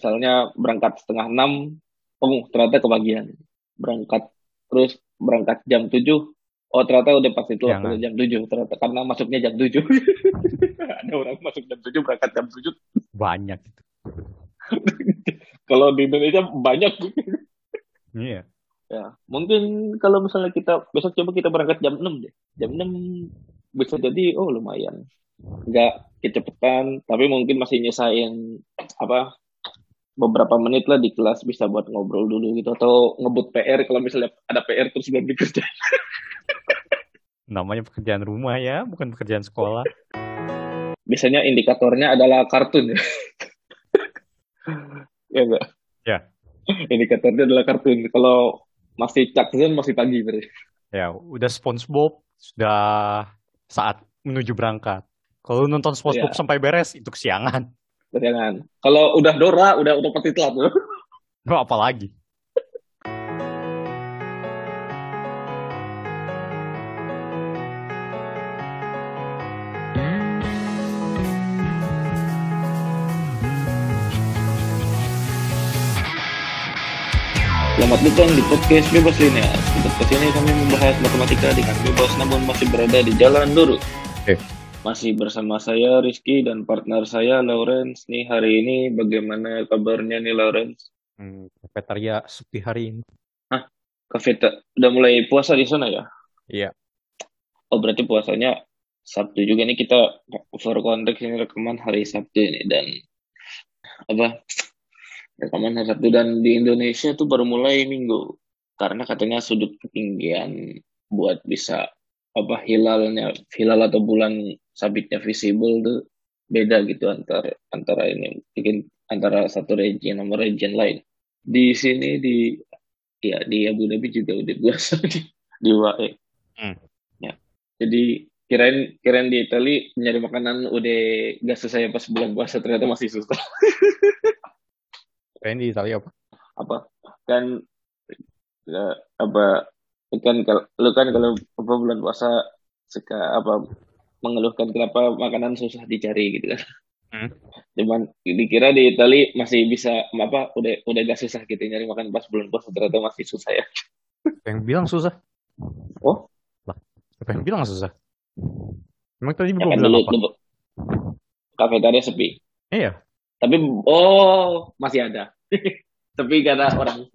misalnya berangkat setengah enam, oh ternyata kebagian. Berangkat terus berangkat jam tujuh, oh ternyata udah pasti itu Jangan. jam tujuh ternyata karena masuknya jam tujuh. Ada orang masuk jam tujuh berangkat jam tujuh. Banyak gitu. Kalau di Indonesia banyak. Iya. Ya, mungkin kalau misalnya kita besok coba kita berangkat jam 6 deh. Jam 6 bisa jadi oh lumayan. Nggak kecepatan, tapi mungkin masih nyesain apa beberapa menit lah di kelas bisa buat ngobrol dulu gitu atau ngebut PR kalau misalnya ada PR terus belum dikerjain. Namanya pekerjaan rumah ya, bukan pekerjaan sekolah. Biasanya indikatornya adalah kartun ya. ya enggak? Ya. Indikatornya adalah kartun. Kalau masih Zone masih pagi berarti. Ya, udah SpongeBob, sudah saat menuju berangkat. Kalau nonton SpongeBob Iya. sampai beres, itu kesiangan. Jangan. Kalau udah Dora udah udah pasti telat. Lu apa lagi? Selamat datang di podcast Bebas Linear. Di podcast ini kami membahas matematika dengan bebas namun masih berada di jalan lurus. Oke. Masih bersama saya Rizky dan partner saya Lawrence. Nih hari ini bagaimana kabarnya nih Lawrence? Hmm, kafetaria sepi hari ini. Kafeta udah mulai puasa di sana ya? Iya. Oh berarti puasanya Sabtu juga nih kita for konteks ini rekaman hari Sabtu ini dan apa rekaman hari Sabtu dan di Indonesia tuh baru mulai Minggu karena katanya sudut ketinggian buat bisa apa hilalnya hilal atau bulan sabitnya visible tuh beda gitu antar antara ini bikin antara satu region sama region lain di sini di ya di Abu Dhabi juga udah puasa di di UAE Hmm. ya jadi kirain kirain di Itali nyari makanan udah gak ya pas bulan puasa ternyata masih susah Kayaknya di Italia apa? apa kan ya, apa kan kalau lu kan kalau apa bulan puasa suka apa mengeluhkan kenapa makanan susah dicari gitu kan Hmm. cuman dikira di Itali masih bisa apa udah udah gak susah gitu nyari makan pas bulan puasa ternyata masih susah ya yang bilang susah? oh Siapa yang bilang susah? Emang tadi ya gua kan dulu, apa? dulu kafetaria sepi Iya. tapi oh masih ada tapi gak ada orang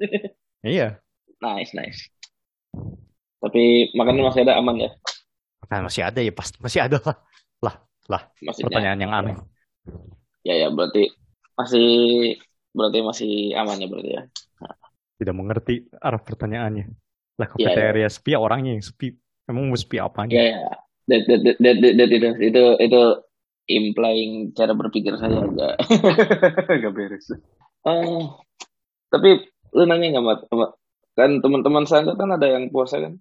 Iya. nice nice tapi makanan masih ada aman ya Kan masih ada ya pasti masih ada lah. Lah, lah. maksudnya Pertanyaan yang aneh. ya ya berarti masih berarti masih aman ya berarti ya Tidak mengerti arah pertanyaannya. Lah Iya, kafetaria sepi ya orangnya yang sepi. Emang mau sepi apanya? ya ya that, that, that, that, that, that, itu itu itu implying cara berpikir saya agak agak beres oh tapi lu nanya nggak mat Mat? Kan teman-teman saya kan ada yang puasa kan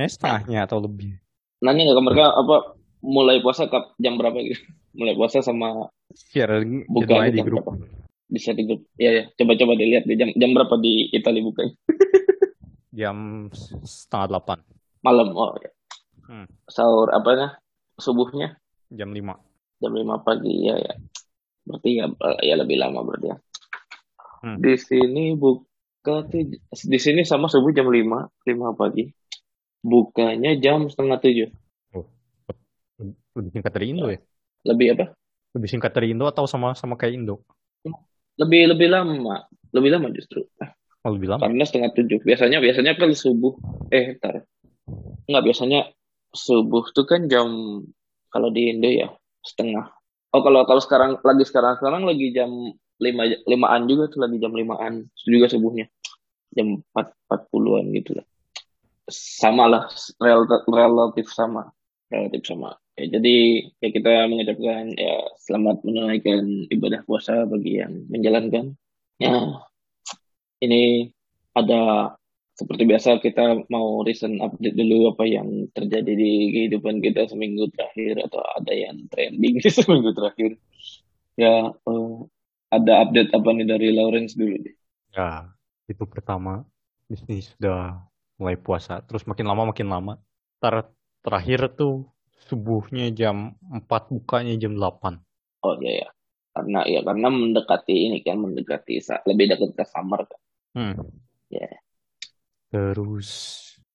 setengahnya atau lebih. nanya nggak ke mereka apa mulai puasa kap jam berapa gitu mulai puasa sama Share buka di grup. berapa bisa di grup ya ya coba-coba dilihat di jam jam berapa di Italia bukanya Jam setengah delapan. malam oh ya. Hmm. sahur apanya subuhnya Jam lima. jam 5 pagi ya ya berarti ya, ya lebih lama berarti ya Hmm. di sini buka tuh di sini sama subuh jam 5 5 pagi. Bukanya jam setengah tujuh. Lebih singkat dari Indo ya? lebih apa? Lebih singkat dari Indo atau sama sama kayak Indo? lebih lebih lama. Lebih lama justru. Oh, lebih lama. karena setengah tujuh. Biasanya biasanya kan subuh. Eh ntar nggak biasanya subuh tuh kan jam kalau di Indo ya setengah. Oh kalau kalau sekarang lagi sekarang sekarang lagi jam lima limaan juga tuh lagi jam limaan. Juga subuhnya. Jam empat empat puluhan gitu lah. Sama lah rel- relatif sama. Relatif sama. Ya, jadi ya kita mengucapkan ya selamat menunaikan ibadah puasa bagi yang menjalankan. Ya ini ada seperti biasa kita mau recent update dulu apa yang terjadi di kehidupan kita seminggu terakhir atau ada yang trending di seminggu terakhir. Ya, eh, ada update apa nih dari Lawrence dulu deh. Ya, itu pertama. Di sini sudah mulai puasa. Terus makin lama makin lama. Ntar terakhir tuh subuhnya jam 4 bukanya jam 8. Oh iya ya. karena ya karena mendekati ini kan mendekati lebih dekat ke summer kan. Hmm. Ya. Terus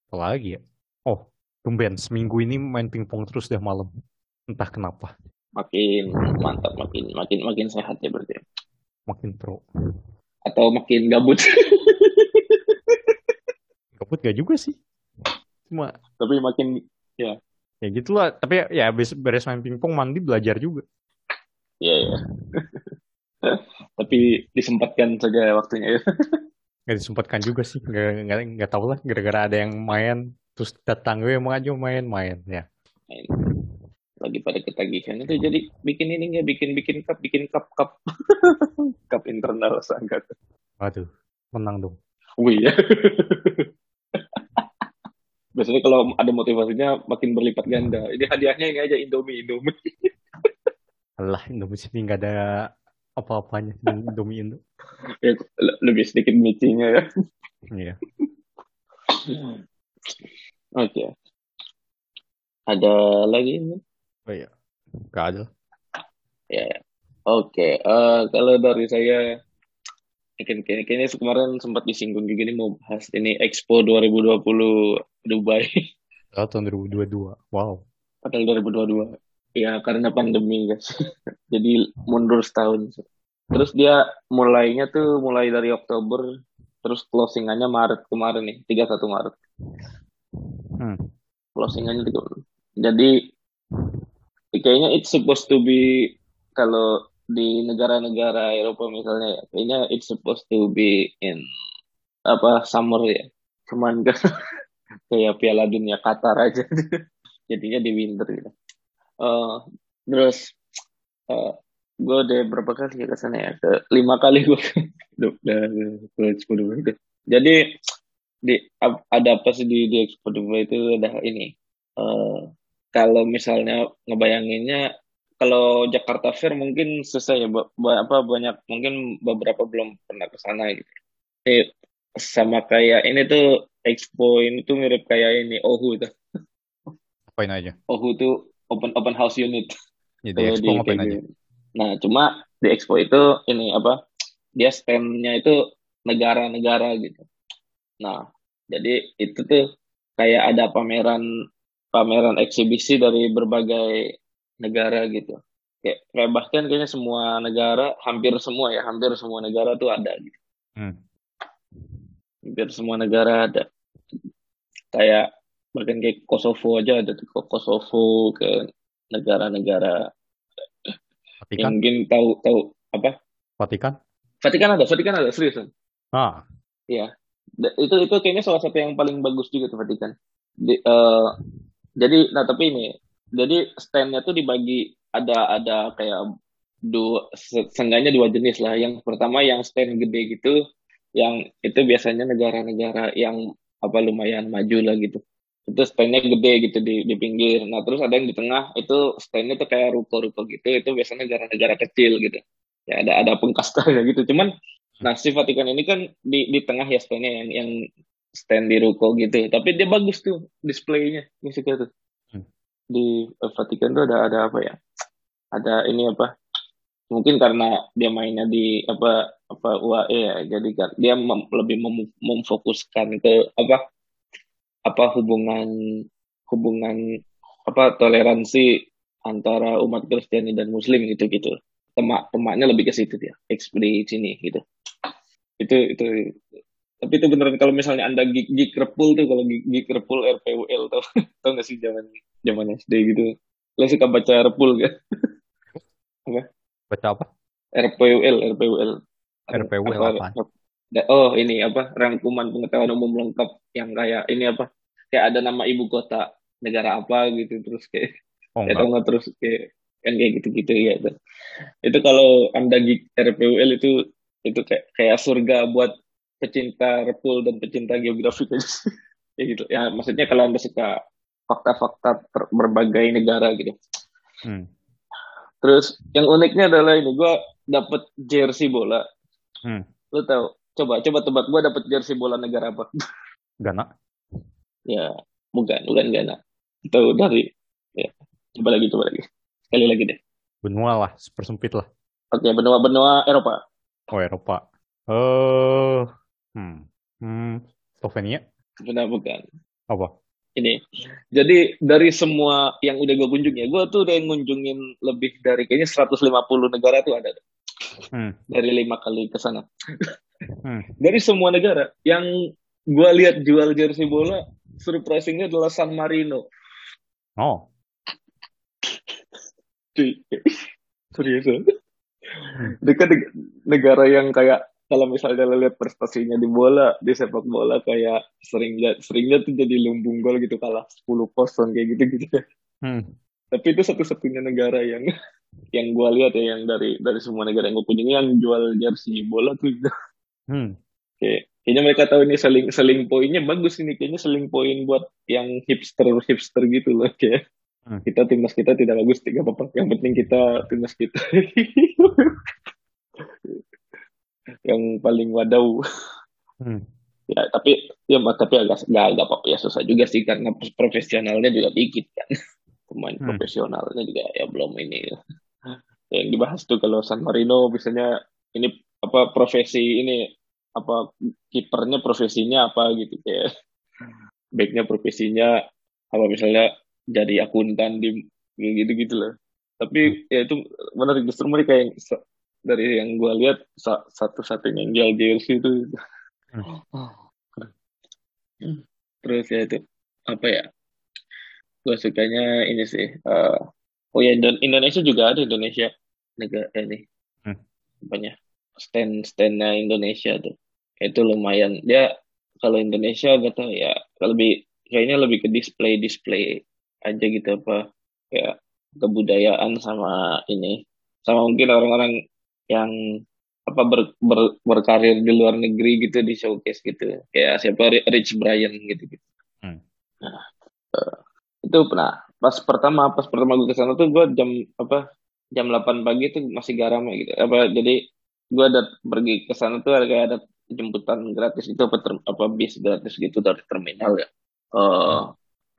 apa lagi ya? Oh, tumben seminggu ini main pingpong terus dah malam. Entah kenapa, Makin mantap, makin makin makin sehat ya berarti. Makin pro. Atau makin gabut. Gabut gak juga sih. Cuma Tapi makin ya gitulah. Tapi ya habis beres main pingpong mandi belajar juga. ya ya. Tapi disempatkan saja waktunya ya. Gak disempatkan juga sih. Gak, gak, gak tau lah. Gara-gara ada yang main. Terus datang gue emang aja main-main. Ya. Main. Lagi pada ketagihan itu jadi bikin ini nggak bikin bikin cup bikin cup cup cup internal sangat. Waduh. Menang dong. Wih ya. Biasanya kalau ada motivasinya makin berlipat ganda. Ini hadiahnya ini aja Indomie Indomie. Alah, Indomie sini gak ada apa-apanya. Indomie Indo. Ya, le- lebih sedikit micinya ya. Iya. Oke. Ada lagi ini? Oh iya. Gak ada. Ya. ya. Oke. eh, kalau dari saya mungkin kayaknya, kayaknya kemarin sempat disinggung juga nih mau bahas ini Expo 2020 Dubai Oh, tahun 2022. Wow. padahal 2022. Ya karena pandemi guys. Jadi mundur setahun. Terus dia mulainya tuh mulai dari Oktober terus closingannya Maret kemarin nih, 31 Maret. Hmm. closingannya tiga Jadi kayaknya it's supposed to be kalau di negara-negara Eropa misalnya ya, kayaknya it's supposed to be in apa summer ya. Cuman kan kayak Piala Dunia Qatar aja. Jadinya di winter gitu. Eh, terus gue udah berapa kali ya ke sana ya? Ke lima kali gue udah ke Expo Dubai. Jadi di ada apa sih di, di Expo Dubai itu ada ini eh kalau misalnya ngebayanginnya kalau Jakarta Fair mungkin susah ya apa banyak mungkin beberapa belum pernah ke sana gitu. Eh, sama kayak ini tuh Expo ini tuh mirip kayak ini Ohu tuh. Apain aja. Ohu tuh open open house unit Ya, di Expo di ngapain aja. Nah, cuma di Expo itu ini apa? Dia stand-nya itu negara-negara gitu. Nah, jadi itu tuh kayak ada pameran pameran eksibisi dari berbagai negara gitu. Kayak, kayak bahkan kayaknya semua negara, hampir semua ya, hampir semua negara tuh ada gitu. Hmm. Hampir semua negara ada. Kayak bahkan kayak Kosovo aja ada tuh Kosovo ke negara-negara yang mungkin tahu tahu apa? Vatikan? Vatikan ada, Vatikan ada seriusan. Ah, Iya. Itu itu kayaknya salah satu yang paling bagus juga tuh Vatikan. Di, eh, jadi nah tapi ini jadi standnya tuh dibagi ada ada kayak dua se- seenggaknya dua jenis lah. Yang pertama yang stand gede gitu, yang itu biasanya negara-negara yang apa lumayan maju lah gitu. Itu standnya gede gitu di di pinggir. Nah terus ada yang di tengah itu standnya tuh kayak ruko-ruko gitu. Itu biasanya negara-negara kecil gitu. Ya ada ada pengkastanya gitu. Cuman Nah, si Vatikan ini kan di di tengah ya standnya yang yang stand di ruko gitu. Tapi dia bagus tuh displaynya, suka tuh. Hmm. Di Vatikan tuh ada ada apa ya? Ada ini apa? Mungkin karena dia mainnya di apa apa UAE ya, jadi kan dia mem- lebih mem- memfokuskan ke apa apa hubungan hubungan apa toleransi antara umat Kristiani dan Muslim gitu gitu. Temak temaknya lebih ke situ dia, di sini gitu itu itu tapi itu beneran kalau misalnya anda geek, geek repul tuh kalau geek, geek repul RPUL tau tau nggak sih zaman zaman SD gitu? Lo suka baca repul gak? Baca apa? RPUL RPUL RPUL Apa- da- oh ini apa rangkuman pengetahuan umum lengkap yang kayak ini apa? Kayak ada nama ibu kota negara apa gitu terus kayak Oh, ya tau nggak terus kayak kan kayak gitu-gitu ya itu itu kalau anda geek RPUL itu itu kayak kayak surga buat pecinta repul dan pecinta geografi ya gitu ya maksudnya kalau anda suka fakta-fakta berbagai negara gitu Hmm. terus yang uniknya adalah ini gue dapet jersey bola Hmm. lo tau coba coba tebak gue dapet jersey bola negara apa Ghana? ya bukan bukan Ghana itu dari ya coba lagi coba lagi sekali lagi deh Benua lah, persempit lah. Oke, benua-benua Eropa. Oh, Eropa. Eh, hmm, hmm, Slovenia? Benar bukan? Apa? Ini. Jadi dari semua yang udah gue kunjungi, ya, gue tuh udah ngunjungin lebih dari kayaknya 150 negara tuh ada. Hmm, Dari lima kali ke sana. hmm. Dari semua negara yang gue lihat jual jersey bola, surprisingnya adalah San Marino. Oh, Cuy. Serius. ya? Neg- negara yang kayak kalau misalnya lo lihat prestasinya di bola, di sepak bola kayak sering seringnya tuh jadi lumbung gol gitu kalah 10 kosong kayak gitu gitu. hmm, Tapi itu satu-satunya negara yang yang gue lihat ya yang dari dari semua negara yang gue kunjungi yang jual jersey bola tuh gitu. hmm. Kayak, kayaknya mereka tahu ini selling selling poinnya bagus ini kayaknya selling point buat yang hipster hipster gitu loh kayak Hmm. kita timnas kita tidak bagus tidak apa-apa yang penting kita timnas kita yang paling wadau. Hmm. ya tapi ya tapi agak nggak agak apa ya susah juga sih karena profesionalnya juga dikit kan. Pemain Hmm. profesionalnya juga ya belum ini. Yang dibahas tuh kalau San Marino misalnya ini apa profesi ini apa kipernya profesinya apa gitu kayak. Backnya profesinya apa misalnya jadi akuntan di gitu gitu loh tapi ya itu menarik. Justru mereka yang dari yang gue lihat sa- satu-satunya yang jual jersey itu. Terus ya itu apa ya gue sukanya ini sih eh, oh ya Indon- Indonesia juga ada Indonesia negara ini. Hmm. apanya stand standnya Indonesia tuh. Itu lumayan dia kalau Indonesia gak tahu ya lebih kayaknya lebih ke display display aja gitu apa kayak kebudayaan sama ini. Sama mungkin orang-orang yang apa ber, ber- berkarir di luar negeri gitu di showcase gitu. Kayak siapa Rich Brian gitu gitu. Hmm. nah eh, itu pernah pas pertama pas pertama gue ke sana tuh gue jam apa jam 8 pagi tuh masih garam gitu. Apa jadi gue ada pergi ke sana tuh ada kayak ada jemputan gratis itu apa, ter- apa bis gratis gitu dari terminal ya. Eh,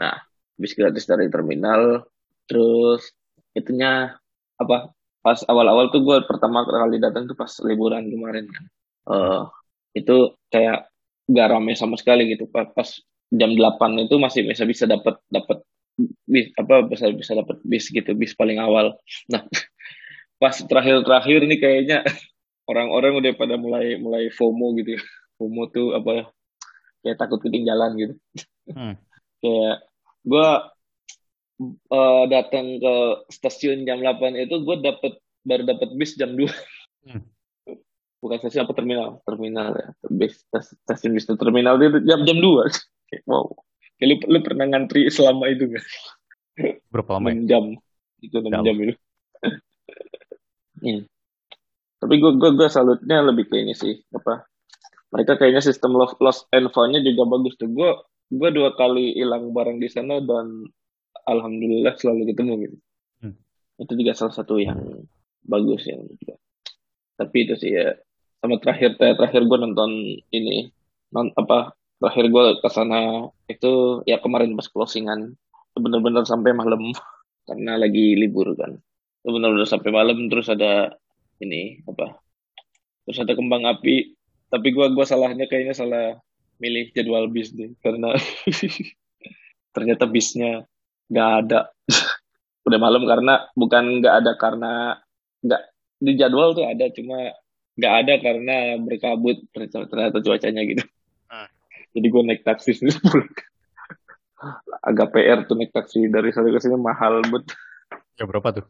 nah bis gratis dari terminal terus itunya apa pas awal-awal tuh gue pertama kali datang tuh pas liburan kemarin kan. Eh, itu kayak gak rame sama sekali gitu pas, pas jam 8 itu masih bisa bisa dapat dapat bis apa bisa bisa dapat bis gitu bis paling awal. Nah pas terakhir-terakhir ini kayaknya orang-orang udah pada mulai mulai FOMO gitu ya. FOMO tuh apa ya? Kayak takut ketinggalan gitu. Hmm. kayak gue eh, datang ke stasiun jam 8 itu gue dapet baru dapet bis jam 2 Hmm. bukan stasiun apa terminal? Terminal ya. Bis stas- stasiun bis itu. Terminal itu jam jam 2 Kayak, wow. Kayak lu, lu pernah ngantri selama itu nggak? Berapa lama ya? 6 jam. Itu 6 Jam. jam itu. Hmm. tapi gue gue gue salutnya lebih ke ini sih apa mereka kayaknya sistem lost, lost and found-nya juga bagus tuh. Gue gue dua kali hilang barang di sana dan alhamdulillah selalu ketemu gitu. Hmm. itu juga salah satu yang bagus yang juga tapi itu sih ya sama terakhir terakhir gue nonton ini non apa terakhir gue ke sana itu ya kemarin pas closingan. Bener-bener sampai malam karena lagi libur kan. Itu bener-bener sampai malam terus ada ini apa terus ada kembang api. Tapi gua gua salahnya kayaknya salah milih jadwal bis deh karena ternyata bisnya nggak ada udah malam karena bukan nggak ada karena nggak di jadwal tuh ada cuma nggak ada karena berkabut ternyata, ternyata cuacanya gitu Hmm. jadi gua naik taksi sendiri pulang. agak PR tuh naik taksi dari sana ke sini mahal bet Ya berapa tuh?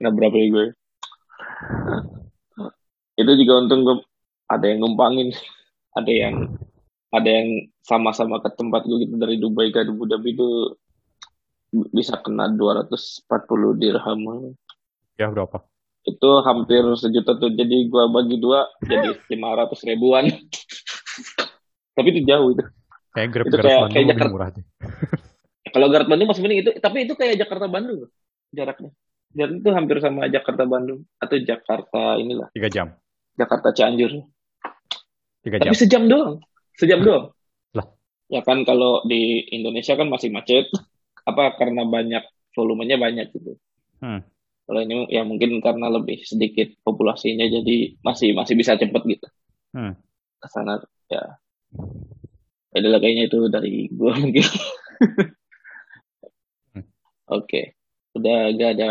Nah berapa ya gue? Itu juga untung gue ada yang numpangin, ada yang ada yang sama-sama ke tempat gue gitu dari Dubai ke Abu Dhabi itu bisa kena 240 dirham. Ya berapa? Itu hampir sejuta tuh. Jadi gue bagi dua jadi 500 ribuan. Tapi itu jauh itu. Kayak Grab Itu kayak- kayak Jakarta. murah deh. Kalau Garut Bandung masih mending itu, tapi itu kayak Jakarta Bandung jaraknya. Jarak itu hampir sama Jakarta Bandung atau Jakarta inilah, Tiga jam. Jakarta Cianjur. Tiga Tapi jam. sejam doang. Sejam doang. Lah. Ya kan kalau di Indonesia kan masih macet. Apa karena banyak volumenya banyak gitu. Hmm. Kalau ini ya mungkin karena lebih sedikit populasinya jadi masih masih bisa cepet gitu. Hmm. Ke sana ya. Adalah kayaknya itu dari gua mungkin. Hmm. Oke. Udah gak ada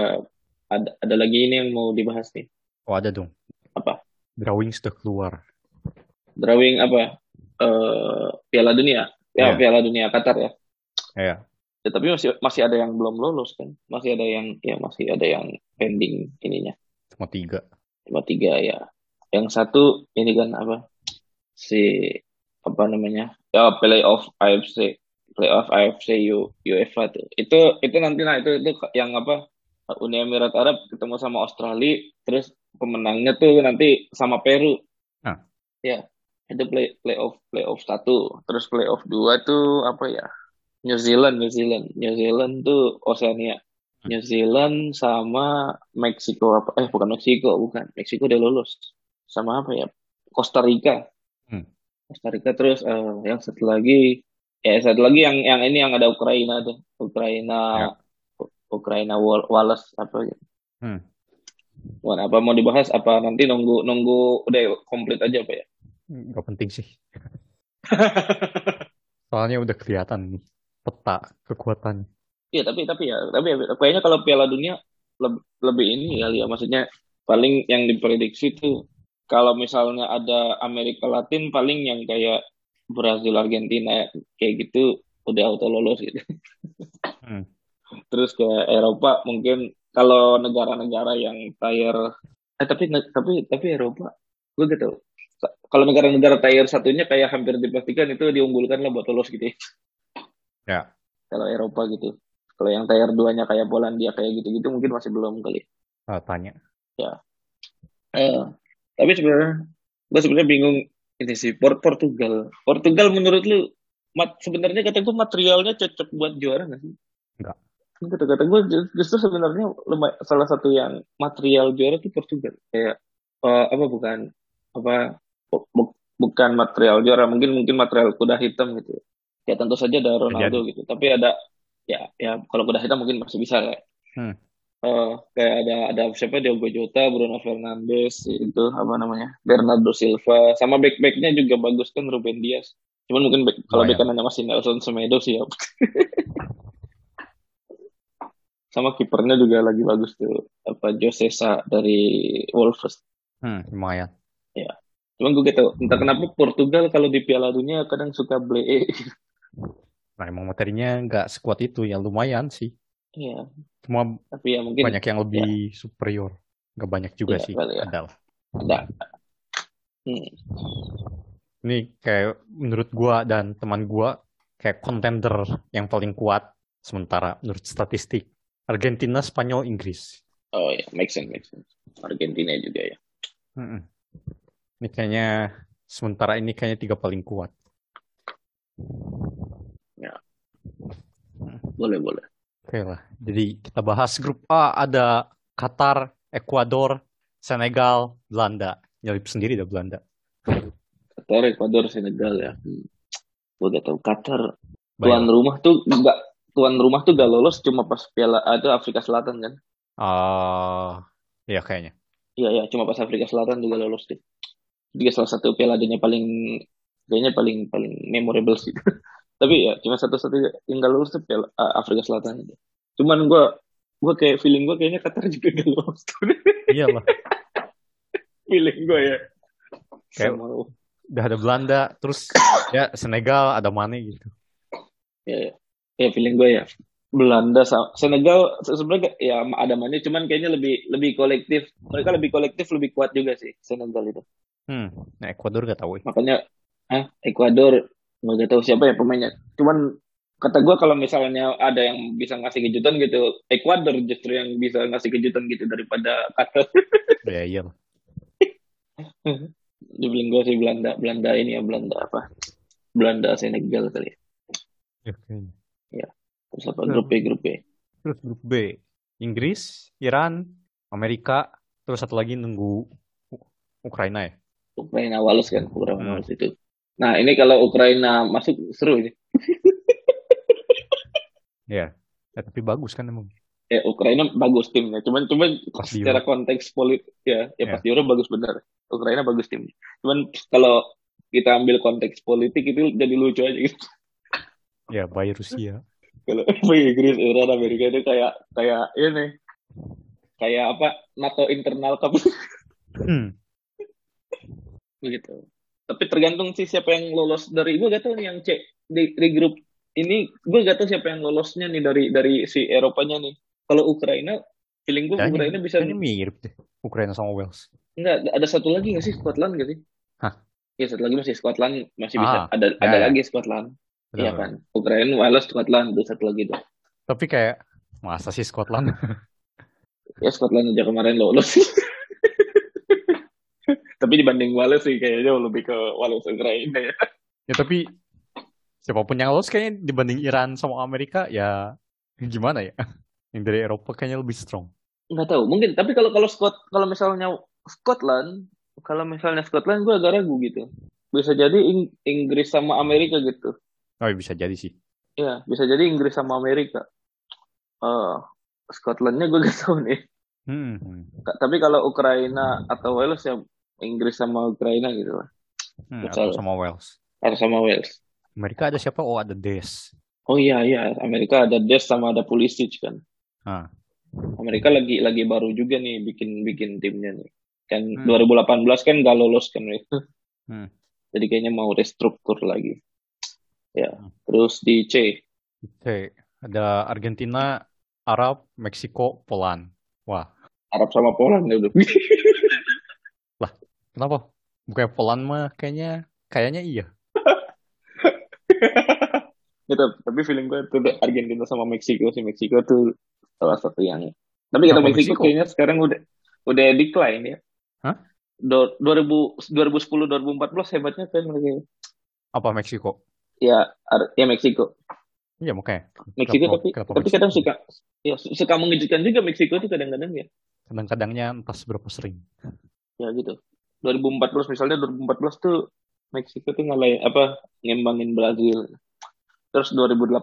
ada ada lagi ini yang mau dibahas nih. Oh ada dong. Apa? Drawing sudah keluar. Drawing apa? Eh Piala Dunia. Ya, Iya. Piala Dunia Qatar ya. Ya. Ya, tapi masih masih ada yang belum lolos kan. Masih ada yang ya masih ada yang pending ininya. Cuma tiga. Cuma tiga ya. Yang satu ini kan apa? Si apa namanya? Ya playoff AFC. Playoff AFC U, UEFA tuh. Itu itu nanti nah itu itu yang apa? Uni Emirat Arab ketemu sama Australia, terus pemenangnya tuh nanti sama Peru. Ah. Ya, itu play playoff playoff satu, terus playoff dua tuh apa ya? New Zealand, New Zealand, New Zealand tuh Oceania. Hmm. New Zealand sama Meksiko apa? Eh bukan Meksiko, bukan. Meksiko udah lulus. Sama apa ya? Costa Rica. Hmm. Costa Rica terus eh, yang satu lagi ya satu lagi yang yang ini yang ada Ukraina tuh. Ukraina U- Ukraina Wal- Wallace apa gitu. Hmm. Bukan apa mau dibahas apa nanti nunggu nunggu udah komplit aja apa ya? Gak penting sih. Soalnya udah kelihatan nih peta kekuatan. Iya tapi tapi ya tapi ya, kayaknya kalau Piala Dunia lebih, lebih ini kali ya maksudnya paling yang diprediksi tuh kalau misalnya ada Amerika Latin paling yang kayak Brazil Argentina kayak gitu udah auto lolos gitu. Hmm. Terus ke Eropa mungkin kalau negara-negara yang tier eh tapi tapi tapi Eropa gue gitu. Kalau negara-negara tier satunya kayak hampir dipastikan itu diunggulkan lah buat lolos gitu ya. Ya. Kalau Eropa gitu. Kalau yang tier 2-nya kayak Polandia kayak gitu-gitu mungkin masih belum kali. Ah, tanya. Eh, tapi sebenarnya gue sebenarnya bingung ini sih Port Portugal. Portugal menurut lu mat sebenarnya kata gue materialnya cocok buat juara nggak sih? Enggak. Kata kata gue justru sebenarnya salah satu yang material juara tuh Portugal. Kayak eh, apa bukan apa bu- bu- bukan material juara mungkin mungkin material kuda hitam gitu. Ya tentu saja ada Ronaldo gitu. Tapi ada ya ya kalau kuda hitam mungkin masih bisa ya. Hmm. Eh, kayak ada ada siapa Diogo Jota, Bruno Fernandes itu apa namanya Bernardo Silva sama back backnya juga bagus kan Ruben Dias. Cuman mungkin back, kalau back Lumayan. kanannya masih Nelson Semedo sih ya. sama kipernya juga lagi bagus tuh apa Jose Sa dari Wolves. Hmm, lumayan. Cuman gue gitu entah kenapa Portugal kalau di Piala Dunia kadang suka blee. Nah, emang materinya nggak sekuat itu, ya lumayan sih. Iya, Cuma tapi ya mungkin banyak yang lebih superior. Nggak banyak juga Iya, sih. ya. Ada lah. ada. Hmm. Ini kayak menurut gua dan teman gua kayak kontender yang paling kuat sementara menurut statistik Argentina, Spanyol, Inggris. Oh ya, make sense, make sense. Argentina juga ya. Mm-mm. Ini kayaknya sementara ini kayaknya tiga paling kuat. Boleh, boleh. Oke lah. Jadi kita bahas grup A ada Qatar, Ekuador, Senegal, Belanda. Nyelip sendiri dah Belanda. Qatar, Ekuador, Senegal ya. Hmm. Gue gak tahu Qatar tuan Bayang. rumah tuh nggak tuan rumah tuh gak lolos cuma pas Piala itu Afrika Selatan kan? Ah, ya kayaknya. Iya ya, cuma pas Afrika Selatan juga lolos deh. Juga salah satu Piala Dunia paling kayaknya paling paling memorable sih. Tapi ya cuma satu-satu yang gak lolos tuh Piala ah, Afrika Selatan aja. Cuman gue gue kayak feeling gue kayaknya Qatar juga gak lolos tuh. Iyalah. feeling gue ya. Kayak- Sama Udah ada Belanda, terus ya Senegal ada Mane gitu. ya, ya. ya feeling gue ya. Belanda sama Senegal se- sebenarnya ya ada mana cuman kayaknya lebih lebih kolektif. Mereka lebih kolektif, lebih kuat juga sih Senegal itu. Hmm. Nah, Ekuador gak tahu ya. Makanya ah Ekuador nggak tahu siapa ya pemainnya. Cuman kata gue kalau misalnya ada yang bisa ngasih kejutan gitu, Ekuador justru yang bisa ngasih kejutan gitu daripada Qatar. Ya iyalah. Di feeling gue sih Belanda, Belanda ini ya Belanda apa? Belanda Senegal kali. ya. Ya. Terus apa grup B grup B. Terus grup B, Inggris, Iran, Amerika, terus satu lagi nunggu Ukraina ya. Ukraina Wales kan, Ukraina Hmm. Wales itu. Nah ini kalau Ukraina masuk seru ini. Ya, tapi bagus kan emang. ya Ukraina bagus timnya. Cuman cuman Pas di secara konteks politik ya ya Ya. pas di Euro bagus benar. Ukraina bagus timnya. Cuman kalau kita ambil konteks politik itu jadi lucu aja gitu. Ya, by Rusia. Kalau Inggris, Iran, Amerika itu kayak kayak ini kayak apa NATO internal cup Hmm. begitu. Tapi tergantung sih siapa yang lolos dari gue gak tahu nih yang C di, di grup ini gue gak tahu siapa yang lolosnya nih dari dari si Eropanya nih. Kalau Ukraina, feeling gue Ukraina bisa kayaknya mirip deh. Ukraina sama Wales. Enggak, ada satu lagi nggak sih Scotland gak sih? Hah? Ya satu lagi masih Scotland masih bisa Ah, ada ya, ada ya. lagi Scotland. Iya kan? Ukraina, Wales, Scotland itu satu lagi tuh. Tapi kayak masa sih Scotland? Ya Scotland aja kemarin lolos. Tapi dibanding Wales sih kayaknya lebih ke Wales Ukraina ya. ya tapi siapa pun yang lolos kayaknya dibanding Iran sama Amerika ya gimana ya? Yang dari Eropa kayaknya lebih strong. Nggak tahu, mungkin. Tapi kalau kalau Scott kalau misalnya Scotland, kalau misalnya Scotland gue agak ragu gitu. Bisa jadi Ing- Inggris sama Amerika gitu. Oh ya bisa jadi sih. Ya, bisa jadi Inggris sama Amerika. Eh, Scotlandnya gue gak tahu nih. Hmm. hmm. Tapi kalau Ukraina atau Wales ya Inggris sama Ukraina gitu lah. Hmm, atau sama Wales. Atau sama Wales. Amerika ada siapa? Oh ada Des. Oh iya iya, Amerika ada Des sama ada Pulisic kan. Ah. Amerika lagi lagi baru juga nih bikin bikin timnya nih. Kan Hmm. 2018 kan gak lolos kan itu. Hmm. Jadi kayaknya mau restruktur lagi. Ya, Hmm. terus di C. Oke, ada Argentina, Arab, Meksiko, Poland. Wah, Arab sama Poland ya udah. kenapa? Bukannya Poland mah kayaknya kayaknya iya. gitu, tapi feeling gue tuh Argentina sama Meksiko sih. Meksiko tuh salah satu yang. Tapi kata Meksiko Meksiko? kayaknya sekarang udah udah decline ya. Hah? Do, 2000 2010 2014 hebatnya kan mereka. Apa Meksiko? Ya, Ar- ya Meksiko. Iya makanya. Meksiko Kenapa- tapi kenapa tapi Meksiko? kadang suka ya su- suka mengejutkan juga Meksiko tuh kadang-kadang ya. Kadang-kadangnya entah seberapa sering. Ya gitu. 2014 misalnya 2014 tuh Meksiko tuh ngalahin apa ngembangin Brazil. Terus 2018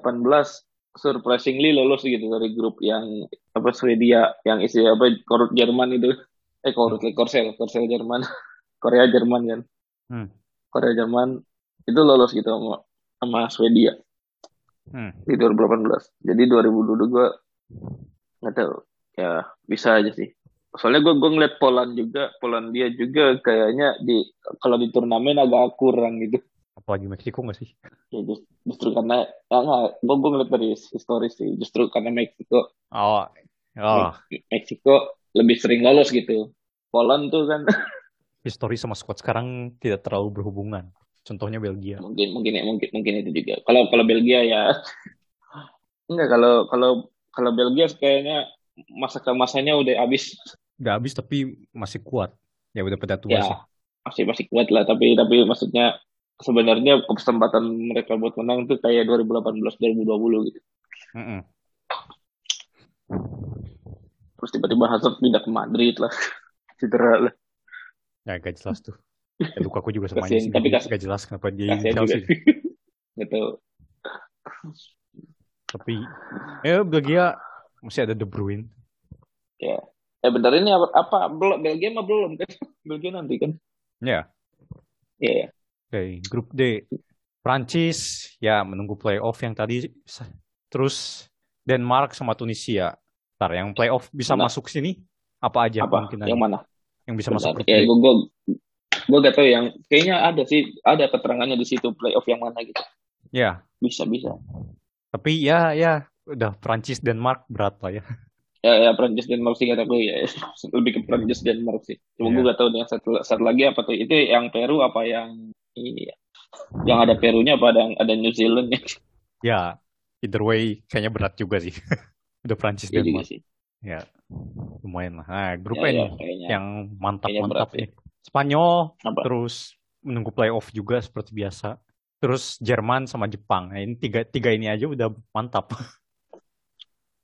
surprisingly lolos gitu dari grup yang apa Swedia yang isi apa korut Jerman itu. Eh korut Korsel, Korsel Jerman. Korea Jerman kan. Hmm. Korea Jerman itu lolos gitu sama sama Swedia Hmm. di 2018. Jadi 2022 gue nggak tahu ya bisa aja sih. Soalnya gue gue ngeliat Poland juga, Polandia juga kayaknya di kalau di turnamen agak kurang gitu. Apalagi Meksiko nggak sih? Ya just- justru karena ya nggak, gue gue ngeliat dari historis sih. Justru karena Meksiko Oh, oh, Meksiko lebih sering lolos gitu. Poland tuh kan histori sama squad sekarang tidak terlalu berhubungan. Contohnya Belgia. mungkin mungkin ya mungkin mungkin itu juga. Kalau kalau Belgia ya enggak kalau kalau kalau Belgia kayaknya masa keemasannya udah habis. Nggak habis tapi masih kuat. Ya udah pada tua Ya, sih. masih masih kuat lah tapi tapi maksudnya sebenarnya kesempatan mereka buat menang tuh kayak 2018 2020 gitu Mm-mm. terus tiba-tiba Hazard pindah ke Madrid lah cedera lah Ya gak jelas tuh. Ya, Lukaku juga sama aja tapi Gak, gak jelas kenapa dia Chelsea. gitu Tapi ya Belgia masih ada De Bruyne. ya eh bentar ini apa, apa belum Belgia mah belum kan Belgia nanti kan Ya, Iya ya oke. Grup D. Prancis ya menunggu playoff yang tadi. Terus Denmark sama Tunisia. Ntar yang playoff bisa Mana? masuk sini apa aja apa kemungkinannya yang mana yang bisa masuk Bentar. grup ya D? gue gue gue gak tahu yang kayaknya ada sih ada keterangannya di situ playoff yang mana gitu Ya, bisa bisa tapi ya ya udah Prancis Denmark berat lah ya. ya ya Prancis Denmark sih kata gue ya lebih ke Prancis Denmark sih cuma Iya. gue gak tahu yang satu, satu lagi apa tuh itu yang Peru apa yang ini ya yang ada Perunya apa ada yang ada New Zealand ya Ya, either way kayaknya berat juga sih. udah Prancis Iya juga Denmark. sih Ya, lumayan lah. Nah, grup ya, ya, kayaknya yang kayaknya mantap-mantap berat ya. Spanyol apa terus menunggu playoff juga seperti biasa. Terus Jerman sama Jepang. Nah, ini tiga tiga ini aja udah mantap.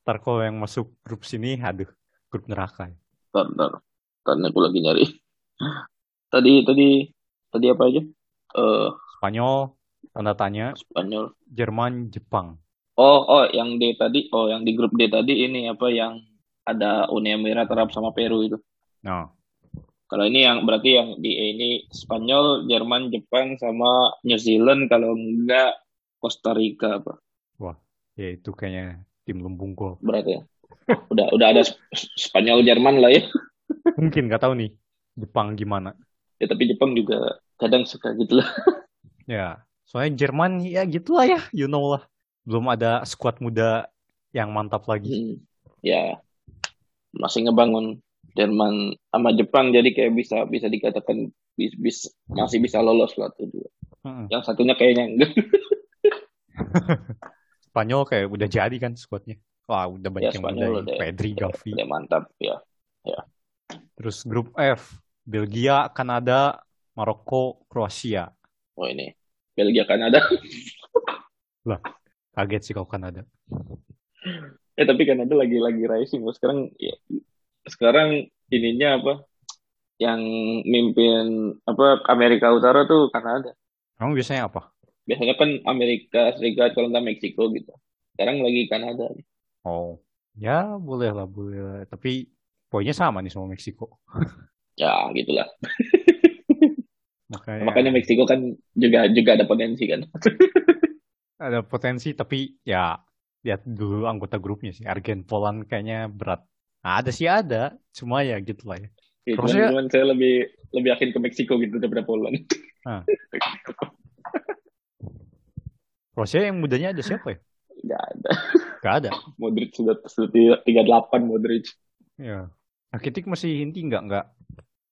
Ntar kalau yang masuk grup sini, aduh, grup neraka. Ntar, ntar. Karena aku lagi nyari. Tadi, tadi, tadi apa aja? Eh, Spanyol, tanda tanya, Spanyol. Jerman, Jepang. Oh, oh, yang D tadi, oh, yang di grup D tadi ini apa yang ada Uni Emirat Arab sama Peru itu. Nah, Kalau ini yang berarti yang di E ini Spanyol, Jerman, Jepang sama New Zealand. Kalau enggak Costa Rica apa wah, ya itu kayaknya tim lumbung gol. berarti ya. Udah udah ada Sp- Spanyol, Jerman lah ya. Mungkin nggak tahu nih Jepang gimana. Ya tapi Jepang juga kadang suka gitu lah. Ya, soalnya Jerman ya gitulah ya, you know lah. Belum ada skuad muda yang mantap lagi. Hmm. Ya masih ngebangun Jerman sama Jepang jadi kayak bisa bisa dikatakan bis, bis- masih bisa lolos lah tuh dua. Mm-mm. Yang satunya kayaknya enggak. Spanyol kayak udah jadi kan skuadnya. Wah, udah banyak Ya, yang Spanyol udah- Pedri, Gavi. Udah mantap ya. Terus grup F, Belgia, Kanada, Maroko, Kroasia. Oh ini Belgia Kanada. Kaget sih kalau Kanada. Eh tapi Kanada lagi lagi rising loh. sekarang ya, sekarang ininya apa yang mimpin apa Amerika Utara tuh Kanada Kamu biasanya apa? Biasanya kan Amerika Serikat kalau nggak Meksiko gitu sekarang lagi Kanada Oh, ya boleh lah, boleh lah. Tapi poinnya sama nih sama Meksiko. ya gitulah Makanya, makanya Meksiko kan juga juga ada potensi kan ada potensi, tapi ya lihat dulu anggota grupnya sih. Argen, Poland kayaknya berat. Nah, ada sih ada, cuma ya gitu lah ya. Ya, cuman, cuman saya lebih lebih yakin ke Meksiko gitu daripada Poland Kroasia yang mudanya ada siapa ya? nggak ada Gak ada. Modric sudah sudah tiga delapan Modric Ya. Rakitic masih inti nggak? Nggak.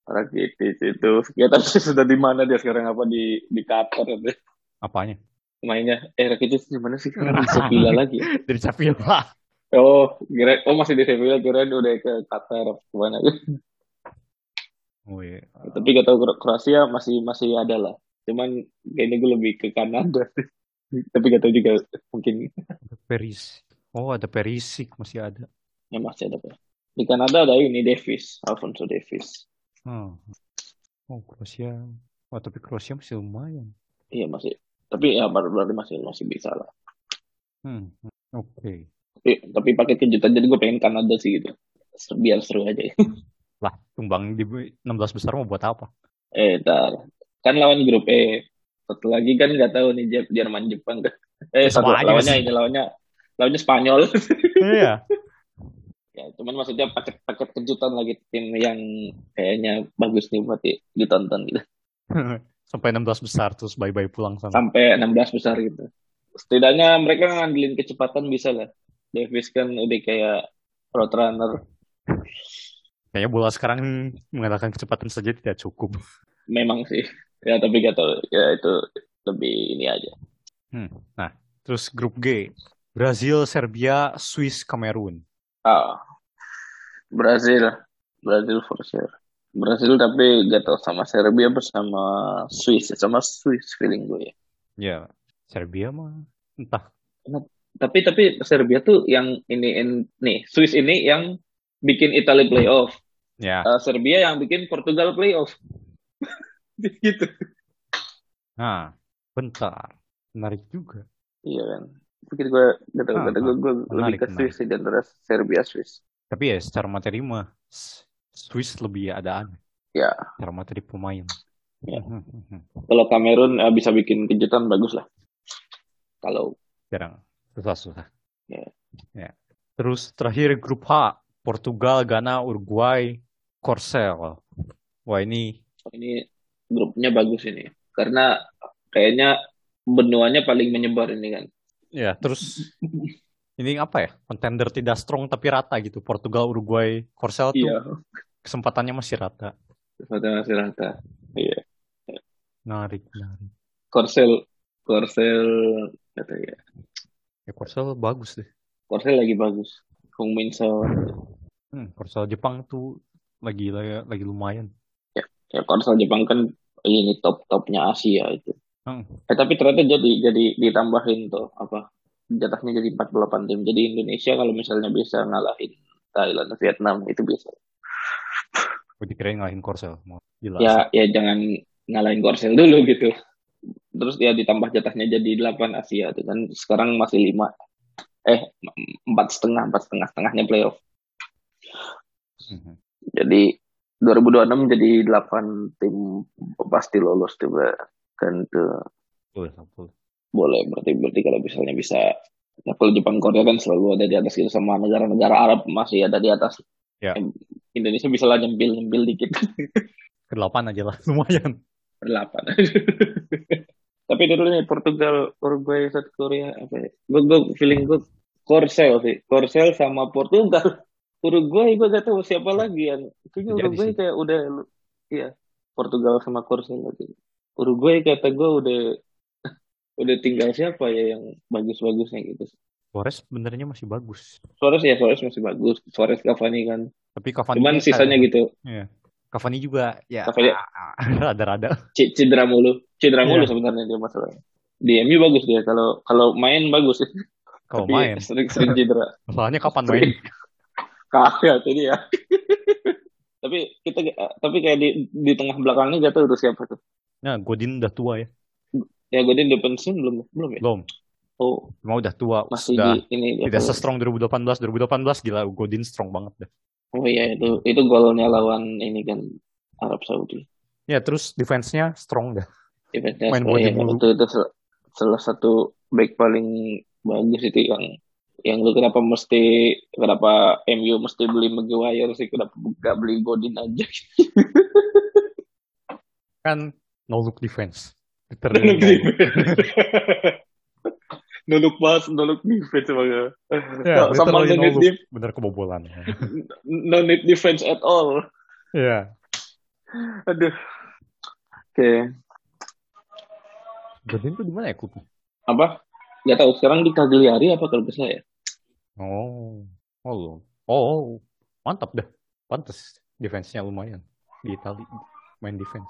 Rakitic itu ya tapi sudah di mana dia sekarang apa di di Qatar ya. Apanya? mainnya eh Rakitic di mana sih sekarang di Sevilla lagi ya? Dari Sevilla. oh kira oh masih di Sevilla kira udah ke Qatar apa ke mana Oh iya. tapi gak tahu Kro- Kroasia masih masih ada lah cuman kayaknya gue lebih ke Kanada tapi gak tahu juga mungkin Ada Peris. Oh, ada Perisic masih ada. ya masih ada di Kanada ada ini Davis Alfonso Davis Hmm. Oh, Kroasia. Oh, tapi Kroasia masih lumayan. iya masih tapi ya baru berarti masih masih bisa lah Hmm. Oke. tapi, tapi pakai kejutan jadi gue pengen Kanada sih gitu biar seru aja Lah, tumbang di 16 besar mau buat apa? Eh, tar. Kan lawan grup E. Satu lagi kan nggak tahu nih Jep- Jerman Jepang kan. Eh, satu lawannya ini lawannya lawannya Spanyol. Iya. ya, cuman maksudnya paket-paket kejutan lagi tim yang kayaknya bagus nih buat di- ditonton gitu. Sampai 16 besar terus bye-bye pulang sana. Sampai 16 besar gitu. Setidaknya mereka ngandelin kecepatan bisa lah. Davis kan udah kayak road runner. Kayaknya bola sekarang mengatakan kecepatan saja tidak cukup. Memang sih. Ya, tapi gak tahu. Ya, itu lebih ini aja. Hmm. Nah, terus grup G. Brazil, Serbia, Swiss, Kamerun. Ah, Brazil, Brazil for sure. Brazil tapi gak tau sama Serbia bersama Swiss, sama Swiss feeling gue ya. Ya, Serbia mah entah. Tapi tapi Serbia tuh yang ini in- nih Swiss ini yang bikin Italia playoff, Ya, Eh, Serbia yang bikin Portugal playoff. gitu. nah, bentar. Menarik juga. Iya kan. Pikir gue gak tau, kata gue, gue lebih ke Swiss sih antara Serbia Swiss. Tapi ya secara materi mah Swiss lebih ada aneh. Ya. Secara materi pemain. Ya. Kalau Kamerun eh, bisa bikin kejutan bagus lah. Kalau Jarang. Susah-susah. Ya. Ya. Terus terakhir grup H. Portugal, Ghana, Uruguay, Korsel. Wah ini ini grupnya bagus ini. Karena kayaknya benuanya paling menyebar ini kan. Ya terus ini apa ya? Kontender tidak strong tapi rata gitu. Portugal Uruguay Korsel tuh iya. kesempatannya masih rata. Mata masih rata. Iya. Menarik menarik. Korsel Korsel kata ya. Ya Korsel bagus deh. Korsel lagi bagus. Hong Min hmm, Korsel Jepang tuh lagi lagi, lagi lumayan ya Korsel Jepang kan ini top topnya Asia itu. Hmm. eh tapi ternyata jadi jadi ditambahin tuh apa jatahnya jadi 48 tim. Jadi Indonesia kalau misalnya bisa ngalahin Thailand Vietnam itu bisa. Gue dikirain ngalahin Korsel mau jelas. Ya ya jangan ngalahin Korsel dulu gitu. Terus ya ditambah jatahnya jadi 8 Asia itu kan sekarang masih 5 eh empat setengah empat setengah setengahnya playoff. Mhm. jadi 2026 jadi 8 tim pasti lolos coba kan tuh Boleh, boleh. berarti berarti kalau misalnya bisa ya kalau Jepang Korea kan selalu ada di atas gitu sama negara-negara Arab masih ada di atas. Ya. Indonesia bisa lah nyempil nyempil dikit. Ke delapan aja lah, lumayan. delapan tapi dulu nih Portugal Uruguay South Korea apa ya? Gue gue feeling gue Korsel sih. Korsel sama Portugal Uruguay gue gak tahu siapa lagi yang kayaknya Uruguay sih. kayak udah iya Portugal sama Korsel lagi Uruguay kata gue udah udah tinggal siapa ya yang bagus-bagusnya gitu. Suarez sebenarnya masih bagus. Suarez ya Suarez masih bagus. Suarez Cavani kan. Tapi Cavani cuman sisanya gitu. Iya. Cavani juga ya Cavani- rada-rada. Cedera mulu. Cedera mulu Iya. sebenarnya dia masalahnya di MU bagus dia kalau kalau main bagus. Kalau main, sering-sering cedera. Masalahnya kapan main? Kagak tadi ya tapi kita tapi kayak di di tengah belakangnya gak tahu tuh siapa tuh Nah, Godin udah tua ya. ya Godin udah pensiun belum belum ya Belum. oh Cuma udah tua, masih sudah di ini tidak se-strong 2018. 2018 gila, Godin strong banget dah. oh iya itu itu golnya lawan ini kan Arab Saudi Ya, terus defense-nya strong dah. Defense-nya Main body mulu. itu itu salah satu back paling bagus itu yang yang lu kenapa mesti kenapa MU mesti beli Maguire sih kenapa gak beli Godin aja Kan no look defense. no Literally look no look. defense no look pass no look defense Ya, sama literally no no need look. Bener kebobolan. no need defense at all Ya. aduh oke Godin tuh di mana ya klubnya? apa nggak tahu sekarang di Cagliari apa kalau bisa ya Oh. Oh, lo. oh, mantap dah. Pantes defense-nya lumayan di Itali main defense.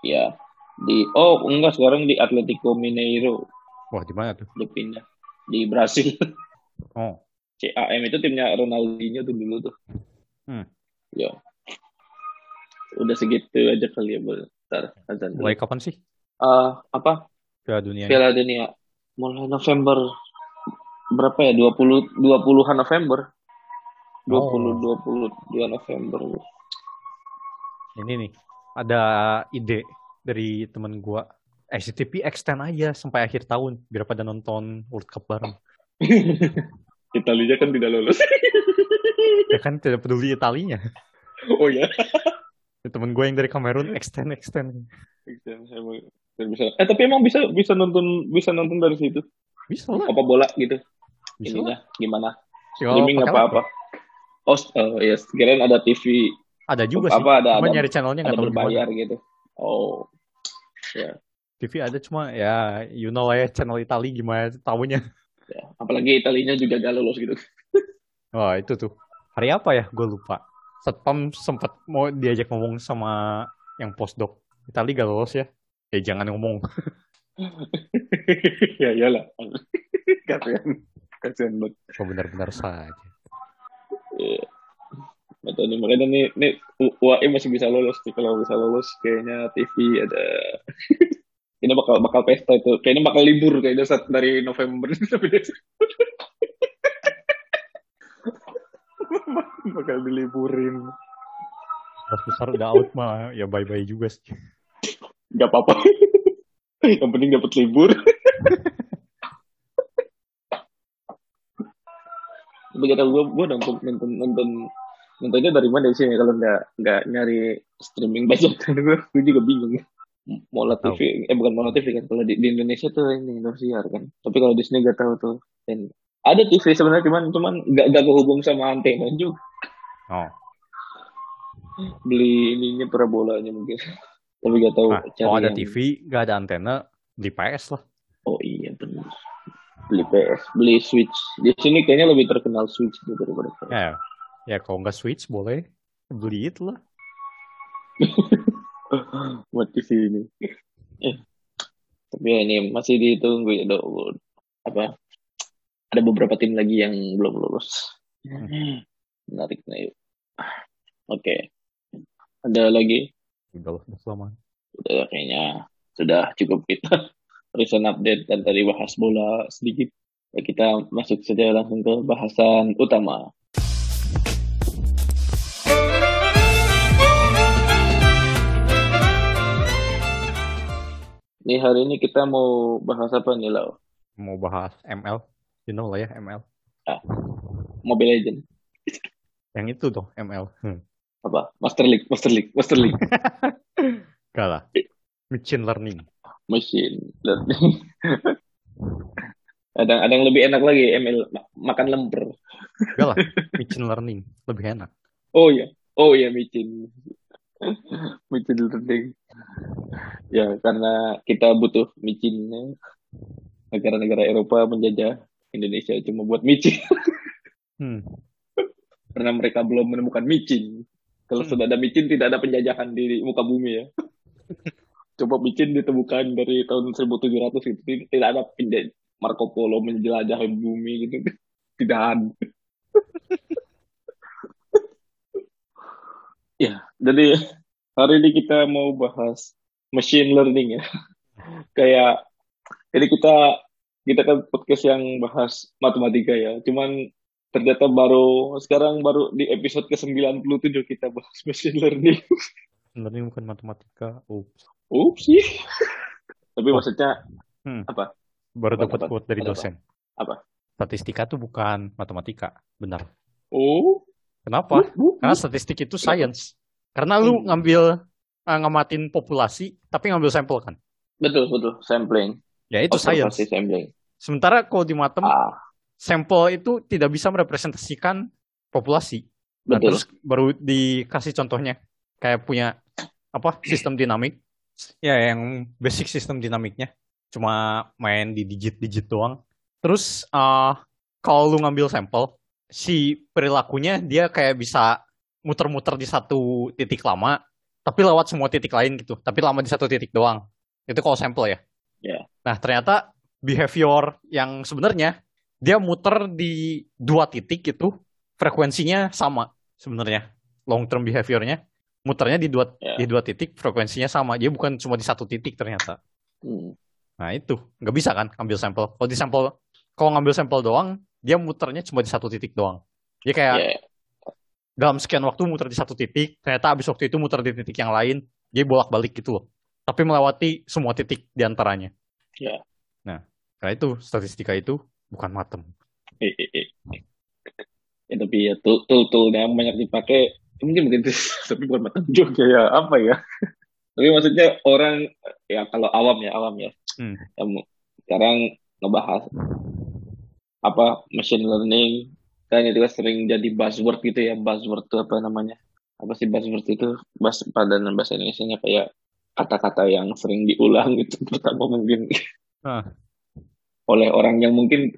ya di oh enggak sekarang di Atletico Mineiro Wah, di mana tuh? udah pindah di Brasil Oh, CAM itu timnya Ronaldinho tuh dulu tuh. Hmm. Ya. Udah segitu aja kali ya, Bol. Ntar azan dulu. mulai kapan sih Eh, apa? Piala Dunia? Piala Dunia. Mulai November berapa ya? 20 20-an November. 20 Oh. 22 November. Ini nih, ada ide dari temen gua. SCTV extend aja sampai akhir tahun biar pada nonton World Cup bareng. Italia kan tidak lolos. Ya kan tidak peduli Italinya. oh ya. Temen gue yang dari Kamerun extend extend. Bisa. Eh tapi emang bisa bisa nonton bisa nonton dari situ. Bisa lah. Apa bola gitu. Bisa lah. Ininya gimana? Streaming apa apa? Oh, oh yes, kirain ada TV Ada juga sih. apa ada Cuma ada nyari channelnya nggak tahu berbayar gitu. Oh, ya, TV ada cuma ya you know lah ya channel Itali gimana tahunya. ya. Apalagi Italinya juga gak lolos gitu. Wah itu tuh. Hari apa ya? Gue lupa. Satpam sempat mau diajak ngomong sama yang postdoc. Itali gak lolos ya? Ya jangan ngomong. ya iyalah. kasihan, kasihan banget. Oh, benar-benar saja. Iya. Tahu nih, makanya nih, nih UAE masih bisa lolos nih. Kalau bisa lolos, kayaknya TV ada. Ini bakal bakal pesta itu. Kayaknya bakal libur kayaknya saat dari November sampai Desember. bakal diliburin. Pas besar udah out mah ya bye-bye juga sih. Gak apa-apa. Yang penting dapat libur. Kata gue, gue nonton nonton nonton nontonnya dari mana sih kalau nggak nggak nyari streaming bajakan gue, gue juga bingung. Mola. TV, eh bukan Mola TV kan, kalau di, di Indonesia tuh ini Indosiar kan. Tapi kalau di sini gak tahu tuh. Dan ada TV sebenarnya cuman cuman nggak nggak kehubung sama antena juga. Oh. Beli ininya parabolanya mungkin. Tapi gak tahu Nah, kalau ada yang- TV gak ada antena di PS lah. Oh iya benar. Beli PS, beli Switch. Di sini kayaknya lebih terkenal Switch gitu daripada PS. Ya, ya kalau nggak Switch boleh beli itu lah. Buat di sini. Eh. Tapi ya ini masih ditunggu ya dong. Apa? Ada beberapa tim lagi yang belum lolos. Menarik nih. Oke. Ada lagi? Udah lah, udah lama. Udah kayaknya sudah cukup kita recent update dan tadi bahas bola sedikit. Ya, kita masuk saja langsung ke bahasan utama. Ini hari ini kita mau bahas apa nih, Lau? Mau bahas ML. You know lah ya, ML. Ah, Mobile Legend. Yang itu tuh, ML. Hmm. Apa? Master League, Master League, Master League. Gak lah. Machine learning. Machine learning. ada ada yang lebih enak lagi, ML ma- makan lemper. Gak lah. Machine learning. Lebih enak. Oh iya, oh iya micin. micin learning. Ya, karena kita butuh micinnya. Negara-negara Eropa menjajah Indonesia cuma buat micin. Hmm. Karena mereka belum menemukan micin. Kalau Hmm. sudah ada micin, tidak ada penjajahan di muka bumi ya. Coba micin ditemukan dari tahun 1700 itu tidak ada penjaj Marco Polo menjelajah bumi gitu. Tidak ada. ya, jadi hari ini kita mau bahas machine learning ya. Kayak jadi kita kita kan podcast yang bahas matematika ya. Cuman ternyata baru sekarang baru di episode ke-97 kita bahas machine learning. Learning bukan matematika. Oops. Ups sih. Tapi Oh. maksudnya Hmm. apa? Baru Apa, dapat apa? quote dari apa? dosen. Apa? Statistika tuh bukan matematika. Benar. Oh, Kenapa? bu, bu, Karena statistik itu science. Karena lu Hmm. ngambil uh, ngamatin populasi, tapi ngambil sampel kan. betul betul sampling. Ya itu Observasi science. sampling. Sementara kalau di matem, Ah, sampel itu tidak bisa merepresentasikan populasi. Nah, betul. terus baru dikasih contohnya kayak punya apa sistem dinamik. Ya yang basic sistem dinamiknya cuma main di digit-digit doang. Terus eh kalau lu ngambil sampel, si perilakunya dia kayak bisa muter-muter di satu titik lama, tapi lewat semua titik lain gitu. Tapi lama di satu titik doang. Itu kalau sampel ya. Ya. Nah, ternyata behavior yang sebenarnya dia muter di dua titik itu frekuensinya sama sebenarnya. Long term behaviornya muternya di dua Ya. di dua titik frekuensinya sama. Dia bukan cuma di satu titik ternyata. Hmm. Nah, itu nggak bisa kan ambil sampel. Kalau di sampel kalau ngambil sampel doang, dia muternya cuma di satu titik doang. Dia kayak Ya, dalam sekian waktu muter di satu titik, ternyata abis waktu itu muter di titik yang lain, dia bolak-balik gitu loh. Tapi melewati semua titik di antaranya. Ya. Nah, karena itu statistika itu bukan matem. eh, eh, eh. Ya, tapi ya tool tool tool yang banyak dipakai mungkin begitu tapi bukan matang juga ya apa ya tapi maksudnya orang ya kalau awam ya awam ya Hmm. yang sekarang ngebahas apa machine learning kan itu kan sering jadi buzzword gitu ya buzzword itu apa namanya apa sih buzzword itu bahasa padanan bahasa Indonesia kayak kata-kata yang sering diulang itu pertama mungkin Ah. Oleh orang yang mungkin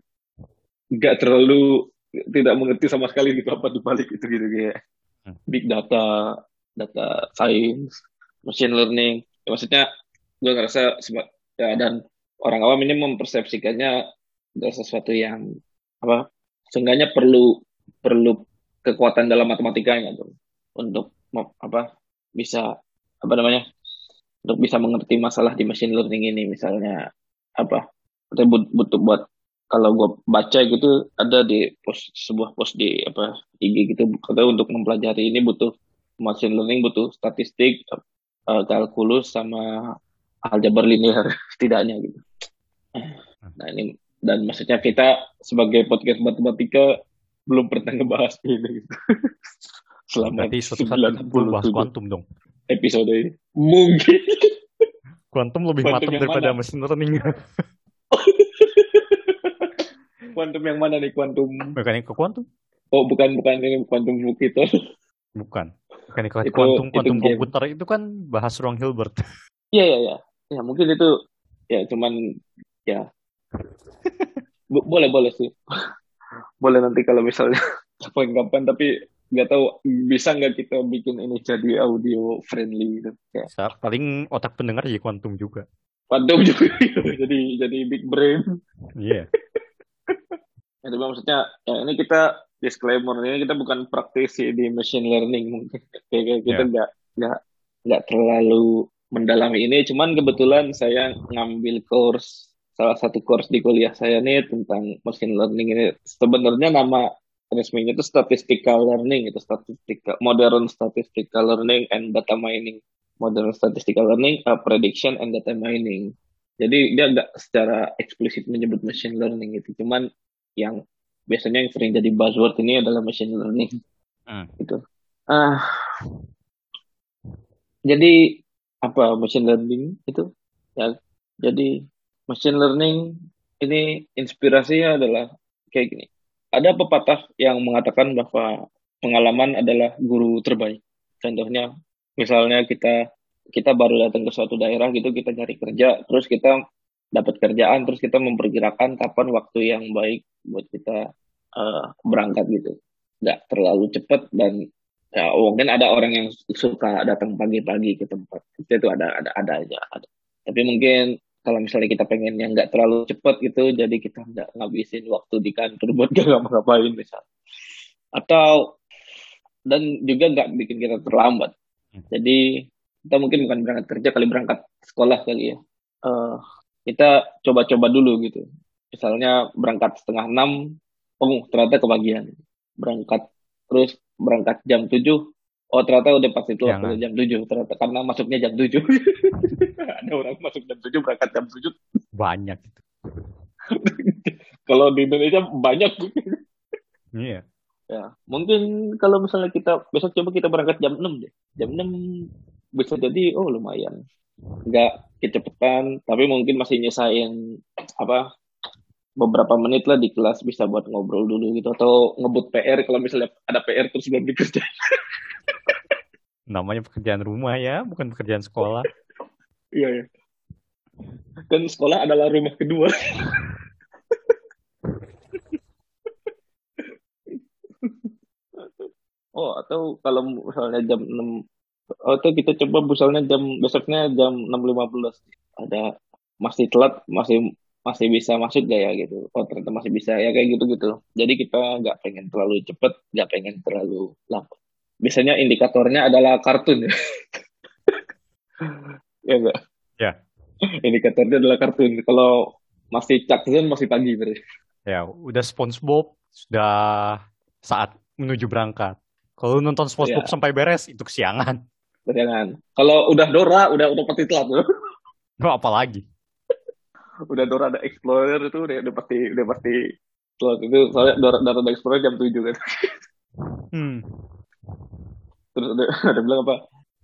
nggak terlalu tidak mengerti sama sekali gitu apa dibalik itu gitu kayak Hmm. big data, data science, machine learning. Ya, maksudnya gue ngerasa ya, dan orang awam ini mempersepsikannya adalah sesuatu yang apa seenggaknya perlu perlu kekuatan dalam matematikanya tuh untuk apa bisa apa namanya untuk bisa mengerti masalah di machine learning ini misalnya apa kita but- butuh buat kalau gue baca gitu ada di post sebuah post di apa IG gitu katanya untuk mempelajari ini butuh machine learning butuh statistik eh, kalkulus sama aljabar linear setidaknya gitu nah ini dan maksudnya kita sebagai podcast matematika belum pernah ngebahas ini gitu selama Berarti suatu saat kita perlu bahas 97 kuantum dong. episode ini mungkin Kuantum lebih Kuantum yang daripada mana? machine learning. Kuantum yang mana nih kuantum Mekanika kuantum? oh bukan bukan ini kuantum Mukito Bukan. Mekanika Itu- kuantum, itu kuantum game. komputer itu kan bahas ruang Hilbert. Iya iya iya. Ya mungkin itu ya cuman ya Bo- boleh boleh sih. boleh nanti kalau misalnya kapan-kapan tapi nggak tahu bisa nggak kita bikin ini jadi audio friendly gitu. Ya. Paling otak pendengar jadi kuantum juga. Quantum juga jadi jadi big brain. Iya. Ya, tapi maksudnya ya ini kita disclaimer ini kita bukan praktisi di machine learning mungkin kayak kita Ya. nggak nggak nggak terlalu mendalami ini cuman kebetulan saya ngambil course salah satu course di kuliah saya nih tentang machine learning ini. Sebenarnya nama resminya itu statistical learning, itu statistical modern statistical learning and data mining. Modern statistical learning, uh, prediction and data mining. Jadi dia nggak secara eksplisit menyebut machine learning itu, cuman yang biasanya yang sering jadi buzzword ini adalah machine learning. Hmm. Gitu. Ah, jadi apa machine learning itu? Ya, jadi machine learning ini inspirasinya adalah kayak gini. Ada pepatah yang mengatakan bahwa pengalaman adalah guru terbaik. Contohnya, misalnya kita kita baru datang ke suatu daerah gitu, kita cari kerja, terus kita dapat kerjaan, terus kita memperkirakan kapan waktu yang baik buat kita uh, berangkat gitu. Nggak terlalu cepat dan ya mungkin ada orang yang suka datang pagi-pagi ke tempat. Itu ada ada ada aja ada. Tapi mungkin kalau misalnya kita pengen yang nggak terlalu cepat gitu jadi kita nggak ngabisin waktu di kantor buat gak ngapa-ngapain misal. Atau dan juga nggak bikin kita terlambat. Jadi kita mungkin bukan berangkat kerja kali berangkat sekolah kali ya. Uh, kita coba-coba dulu gitu misalnya berangkat setengah enam oh ternyata kebagian berangkat terus berangkat jam tujuh Oh ternyata udah pas itu waktu jam 7 ternyata karena masuknya jam 7. Ada orang masuk jam 7 berangkat jam 7. Banyak itu. kalau di Indonesia banyak. Iya. Ya, mungkin kalau misalnya kita besok coba kita berangkat jam 6 deh. Jam 6 bisa jadi oh lumayan. Enggak kecepatan, tapi mungkin masih nyesain apa beberapa menit lah di kelas bisa buat ngobrol dulu gitu atau ngebut PR kalau misalnya ada PR terus belum dikerjain. Namanya pekerjaan rumah ya, bukan pekerjaan sekolah. Iya, iya. Dan sekolah adalah rumah kedua. oh, atau kalau misalnya jam 6 atau kita coba misalnya jam besoknya jam 6.15 ada masih telat masih masih bisa masuk gak ya gitu oh ternyata masih bisa ya kayak gitu gitu jadi kita nggak pengen terlalu cepet nggak pengen terlalu lambat biasanya indikatornya adalah kartun ya. ya enggak? Ya. Indikatornya adalah kartun. Kalau masih Chuck masih pagi berarti. Ya, udah SpongeBob sudah saat menuju berangkat. Kalau nonton SpongeBob ya. sampai beres itu kesiangan. Kesiangan. Kalau udah Dora udah udah pasti telat loh. Nggak apa lagi. udah Dora ada Explorer itu udah, udah pasti udah pasti telat itu soalnya Dora, Dora ada Explorer jam 7 kan. Hmm terus ada, ada bilang apa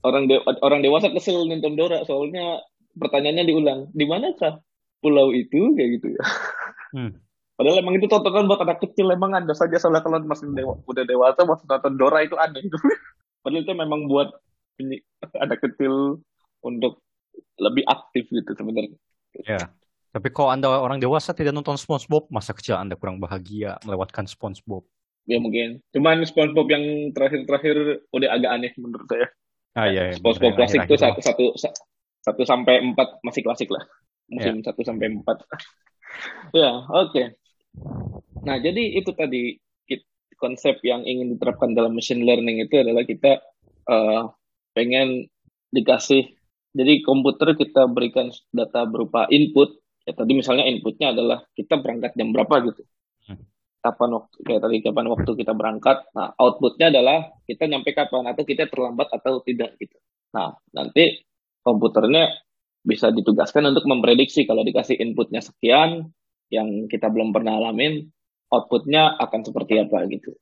orang de orang dewasa kesel nonton Dora soalnya pertanyaannya diulang di manakah pulau itu kayak gitu ya hmm. padahal emang itu tontonan buat anak kecil emang ada saja soalnya kalau masih dewa, udah dewasa masih nonton Dora itu aneh gitu padahal itu memang buat ini anak kecil untuk lebih aktif gitu sebenarnya ya tapi kalau anda orang dewasa tidak nonton SpongeBob masa kecil anda kurang bahagia melewatkan SpongeBob ya mungkin. Cuman SpongeBob yang terakhir-terakhir udah agak aneh menurut saya. Ah iya. iya SpongeBob klasik tuh satu, satu satu sampai empat masih klasik lah. Musim ya. satu sampai empat. ya oke. Okay. Nah jadi itu tadi konsep yang ingin diterapkan dalam machine learning itu adalah kita uh, pengen dikasih jadi komputer kita berikan data berupa input ya tadi misalnya inputnya adalah kita berangkat jam berapa gitu kapan waktu kayak tadi kapan waktu kita berangkat. Nah, outputnya adalah kita nyampe kapan atau kita terlambat atau tidak gitu. Nah, nanti komputernya bisa ditugaskan untuk memprediksi kalau dikasih inputnya sekian yang kita belum pernah alamin, outputnya akan seperti apa gitu.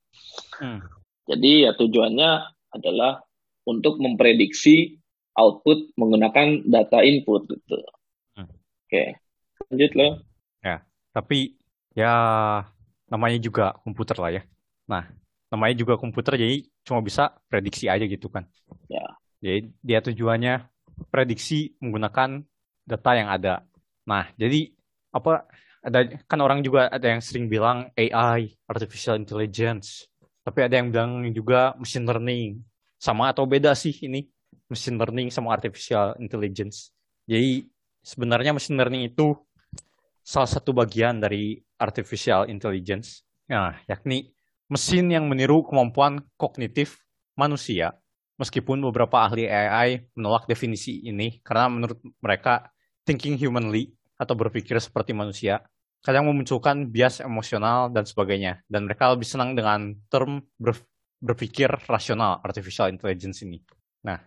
Hmm. Jadi ya tujuannya adalah untuk memprediksi output menggunakan data input gitu. Hmm. Oke, lanjut loh. Ya, tapi ya namanya juga komputer lah ya. Nah, namanya juga komputer jadi cuma bisa prediksi aja gitu kan. Ya. Jadi dia tujuannya prediksi menggunakan data yang ada. Nah, jadi apa ada kan orang juga ada yang sering bilang AI, artificial intelligence. Tapi ada yang bilang juga machine learning. Sama atau beda sih ini machine learning sama artificial intelligence. Jadi sebenarnya machine learning itu salah satu bagian dari artificial intelligence, nah, yakni mesin yang meniru kemampuan kognitif manusia. Meskipun beberapa ahli AI menolak definisi ini karena menurut mereka thinking humanly atau berpikir seperti manusia, kadang memunculkan bias emosional dan sebagainya. Dan mereka lebih senang dengan term berpikir rasional, artificial intelligence ini. Nah,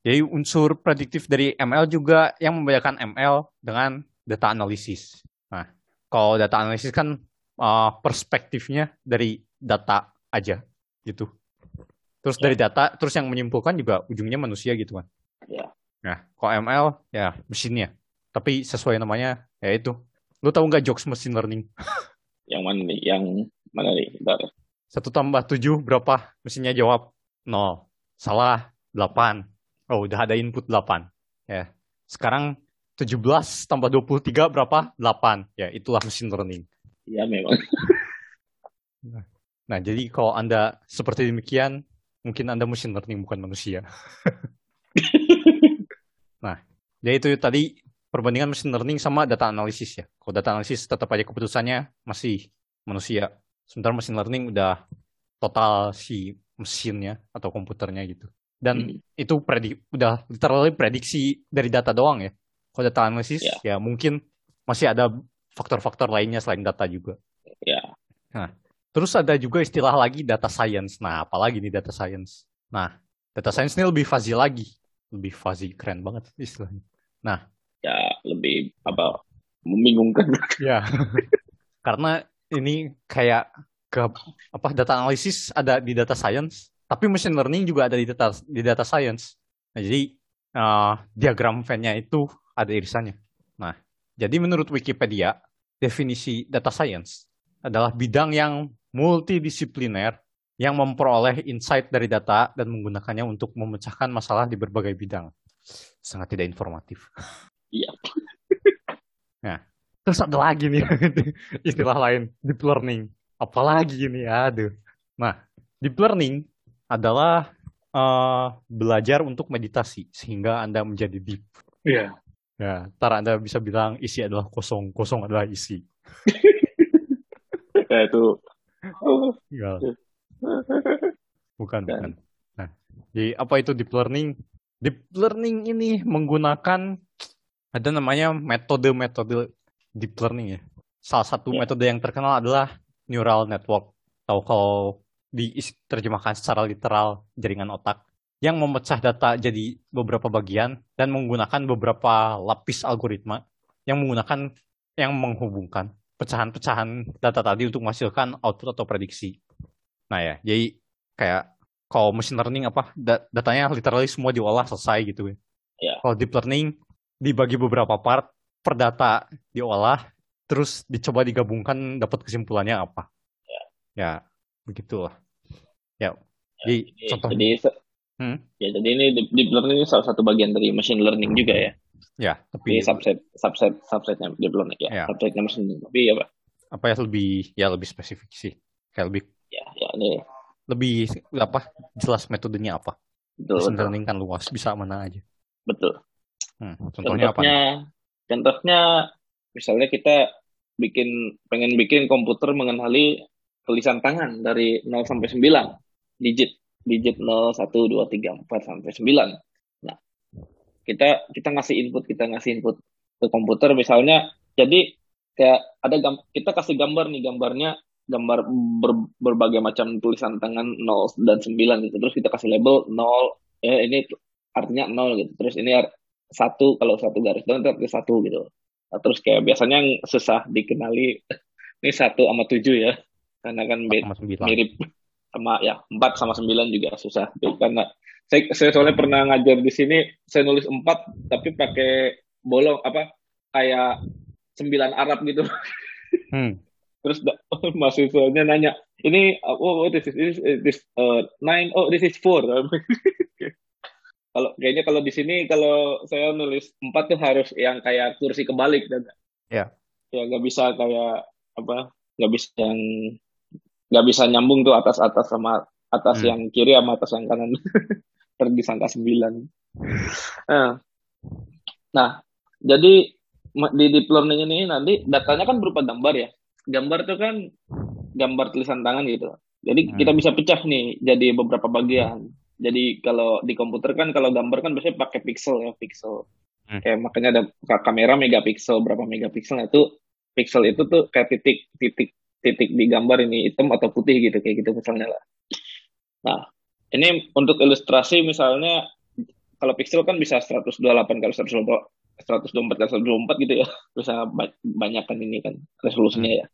jadi unsur prediktif dari ML juga yang membedakan ML dengan data analisis. Nah, kalau data analisis kan uh, perspektifnya dari data aja gitu. Terus dari data, terus yang menyimpulkan juga ujungnya manusia gitu kan. Ya. Nah, kalau ML ya mesinnya. Tapi sesuai namanya ya itu. Lu tahu nggak jokes machine learning? Yang mana nih? Yang mana nih? Bentar. Satu tambah tujuh berapa? Mesinnya jawab nol. Salah delapan. Oh udah ada input delapan. Ya. Sekarang 17 tambah 23 berapa? 8. Ya, itulah machine learning. Ya memang. Nah, jadi kalau Anda seperti demikian, mungkin Anda machine learning bukan manusia. nah, jadi itu tadi perbandingan machine learning sama data analisis ya. Kalau data analisis tetap aja keputusannya masih manusia. Sementara machine learning udah total si mesinnya atau komputernya gitu. Dan hmm. itu predik udah literally prediksi dari data doang ya. Kalau data analisis yeah. ya mungkin masih ada faktor-faktor lainnya selain data juga. Ya. Nah, terus ada juga istilah lagi data science. Nah, apalagi nih data science. Nah, data science ini lebih fuzzy lagi. Lebih fuzzy, keren banget istilahnya. Nah, ya lebih apa membingungkan. Ya. Karena ini kayak ke apa data analisis ada di data science, tapi machine learning juga ada di data di data science. Nah, jadi uh, diagram Venn-nya itu ada irisannya. Nah, jadi menurut Wikipedia, definisi data science adalah bidang yang multidisipliner yang memperoleh insight dari data dan menggunakannya untuk memecahkan masalah di berbagai bidang. Sangat tidak informatif. Iya. Nah, terus ada lagi nih istilah lain, deep learning. Apalagi ini, aduh. Nah, deep learning adalah uh, belajar untuk meditasi sehingga Anda menjadi deep. Iya. Ya, ntar Anda bisa bilang isi adalah kosong, kosong adalah isi. ya itu. Enggak. Bukan, bukan. Nah, jadi apa itu deep learning? Deep learning ini menggunakan ada namanya metode-metode deep learning ya. Salah satu yeah. metode yang terkenal adalah neural network. Tahu kalau diterjemahkan secara literal jaringan otak yang memecah data jadi beberapa bagian dan menggunakan beberapa lapis algoritma yang menggunakan yang menghubungkan pecahan-pecahan data tadi untuk menghasilkan output atau prediksi. Nah ya, jadi kayak kalau machine learning apa datanya literally semua diolah selesai gitu ya. Yeah. Kalau deep learning dibagi beberapa part, per data diolah, terus dicoba digabungkan dapat kesimpulannya apa. Ya, ya begitulah. Ya, ya jadi, jadi contoh. Jadi Hmm? Ya, jadi ini deep learning ini salah satu bagian dari machine learning juga ya. Ya, tapi Ini subset subset subsetnya deep learning ya. ya. Subsetnya machine learning. Tapi ya, Pak. Apa ya lebih ya lebih spesifik sih. Kayak lebih Ya, ya ini lebih apa? Jelas metodenya apa? Betul, machine betul. learning kan luas, bisa mana aja. Betul. Hmm, contohnya, contohnya apa? Contohnya misalnya kita bikin pengen bikin komputer mengenali tulisan tangan dari 0 sampai 9 digit digit 0, 1, 2, 3, 4 sampai 9. Nah, kita kita ngasih input, kita ngasih input ke komputer misalnya jadi kayak ada kita kasih gambar nih gambarnya gambar ber, berbagai macam tulisan tangan 0 dan 9 gitu. Terus kita kasih label 0 eh ini artinya 0 gitu. Terus ini satu kalau satu garis dan terus satu gitu. Nah, terus kayak biasanya yang susah dikenali ini satu sama tujuh ya. Karena kan mirip sama ya empat sama sembilan juga susah. Karena saya, saya soalnya pernah ngajar di sini saya nulis empat tapi pakai bolong apa kayak sembilan Arab gitu. Hmm. terus mahasiswanya nanya ini oh, oh this is this, this uh, nine oh this is four kalau kayaknya kalau di sini kalau saya nulis empat tuh harus yang kayak kursi kebalik dan ya ya nggak bisa kayak apa nggak bisa yang nggak bisa nyambung tuh atas atas sama atas hmm. yang kiri sama atas yang kanan. Terdisangka sembilan. Nah, nah jadi di deep learning ini nanti datanya kan berupa gambar ya. Gambar tuh kan gambar tulisan tangan gitu. Jadi hmm. kita bisa pecah nih jadi beberapa bagian jadi kalau di komputer kan kalau gambar kan biasanya pakai pixel ya pixel Hmm. Kayak makanya ada kamera megapiksel berapa megapiksel nah itu pixel itu tuh kayak titik titik titik di gambar ini hitam atau putih gitu kayak gitu misalnya lah. Nah, ini untuk ilustrasi misalnya kalau pixel kan bisa 128 kali 124 124 kali 124 gitu ya. Bisa banyak kan ini kan resolusinya ya.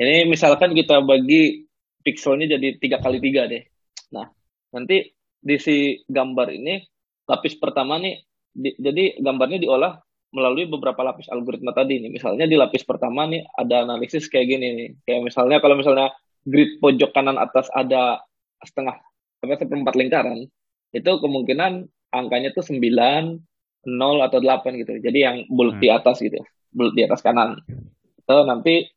Ini misalkan kita bagi pixelnya jadi tiga kali tiga deh. Nah, nanti di si gambar ini lapis pertama nih di, jadi gambarnya diolah melalui beberapa lapis algoritma tadi nih. Misalnya di lapis pertama nih ada analisis kayak gini nih. Kayak misalnya kalau misalnya grid pojok kanan atas ada setengah apa seperempat lingkaran, itu kemungkinan angkanya tuh 9, 0 atau 8 gitu. Jadi yang bulat di hmm. atas gitu. Bulat di atas kanan. So, nanti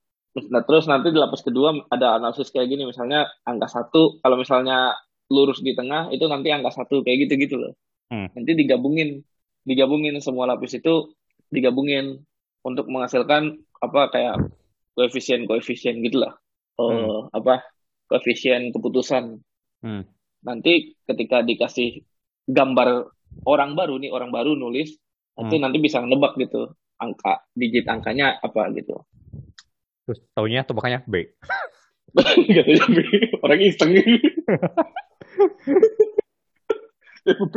nah, terus nanti di lapis kedua ada analisis kayak gini misalnya angka satu kalau misalnya lurus di tengah itu nanti angka satu kayak gitu gitu loh. Hmm. Nanti digabungin digabungin semua lapis itu digabungin untuk menghasilkan apa kayak koefisien koefisien gitulah uh, hmm. apa koefisien keputusan hmm. nanti ketika dikasih gambar orang baru nih orang baru nulis nanti hmm. nanti bisa nebak gitu angka digit angkanya apa gitu terus tahunya tebakannya B Katanya B orang iseng B.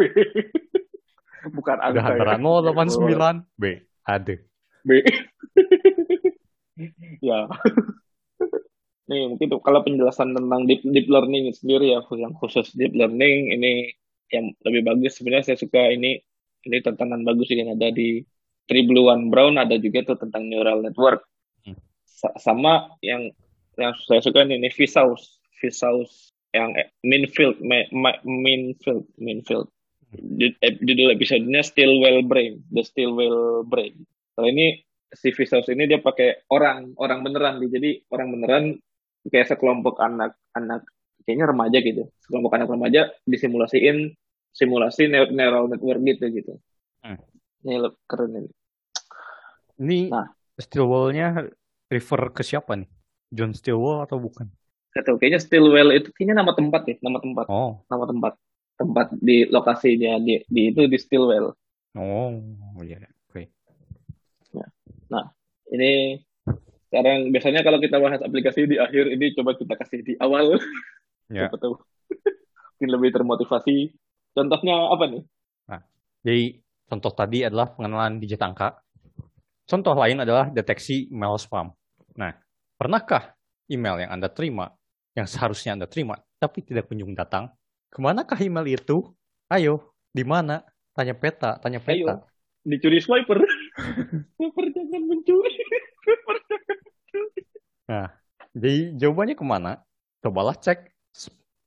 Bukan angka Udah antara ya. 089 B ada. B. Ya. Nih mungkin tuh kalau penjelasan tentang deep deep learning sendiri ya yang khusus deep learning ini yang lebih bagus. Sebenarnya saya suka ini ini tantangan bagus yang ada di Triblu One Brown ada juga tuh tentang neural network. Hmm. sama yang yang saya suka ini, ini Vsauce Vsauce yang Minfield Minfield Minfield judul episodenya Stillwell Brain, The Stillwell Brain. Kalau ini si Vsauce ini dia pakai orang, orang beneran nih. Jadi orang beneran kayak sekelompok anak-anak kayaknya remaja gitu. Sekelompok anak remaja disimulasiin simulasi neural network gitu gitu. Hmm. Ini keren ini. Ini nah. Stillwell-nya refer ke siapa nih? John Stillwell atau bukan? Gak kayaknya Stillwell itu kayaknya nama tempat ya, nama tempat. Oh. Nama tempat tempat di lokasinya di, di itu di Stillwell. Oh, iya, oke. Okay. Nah, nah, ini sekarang biasanya kalau kita bahas aplikasi di akhir ini coba kita kasih di awal. Ya. Yeah. tahu. Mungkin lebih termotivasi. Contohnya apa nih? Nah, jadi contoh tadi adalah pengenalan digit angka. Contoh lain adalah deteksi email spam. Nah, pernahkah email yang Anda terima, yang seharusnya Anda terima, tapi tidak kunjung datang, Ke manakah email itu? Ayo, di mana? Tanya peta, tanya peta. Ayo, dicuri swiper. swiper jangan mencuri. Swiper jangan mencuri. Nah, jadi jawabannya ke mana? Cobalah cek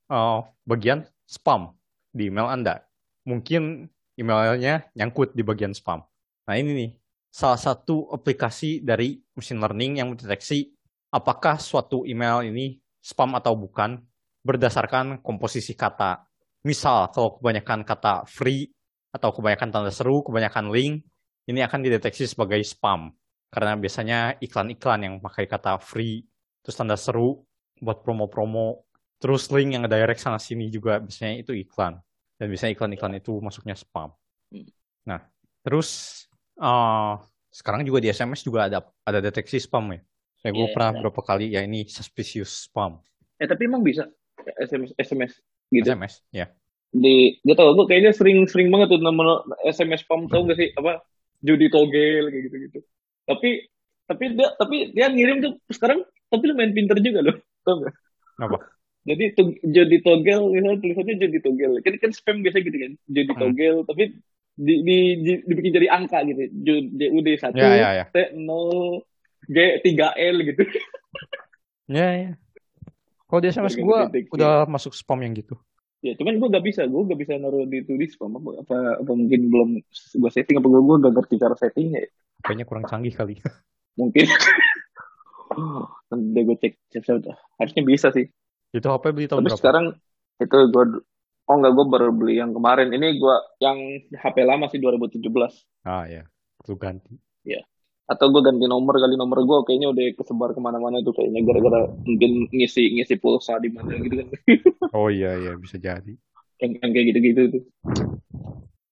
uh, bagian spam di email Anda. Mungkin emailnya nyangkut di bagian spam. Nah ini nih, salah satu aplikasi dari machine learning yang mendeteksi apakah suatu email ini spam atau bukan berdasarkan komposisi kata. Misal, kalau kebanyakan kata free atau kebanyakan tanda seru, kebanyakan link, ini akan dideteksi sebagai spam. Karena biasanya iklan-iklan yang pakai kata free, terus tanda seru buat promo-promo, terus link yang direct sana sini juga biasanya itu iklan. Dan biasanya iklan-iklan itu masuknya spam. Nah, terus uh, sekarang juga di SMS juga ada ada deteksi spam ya. Saya gue yeah, pernah yeah. berapa kali ya ini suspicious spam. Eh tapi emang bisa SMS SMS gitu. SMS, ya. Di gak tau gue kayaknya sering-sering banget tuh nomor SMS spam tau gak sih apa judi togel kayak gitu-gitu. Tapi tapi dia tapi dia ngirim tuh sekarang tapi lu main pinter juga loh. Tau gak? Apa? Jadi tuh jadi togel misalnya tulisannya jadi togel. Kan kan spam biasa gitu kan. Jadi hmm. togel tapi di, di, di, dibikin jadi angka gitu. JUD satu, ya, ya, ya. T nol, G tiga L gitu. Ya ya. Kalau di SMS gue udah masuk spam yang gitu. Ya, cuman gue gak bisa, gue gak bisa naruh di tulis spam apa, apa, apa mungkin belum gue setting apa gue gue gak ngerti cara settingnya. Ya. Kayaknya kurang canggih kali. mungkin. Nanti gue cek, cek harusnya bisa sih. Itu HP beli tahun Tapi berapa? sekarang itu gue Oh enggak, gue baru beli yang kemarin. Ini gue yang HP lama sih 2017. Ah ya, lu ganti. Ya atau gue ganti nomor kali nomor gue kayaknya udah kesebar ke mana-mana tuh kayaknya gara-gara mungkin ngisi ngisi pulsa di mana gitu kan oh iya iya bisa jadi yang, yang kayak gitu-gitu tuh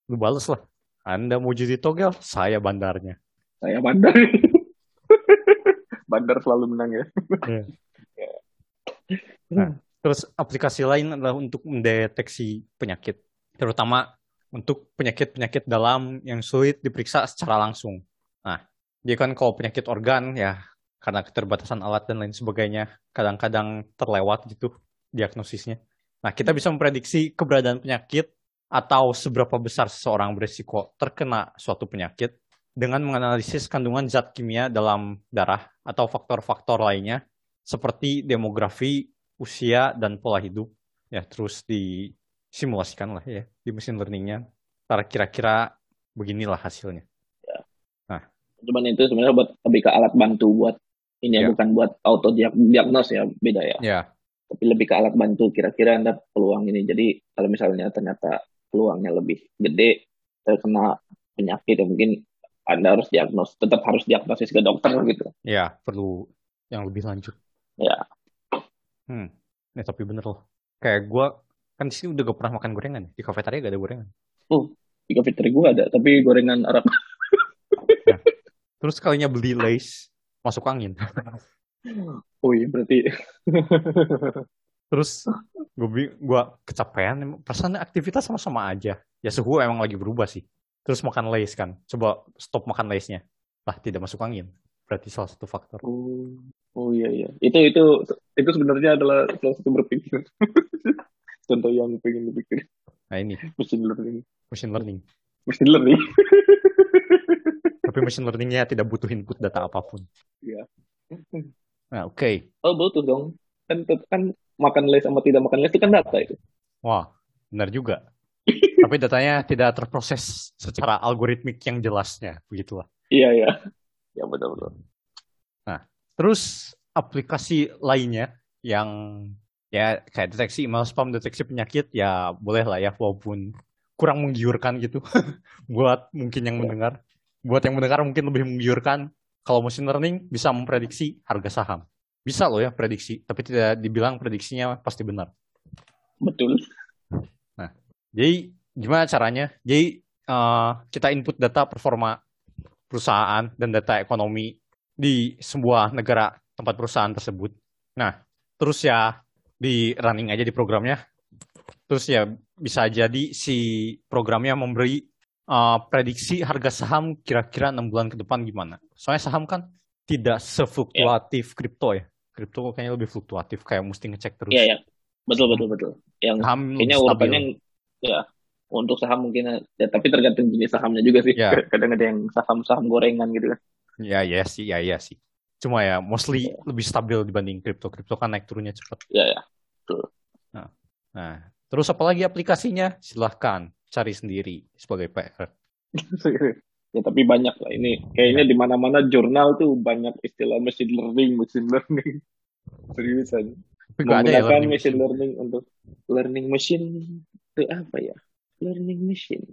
lu balas lah Anda mau jadi togel, saya bandarnya. Saya bandar. bandar selalu menang ya. Iya. Nah, terus aplikasi lain adalah untuk mendeteksi penyakit, terutama untuk penyakit-penyakit dalam yang sulit diperiksa secara langsung. Nah, dia kan kalau penyakit organ ya karena keterbatasan alat dan lain sebagainya kadang-kadang terlewat gitu diagnosisnya. Nah, kita bisa memprediksi keberadaan penyakit atau seberapa besar seseorang berisiko terkena suatu penyakit dengan menganalisis kandungan zat kimia dalam darah atau faktor-faktor lainnya seperti demografi, usia, dan pola hidup. Ya, terus disimulasikan lah ya di mesin learningnya. Kira-kira beginilah hasilnya. Cuman itu sebenarnya buat lebih ke alat bantu buat ini ya, ya. bukan buat auto diagnos ya, beda ya. Ya, tapi lebih ke alat bantu kira-kira anda peluang ini. Jadi kalau misalnya ternyata peluangnya lebih gede terkena penyakit ya mungkin anda harus diagnos tetap harus diagnosis ke dokter gitu. Ya perlu yang lebih lanjut. Ya hmm. Ya, tapi bener loh. Kayak gue kan sini udah gak pernah makan gorengan. Di kafetaria gak ada gorengan. Oh di kafetaria gue ada tapi gorengan Arab terus kalinya beli lace masuk angin Oh iya berarti. Terus gue gua kecapean, perasaan aktivitas sama-sama aja. Ya suhu emang lagi berubah sih. Terus makan lace kan, coba stop makan lace-nya. Lah tidak masuk angin. Berarti salah satu faktor. Oh, oh iya iya. Itu itu itu sebenarnya adalah salah satu berpikir. Contoh yang pengen dipikir. Nah ini. Machine learning. Machine learning. Machine learning. Tapi machine learningnya tidak butuh input data apa pun. Iya. Nah, oke. Okay. Oh, butuh dong. Kan kan makan les sama tidak makan les itu kan data itu. Wah, benar juga. Tapi datanya tidak terproses secara algoritmik yang jelasnya, begitulah. Iya, iya. Ya, betul, betul. Nah, terus aplikasi lainnya yang ya kayak deteksi email spam, deteksi penyakit, ya boleh lah ya, walaupun kurang menggiurkan gitu buat mungkin yang mendengar. Buat yang mendengar mungkin lebih menggiurkan, kalau machine learning bisa memprediksi harga saham. Bisa loh ya prediksi, tapi tidak dibilang prediksinya pasti benar. Betul. Nah, jadi gimana caranya? Jadi uh, kita input data performa perusahaan dan data ekonomi di sebuah negara tempat perusahaan tersebut. Nah, terus ya di running aja di programnya. Terus ya bisa jadi si programnya memberi uh, prediksi harga saham kira-kira enam bulan ke depan gimana. Soalnya saham kan tidak sefluktuatif yeah. kripto ya. Kripto kayaknya lebih fluktuatif, kayak mesti ngecek terus. Iya, yeah, yeah. betul betul betul. Yang saham kayaknya urutannya ya untuk saham mungkin ya tapi tergantung jenis sahamnya juga sih. Yeah. Kadang ada yang saham-saham gorengan gitu kan. Ya, ya sih, ya, ya sih. Cuma ya mostly yeah. lebih stabil dibanding kripto. Kripto kan naik turunnya cepat. Iya, yeah, ya. Yeah. Betul. Nah, nah, terus apa lagi aplikasinya? Silahkan cari sendiri sebagai PR. ya tapi banyak lah ini kayaknya di mana-mana jurnal tuh banyak istilah machine learning, machine learning. Seriusan. Menggunakan ya machine learning untuk learning machine itu apa ya? Learning machine.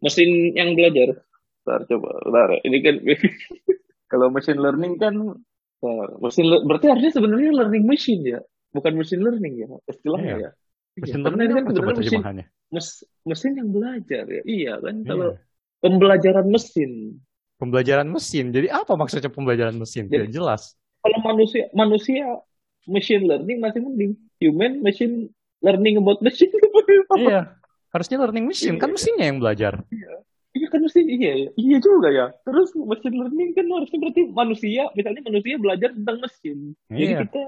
Mesin yang belajar. Bentar, coba. Bentar. Ini kan kalau machine learning kan mesin berarti harusnya sebenarnya learning machine ya, bukan machine learning ya istilahnya iya. ya. Mesin ya, learning kan sebenarnya mesin, mes, mesin yang belajar ya. Iya kan iya. kalau pembelajaran mesin. Pembelajaran mesin. Jadi apa maksudnya pembelajaran mesin? Jadi, Tidak jelas. Kalau manusia manusia machine learning masih mending. Human machine learning about machine. iya. Harusnya learning machine kan iya. kan mesinnya yang belajar. Iya. Iya kan mesin iya iya juga ya. Terus machine learning kan harusnya berarti manusia, misalnya manusia belajar tentang mesin. Iya. Jadi kita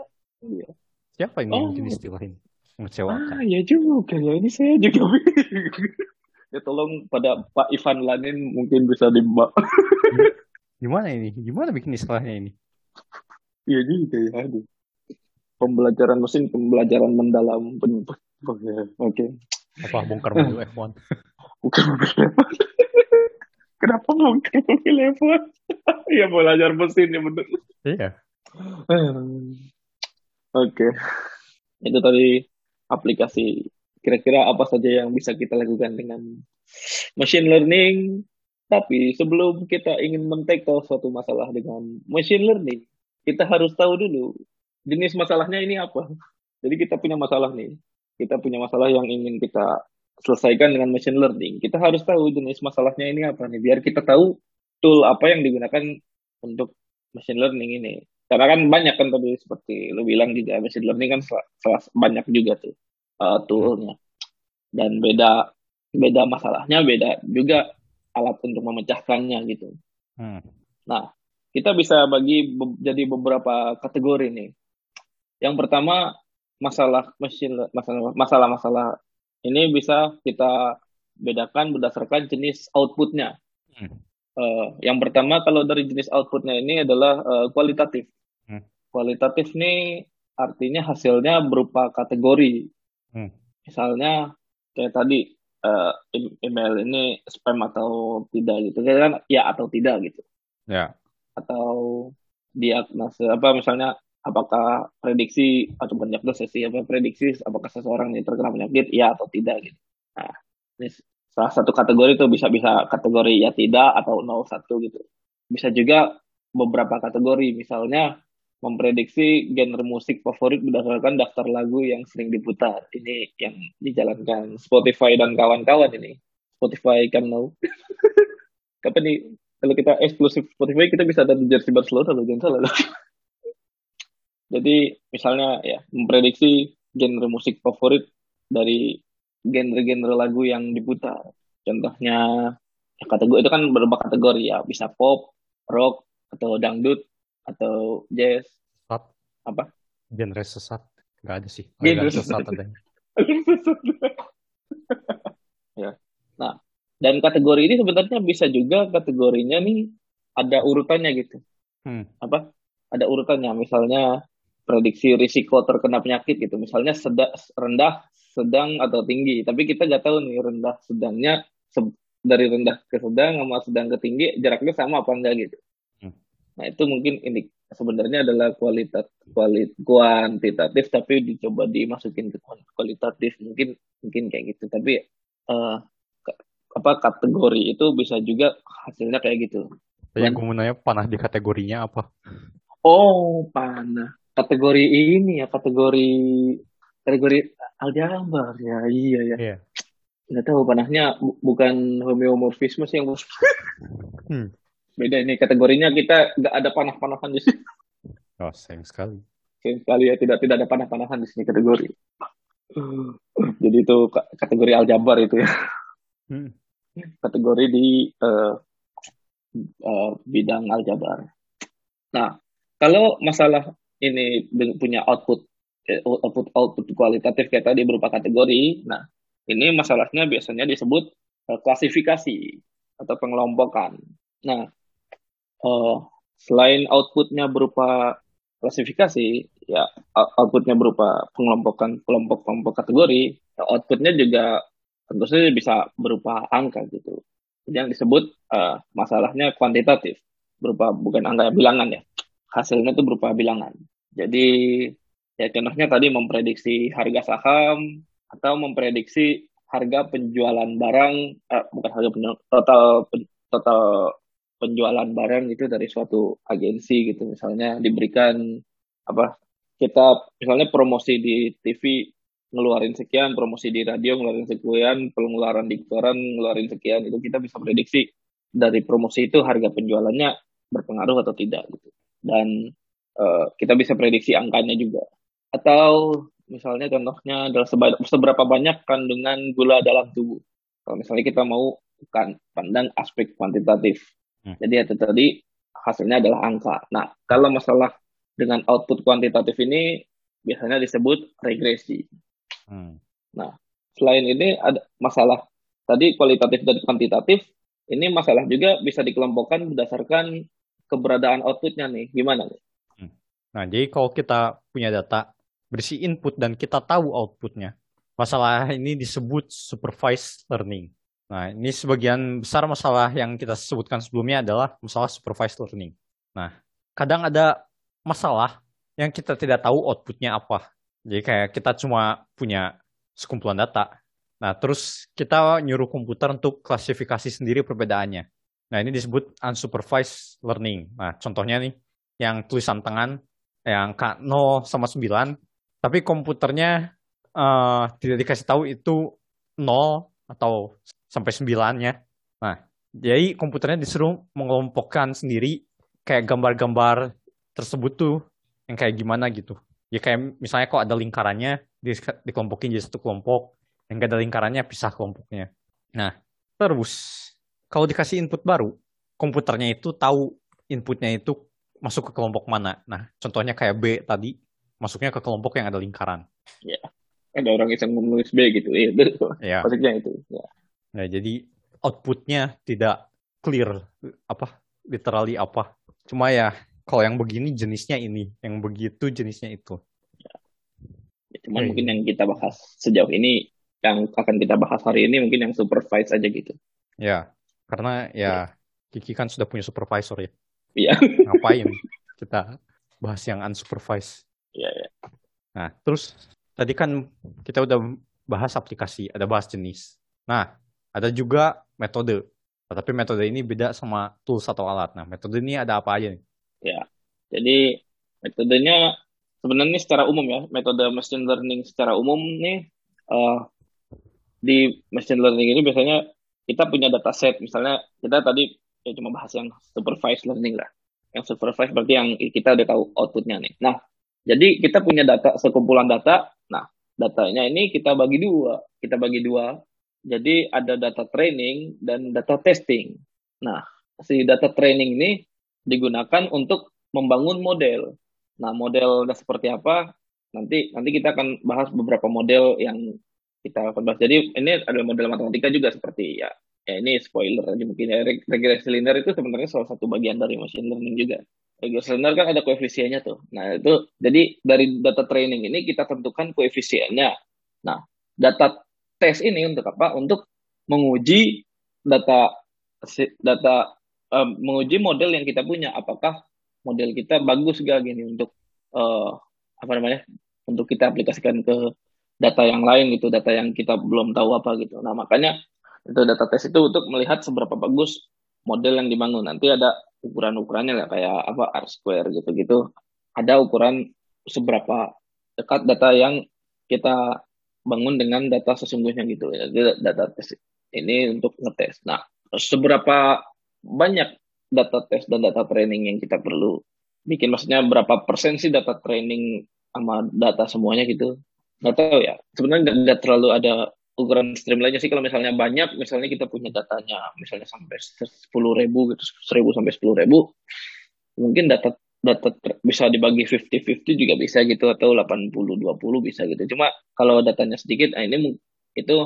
iya. Siapa yang oh. mungkin istilah ini? Mengecewakan. Ah, ya juga ya. Ini saya juga ya tolong pada Pak Ivan Lanin mungkin bisa dimbak. Gimana ini? Gimana bikin istilahnya ini? Iya juga ya. Aduh. Pembelajaran mesin, pembelajaran mendalam. Oke. Okay. Apa bongkar mobil F1? Bukan mobil F1. Kenapa bongkar mobil F1? Iya belajar mesin ya betul. Iya. Oke. Okay. Itu tadi aplikasi kira-kira apa saja yang bisa kita lakukan dengan machine learning. Tapi sebelum kita ingin men-tackle suatu masalah dengan machine learning, kita harus tahu dulu jenis masalahnya ini apa. Jadi kita punya masalah nih. Kita punya masalah yang ingin kita selesaikan dengan machine learning. Kita harus tahu jenis masalahnya ini apa nih, biar kita tahu tool apa yang digunakan untuk machine learning ini. Karena kan banyak kan tadi seperti lo bilang juga machine learning kan salah banyak juga tuh uh, toolnya. Dan beda beda masalahnya, beda juga alat untuk memecahkannya gitu. Hmm. Nah, kita bisa bagi be jadi beberapa kategori nih. Yang pertama masalah mesin masalah masalah masalah ini bisa kita bedakan berdasarkan jenis outputnya. Hmm. Uh, yang pertama kalau dari jenis outputnya ini adalah uh, kualitatif. Hmm. Kualitatif ini artinya hasilnya berupa kategori. Hmm. Misalnya kayak tadi uh, email ini spam atau tidak gitu. Kan ya atau tidak gitu. Ya. Atau diagnosis apa misalnya apakah prediksi atau diagnosis sih apa prediksi apakah seseorang ini terkena penyakit ya atau tidak gitu. Nah ini salah satu kategori itu bisa bisa kategori ya tidak atau 01 gitu. Bisa juga beberapa kategori misalnya memprediksi genre musik favorit berdasarkan daftar lagu yang sering diputar. Ini yang dijalankan Spotify dan kawan-kawan ini. Spotify kan mau. Kapan nih kalau kita eksklusif Spotify kita bisa ada di jersey Barcelona loh, jangan salah Jadi misalnya ya memprediksi genre musik favorit dari genre-genre lagu yang diputar. Contohnya ya kategori itu kan beberapa kategori ya, bisa pop, rock, atau dangdut, atau jazz sesat. Apa? Genre sesat. Nggak ada sih. Genre sesat. ada ya. Nah dan kategori ini sebenarnya bisa juga kategorinya nih ada urutannya gitu. Hmm. apa? Ada urutannya. Misalnya prediksi risiko terkena penyakit gitu. Misalnya sedang rendah sedang atau tinggi. Tapi kita nggak tahu nih rendah sedangnya se dari rendah ke sedang sama sedang ke tinggi jaraknya sama apa enggak gitu Nah itu mungkin ini sebenarnya adalah kualitas kualit kuantitatif tapi dicoba dimasukin ke kualitatif mungkin mungkin kayak gitu tapi uh, apa kategori itu bisa juga hasilnya kayak gitu. Yang gue mau nanya panah di kategorinya apa? Oh panah kategori ini ya kategori kategori aljabar ya iya ya. Yeah. Nggak tahu panahnya bukan homeomorfisme sih yang hmm beda ini kategorinya kita nggak ada panah-panahan di sini. Oh, sayang sekali. Sayang sekali ya tidak tidak ada panah-panahan di sini kategori. Jadi itu kategori aljabar itu ya. Hmm. Kategori di uh, uh, bidang aljabar. Nah, kalau masalah ini punya output eh, output output kualitatif kayak tadi berupa kategori. Nah, ini masalahnya biasanya disebut uh, klasifikasi atau pengelompokan. Nah, uh, selain outputnya berupa klasifikasi, ya outputnya berupa pengelompokan kelompok-kelompok kategori, ya outputnya juga tentu saja bisa berupa angka gitu. Yang disebut uh, masalahnya kuantitatif, berupa bukan angka bilangan ya. Hasilnya itu berupa bilangan. Jadi ya contohnya tadi memprediksi harga saham atau memprediksi harga penjualan barang, uh, bukan harga penjualan, total total penjualan barang itu dari suatu agensi gitu. Misalnya diberikan apa kita misalnya promosi di TV ngeluarin sekian promosi di radio ngeluarin sekian pengeluaran di koran ngeluarin sekian itu kita bisa prediksi dari promosi itu harga penjualannya berpengaruh atau tidak gitu. Dan uh, kita bisa prediksi angkanya juga. Atau misalnya contohnya adalah seberapa banyak kandungan gula dalam tubuh. Kalau misalnya kita mau kan pandang aspek kuantitatif Hmm. Jadi itu tadi hasilnya adalah angka. Nah, kalau masalah dengan output kuantitatif ini biasanya disebut regresi. Hmm. Nah, selain ini ada masalah tadi kualitatif dan kuantitatif, ini masalah juga bisa dikelompokkan berdasarkan keberadaan outputnya nih. Gimana nih? Hmm. Nah, jadi kalau kita punya data berisi input dan kita tahu outputnya, masalah ini disebut supervised learning. Nah, ini sebagian besar masalah yang kita sebutkan sebelumnya adalah masalah supervised learning. Nah, kadang ada masalah yang kita tidak tahu outputnya apa. Jadi kayak kita cuma punya sekumpulan data. Nah, terus kita nyuruh komputer untuk klasifikasi sendiri perbedaannya. Nah, ini disebut unsupervised learning. Nah, contohnya nih, yang tulisan tangan, yang K0 sama 9, tapi komputernya uh, tidak dikasih tahu itu 0 atau sampai 9-nya. Nah, jadi komputernya disuruh mengelompokkan sendiri kayak gambar-gambar tersebut tuh yang kayak gimana gitu. Ya kayak misalnya kok ada lingkarannya di, dikelompokin jadi satu kelompok, yang gak ada lingkarannya pisah kelompoknya. Nah, terus kalau dikasih input baru, komputernya itu tahu inputnya itu masuk ke kelompok mana. Nah, contohnya kayak B tadi, masuknya ke kelompok yang ada lingkaran. Ya, ada orang yang menulis B gitu. Iya, betul. Ya. Maksudnya itu. Ya. Nah, jadi outputnya tidak clear apa literally apa. Cuma ya kalau yang begini jenisnya ini, yang begitu jenisnya itu. Ya. Cuman mungkin yang kita bahas sejauh ini, yang akan kita bahas hari ini mungkin yang supervise aja gitu. Ya, karena ya Kiki kan sudah punya supervisor ya. Iya. Ngapain kita bahas yang unsupervised? Iya, ya. Nah, terus tadi kan kita udah bahas aplikasi, ada bahas jenis. Nah, ada juga metode. Tapi metode ini beda sama tools atau alat. Nah, metode ini ada apa aja nih? Ya, jadi metodenya sebenarnya secara umum ya, metode machine learning secara umum nih uh, di machine learning ini biasanya kita punya dataset, misalnya kita tadi ya cuma bahas yang supervised learning lah. Yang supervised berarti yang kita udah tahu outputnya nih. Nah, jadi kita punya data, sekumpulan data. Nah, datanya ini kita bagi dua. Kita bagi dua. Jadi ada data training dan data testing. Nah, si data training ini digunakan untuk membangun model. Nah, model seperti apa? Nanti nanti kita akan bahas beberapa model yang kita akan bahas. Jadi ini adalah model matematika juga seperti ya ya ini spoiler aja mungkin ya regresi linear itu sebenarnya salah satu bagian dari machine learning juga regresi linear kan ada koefisiennya tuh nah itu jadi dari data training ini kita tentukan koefisiennya nah data tes ini untuk apa untuk menguji data data um, menguji model yang kita punya apakah model kita bagus gak gini untuk uh, apa namanya untuk kita aplikasikan ke data yang lain gitu data yang kita belum tahu apa gitu nah makanya itu data test itu untuk melihat seberapa bagus model yang dibangun. Nanti ada ukuran-ukurannya lah kayak apa R square gitu-gitu. Ada ukuran seberapa dekat data yang kita bangun dengan data sesungguhnya gitu. Jadi data test ini untuk ngetes. Nah, seberapa banyak data test dan data training yang kita perlu bikin maksudnya berapa persen sih data training sama data semuanya gitu nggak tahu ya sebenarnya nggak terlalu ada ukuran stream lainnya sih kalau misalnya banyak, misalnya kita punya datanya misalnya sampai sepuluh ribu gitu, seribu sampai sepuluh ribu, mungkin data data bisa dibagi 50-50 juga bisa gitu atau 80-20 bisa gitu. Cuma kalau datanya sedikit, nah ini itu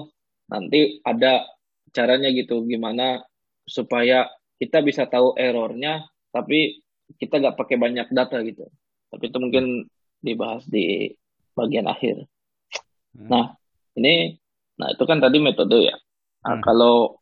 nanti ada caranya gitu gimana supaya kita bisa tahu errornya tapi kita nggak pakai banyak data gitu. Tapi itu mungkin dibahas di bagian akhir. Hmm. Nah, ini Nah, itu kan tadi metode ya. Nah, hmm. kalau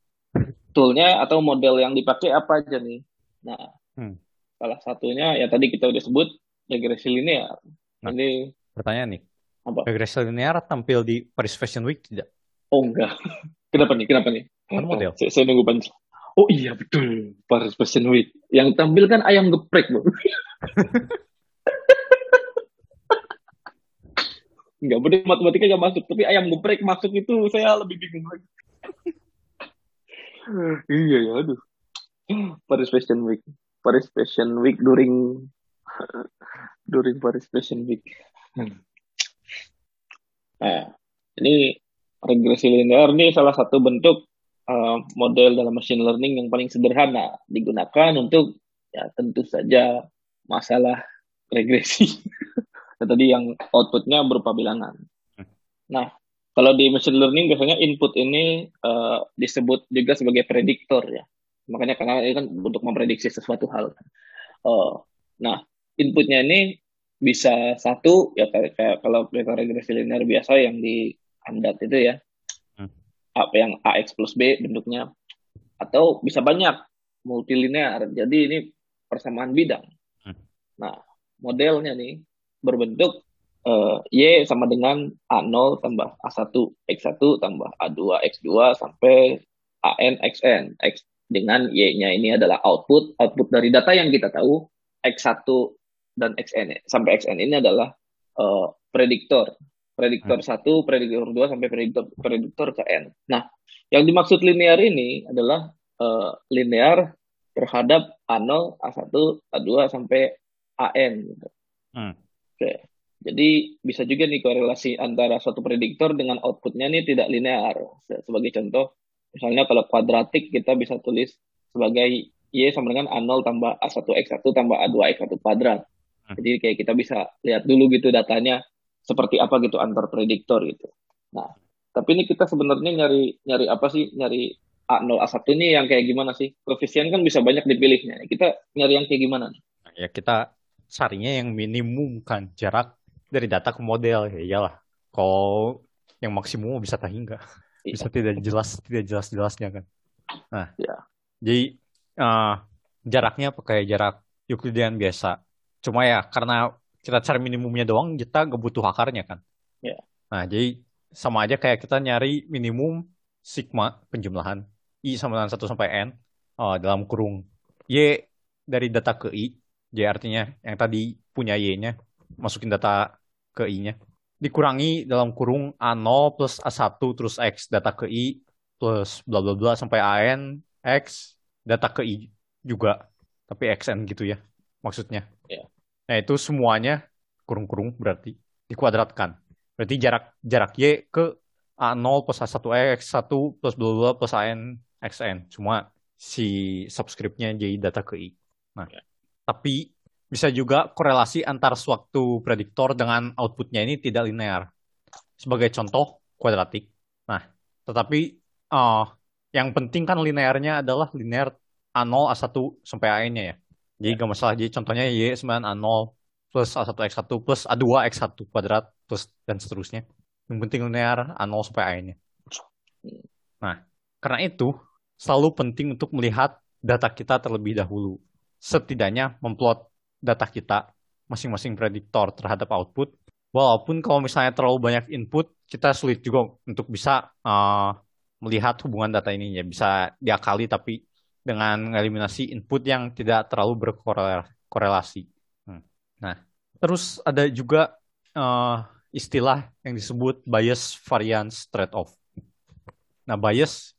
toolnya atau model yang dipakai apa aja nih? Nah, hmm. Salah satunya ya tadi kita udah sebut regresi linear. Nah, Ini pertanyaan nih. Apa? Regresi linear tampil di Paris Fashion Week tidak? Oh enggak. Kenapa nih? Kenapa nih? Kan model. Saya, saya nunggu panjang. Oh iya betul, Paris Fashion Week. Yang tampil kan ayam geprek, Bang. Enggak, bener matematika gak masuk. Tapi ayam geprek masuk itu saya lebih bingung lagi. iya ya, aduh. Paris Fashion Week. Paris Fashion Week during during Paris Fashion Week. Nah, ini regresi linear ini salah satu bentuk uh, model dalam machine learning yang paling sederhana digunakan untuk ya tentu saja masalah regresi. Tadi yang outputnya berupa bilangan. Hmm. Nah, kalau di machine learning biasanya input ini uh, disebut juga sebagai prediktor ya. Makanya karena ini kan untuk memprediksi sesuatu hal. Uh, nah, inputnya ini bisa satu ya kayak, kayak kalau kita regresi linear biasa yang di Andat itu ya. Hmm. Apa yang AX plus B bentuknya. Atau bisa banyak multilinear. Jadi ini persamaan bidang. Hmm. Nah, modelnya nih berbentuk uh, Y sama dengan A0 tambah A1 X1 tambah A2 X2 sampai AN XN. X dengan Y-nya ini adalah output. Output dari data yang kita tahu X1 dan XN sampai XN ini adalah uh, prediktor prediktor hmm. satu, prediktor dua sampai prediktor prediktor ke n. Nah, yang dimaksud linear ini adalah uh, linear terhadap A0, A1, A2 sampai AN gitu. Hmm. Oke. Jadi bisa juga nih korelasi antara suatu prediktor dengan outputnya ini tidak linear. Sebagai contoh, misalnya kalau kuadratik kita bisa tulis sebagai Y sama dengan A0 tambah A1X1 tambah A2X1 kuadrat. Hmm. Jadi kayak kita bisa lihat dulu gitu datanya seperti apa gitu antar prediktor gitu. Nah, tapi ini kita sebenarnya nyari nyari apa sih? Nyari A0 A1 ini yang kayak gimana sih? Koefisien kan bisa banyak dipilihnya. Kita nyari yang kayak gimana? Ya kita carinya yang minimum kan jarak dari data ke model ya iyalah. Kalau yang maksimum bisa tak hingga. Iya. Bisa tidak jelas tidak jelas jelasnya kan. Nah, ya. jadi uh, jaraknya pakai jarak Euclidean biasa. Cuma ya karena kita cari minimumnya doang, kita gak butuh akarnya kan. Yeah. Nah, jadi sama aja kayak kita nyari minimum sigma penjumlahan i sama dengan 1 sampai n uh, dalam kurung y dari data ke i. Y artinya yang tadi punya y-nya masukin data ke i-nya. Dikurangi dalam kurung A0 plus A1 terus X data ke I plus bla bla bla sampai AN X data ke I juga. Tapi XN gitu ya maksudnya. Yeah. Nah itu semuanya kurung-kurung berarti dikuadratkan. Berarti jarak jarak Y ke A0 plus A1X 1 plus bla bla plus AN XN. Cuma si subscriptnya jadi data ke I. Nah, yeah. tapi bisa juga korelasi antar suatu prediktor dengan outputnya ini tidak linear. Sebagai contoh, kuadratik. Nah, tetapi uh, yang penting kan linearnya adalah linear A0, A1 sampai AN-nya ya. Jadi ya. gak masalah. Jadi contohnya Y9 A0 plus A1 X1 plus A2 X1 kuadrat plus dan seterusnya. Yang penting linear A0 sampai A-nya. Nah, karena itu selalu penting untuk melihat data kita terlebih dahulu. Setidaknya memplot data kita masing-masing prediktor terhadap output. Walaupun kalau misalnya terlalu banyak input, kita sulit juga untuk bisa uh, melihat hubungan data ini ya bisa diakali tapi dengan eliminasi input yang tidak terlalu berkorelasi. Hmm. Nah, terus ada juga uh, istilah yang disebut bias variance trade-off. Nah, bias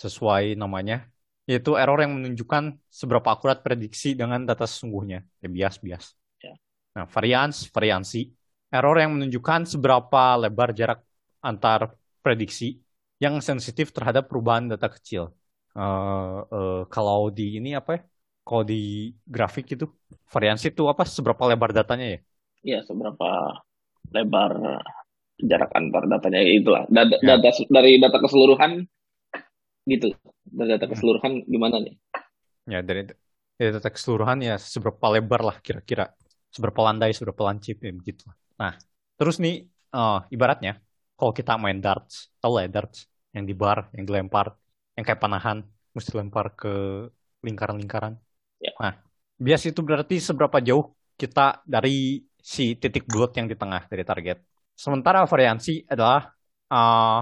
sesuai namanya yaitu error yang menunjukkan seberapa akurat prediksi dengan data sesungguhnya. Ya, bias-bias. Ya. Nah, variance, variansi. Error yang menunjukkan seberapa lebar jarak antar prediksi yang sensitif terhadap perubahan data kecil uh, uh, kalau di ini apa ya? Kalau di grafik itu variansi itu apa? Seberapa lebar datanya ya? Iya, seberapa lebar jarak antar datanya itulah. Data, ya. data dari data keseluruhan gitu. Dari data hmm. keseluruhan gimana nih? Ya dari, dari data keseluruhan ya seberapa lebar lah kira-kira. Seberapa landai, seberapa lancip ya begitu. Nah, terus nih uh, ibaratnya kalau kita main darts, tahu lah ya darts yang di bar, yang dilempar yang kayak panahan mesti lempar ke lingkaran-lingkaran. Ya. Nah, bias itu berarti seberapa jauh kita dari si titik bulat yang di tengah dari target. Sementara variansi adalah uh,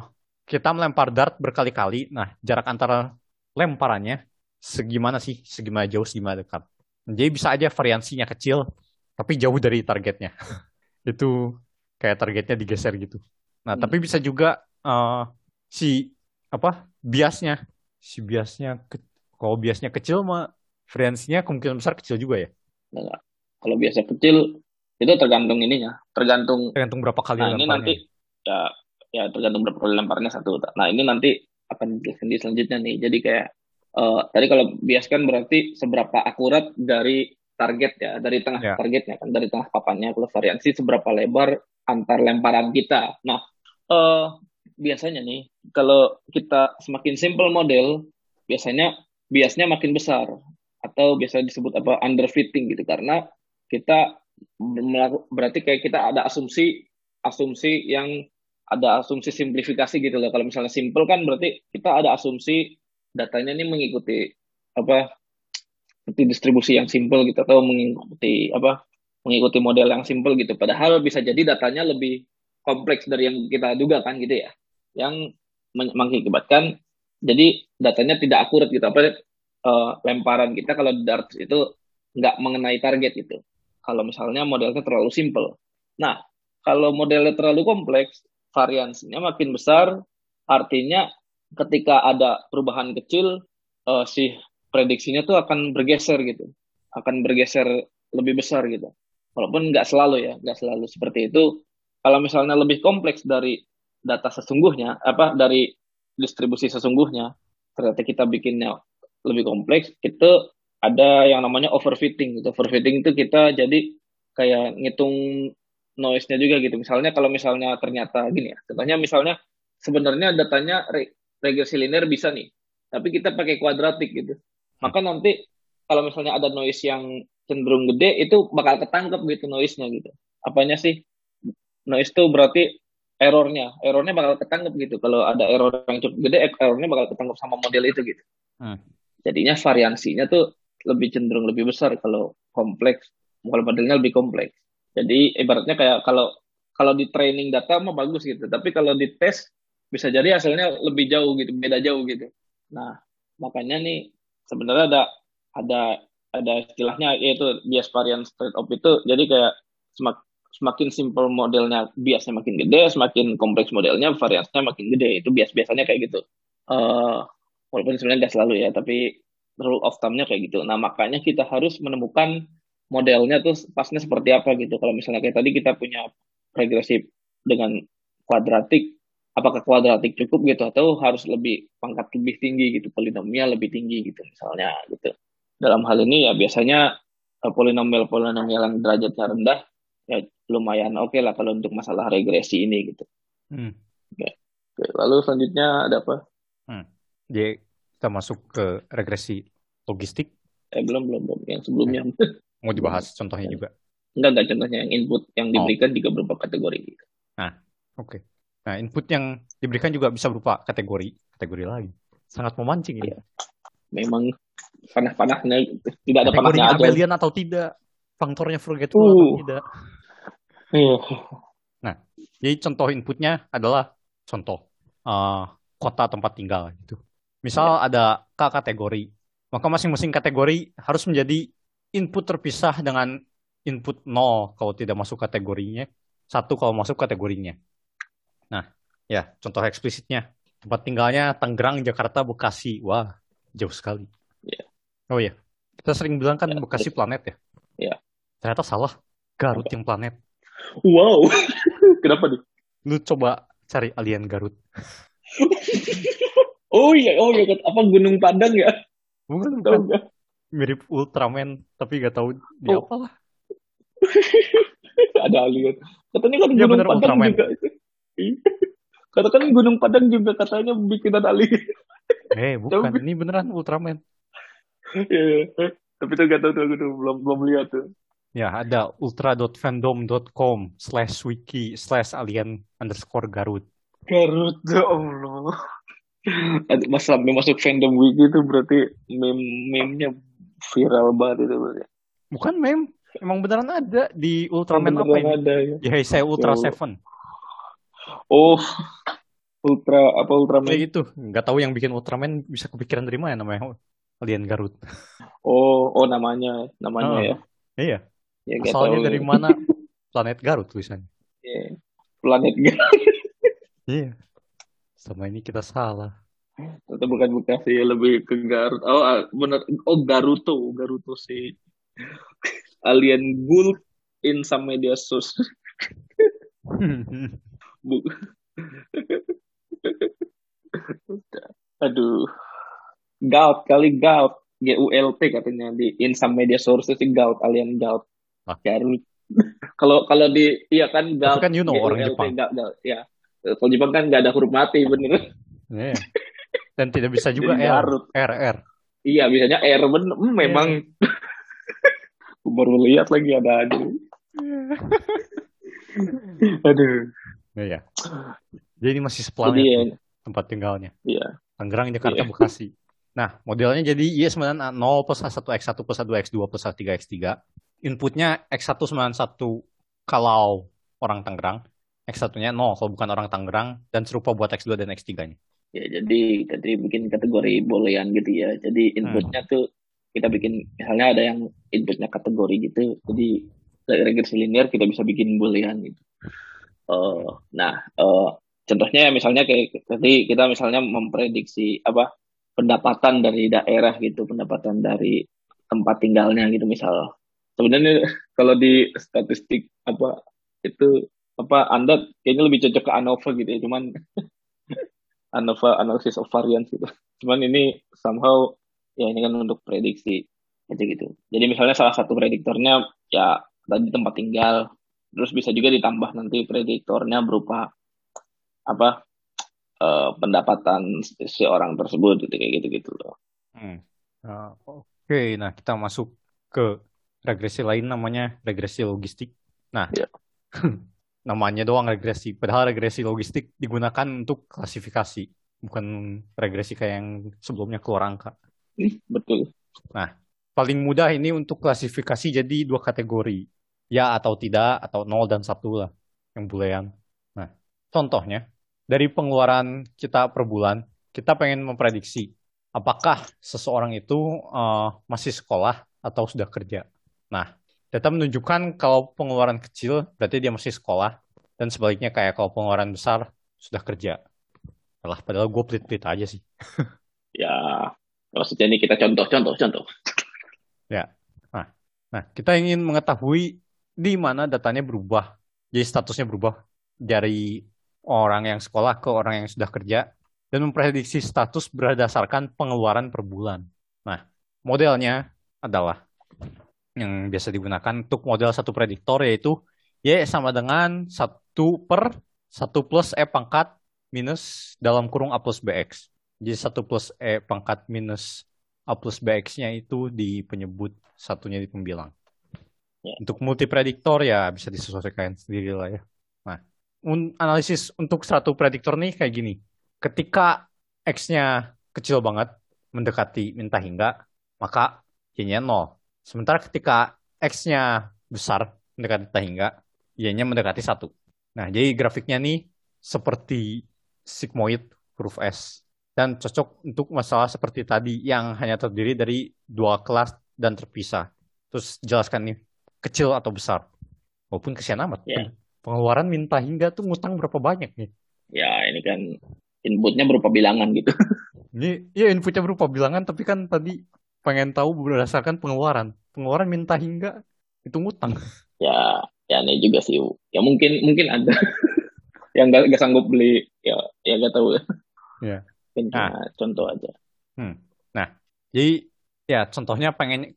kita melempar dart berkali-kali. Nah, jarak antara lemparannya segimana sih, segimana jauh, segimana dekat. Jadi bisa aja variansinya kecil, tapi jauh dari targetnya. itu kayak targetnya digeser gitu. Nah, hmm. tapi bisa juga uh, si apa biasnya si biasnya ke, kalau biasnya kecil mah variansinya kemungkinan besar kecil juga ya Enggak. kalau biasa kecil itu tergantung ininya tergantung tergantung berapa kali nah, ini nanti ya ya tergantung berapa kali lemparnya satu. Nah ini nanti akan dijelaskan di selanjutnya nih. Jadi kayak uh, tadi kalau bias kan berarti seberapa akurat dari target ya dari tengah ya. targetnya kan dari tengah papannya kalau variansi seberapa lebar antar lemparan kita. Nah uh, biasanya nih kalau kita semakin simple model biasanya biasnya makin besar. Atau biasa disebut apa underfitting gitu. Karena kita berarti kayak kita ada asumsi asumsi yang ada asumsi simplifikasi gitu loh. Kalau misalnya simple kan berarti kita ada asumsi datanya ini mengikuti apa seperti distribusi yang simple gitu atau mengikuti apa mengikuti model yang simple gitu. Padahal bisa jadi datanya lebih kompleks dari yang kita duga kan gitu ya. Yang mengakibatkan jadi datanya tidak akurat gitu. Apa uh, lemparan kita kalau darts itu nggak mengenai target itu kalau misalnya modelnya terlalu simple. Nah kalau modelnya terlalu kompleks, variansinya makin besar, artinya ketika ada perubahan kecil, uh, si prediksinya tuh akan bergeser gitu, akan bergeser lebih besar gitu. Walaupun nggak selalu ya, nggak selalu seperti itu. Kalau misalnya lebih kompleks dari data sesungguhnya, apa dari distribusi sesungguhnya, ternyata kita bikinnya lebih kompleks, itu ada yang namanya overfitting gitu. Overfitting itu kita jadi kayak ngitung noise-nya juga gitu. Misalnya kalau misalnya ternyata gini ya, contohnya misalnya sebenarnya datanya regresi linear bisa nih, tapi kita pakai kuadratik gitu. Maka nanti kalau misalnya ada noise yang cenderung gede itu bakal ketangkep gitu noise-nya gitu. Apanya sih? Noise itu berarti errornya, errornya bakal ketangkep gitu. Kalau ada error yang cukup gede, errornya bakal ketangkep sama model itu gitu. Hmm. Jadinya variansinya tuh lebih cenderung lebih besar kalau kompleks, kalau modelnya lebih kompleks. Jadi ibaratnya kayak kalau kalau di training data mah bagus gitu, tapi kalau di tes bisa jadi hasilnya lebih jauh gitu, beda jauh gitu. Nah, makanya nih sebenarnya ada ada ada istilahnya yaitu bias variance trade off itu jadi kayak semak, semakin simple modelnya biasnya makin gede, semakin kompleks modelnya variansnya makin gede. Itu bias biasanya kayak gitu. Uh, walaupun sebenarnya nggak selalu ya, tapi rule of thumb-nya kayak gitu. Nah, makanya kita harus menemukan modelnya tuh pasnya seperti apa gitu. Kalau misalnya kayak tadi kita punya regresi dengan kuadratik, apakah kuadratik cukup gitu atau harus lebih pangkat lebih tinggi gitu, polinomial lebih tinggi gitu misalnya gitu. Dalam hal ini ya biasanya uh, polinomial-polinomial yang derajatnya rendah ya lumayan oke okay lah kalau untuk masalah regresi ini gitu. Hmm. Oke. Lalu selanjutnya ada apa? Hmm. Jadi kita masuk ke regresi logistik. Eh belum belum belum yang sebelumnya. Mau dibahas contohnya juga. Enggak enggak contohnya yang input yang diberikan oh. juga berupa kategori gitu. Nah, oke. Okay. Nah, input yang diberikan juga bisa berupa kategori, kategori lagi. Sangat memancing ini. Ya. Memang panah-panahnya tidak ada panahnya aja. abelian atau tidak, faktornya forgetful uh. atau tidak. Iya. Nah, jadi contoh inputnya adalah contoh uh, kota tempat tinggal gitu. Misal ada K kategori, maka masing-masing kategori harus menjadi input terpisah dengan input 0 kalau tidak masuk kategorinya, satu kalau masuk kategorinya. Nah, ya contoh eksplisitnya tempat tinggalnya Tangerang, Jakarta, Bekasi. Wah, jauh sekali. Yeah. Oh iya, kita sering bilang kan yeah. Bekasi planet ya. Iya. Ternyata salah. Garut yang planet. Wow, kenapa nih? Lu coba cari alien Garut. Oh iya, oh iya, apa Gunung Padang ya? Bukan, gak? Mirip Ultraman, tapi gak tahu dia oh. apa lah. Ada alien. Katanya kan ya, Gunung Padang Ultraman. juga. Katakan Gunung Padang juga katanya bikinan alien. Eh, bukan. Ini beneran Ultraman. Iya, yeah. tapi tuh gak tahu tuh, tuh belum belum lihat tuh. Ya, ada ultra.fandom.com slash wiki slash alien underscore Garut. Garut, ya Allah. Mas sampai masuk fandom wiki itu berarti meme meme-nya viral banget itu berarti. Bukan meme, emang beneran ada di Ultraman apa ini? Ada, ya. Di Heisei Ultra oh. Seven. Oh, Ultra apa Ultraman? Kayak gitu, nggak tahu yang bikin Ultraman bisa kepikiran dari mana namanya Alien Garut. Oh, oh namanya, namanya oh, ya. Iya. Ya, Asalnya dari mana? Planet Garut tulisannya. Iya. Planet Garut. Iya. Sama ini kita salah. Atau bukan Bekasi, lebih ke Garut. Oh, ah, benar. Oh, Garuto. Garuto sih. Alien Ghoul in some media source. Aduh. Gaut kali Gaut. G-U-L-T katanya di in some media sources sih Gaut, alien Gaut. Ah. Garut. Kalau kalau di iya kan Gaut. kan you know orang Jepang. Gaut, Gaut, ya. Kalau Jepang kan nggak ada huruf mati bener. Yeah. Dan tidak bisa juga R, R, R. Iya, bisanya R bener. Hmm, memang. Yeah. baru lihat lagi ada aja. Aduh. Iya. Jadi masih seplanet jadi, ya. tempat tinggalnya. Iya. Tangerang, Jakarta, iya. Bekasi. Nah, modelnya jadi iya sebenarnya 0 plus A1, X1 plus A2, X2 plus A3, X3. Inputnya X1 satu kalau orang Tangerang. X1-nya 0 kalau bukan orang Tangerang dan serupa buat X2 dan X3-nya. Ya, jadi tadi bikin kategori boolean gitu ya. Jadi inputnya hmm. tuh kita bikin misalnya ada yang inputnya kategori gitu. Jadi dari regresi linear kita bisa bikin boolean gitu. Uh, nah, uh, contohnya misalnya kayak tadi kita misalnya memprediksi apa pendapatan dari daerah gitu, pendapatan dari tempat tinggalnya gitu misal. Sebenarnya kalau di statistik apa itu apa Anda kayaknya lebih cocok ke ANOVA gitu ya, cuman ANOVA analysis of variance gitu. Cuman ini somehow ya ini kan untuk prediksi aja gitu. Jadi misalnya salah satu prediktornya ya tadi tempat tinggal, terus bisa juga ditambah nanti prediktornya berupa apa uh, pendapatan seorang tersebut gitu kayak gitu gitu loh. Hmm. Uh, Oke, okay. nah kita masuk ke regresi lain namanya regresi logistik. Nah, yeah. namanya doang regresi. Padahal regresi logistik digunakan untuk klasifikasi, bukan regresi kayak yang sebelumnya keluar angka. Betul. Nah, paling mudah ini untuk klasifikasi jadi dua kategori. Ya atau tidak, atau nol dan satu lah. Yang boolean. Nah, contohnya, dari pengeluaran kita per bulan, kita pengen memprediksi apakah seseorang itu uh, masih sekolah atau sudah kerja. Nah, data menunjukkan kalau pengeluaran kecil berarti dia masih sekolah, dan sebaliknya kayak kalau pengeluaran besar sudah kerja. Alah, padahal gue pelit-pelit aja sih. ya, maksudnya ini kita contoh-contoh-contoh. Ya. Nah, nah, kita ingin mengetahui di mana datanya berubah. Jadi statusnya berubah dari orang yang sekolah ke orang yang sudah kerja dan memprediksi status berdasarkan pengeluaran per bulan. Nah, modelnya adalah yang biasa digunakan untuk model satu prediktor yaitu Y sama dengan 1 per 1 plus E pangkat minus dalam kurung A plus BX. Jadi 1 plus E pangkat minus A plus BX-nya itu di penyebut, satunya di pembilang. Ya. Untuk multiprediktor ya bisa disesuaikan sendiri lah ya. Nah, un analisis untuk satu prediktor nih kayak gini. Ketika X-nya kecil banget, mendekati minta hingga, maka Y-nya 0. Sementara ketika X-nya besar, mendekati minta hingga, Y-nya mendekati 1. Nah, jadi grafiknya nih seperti sigmoid huruf S dan cocok untuk masalah seperti tadi yang hanya terdiri dari dua kelas dan terpisah. Terus jelaskan nih, kecil atau besar. Walaupun kesian amat. Yeah. Pengeluaran minta hingga tuh ngutang berapa banyak nih? Ya, ini kan inputnya berupa bilangan gitu. Ini ya inputnya berupa bilangan, tapi kan tadi pengen tahu berdasarkan pengeluaran. Pengeluaran minta hingga itu ngutang. Ya, ya ini juga sih. Ya mungkin mungkin ada yang gak, gak sanggup beli. Ya, ya gak tahu. Ya nah. contoh aja. Hmm. Nah, jadi ya contohnya pengen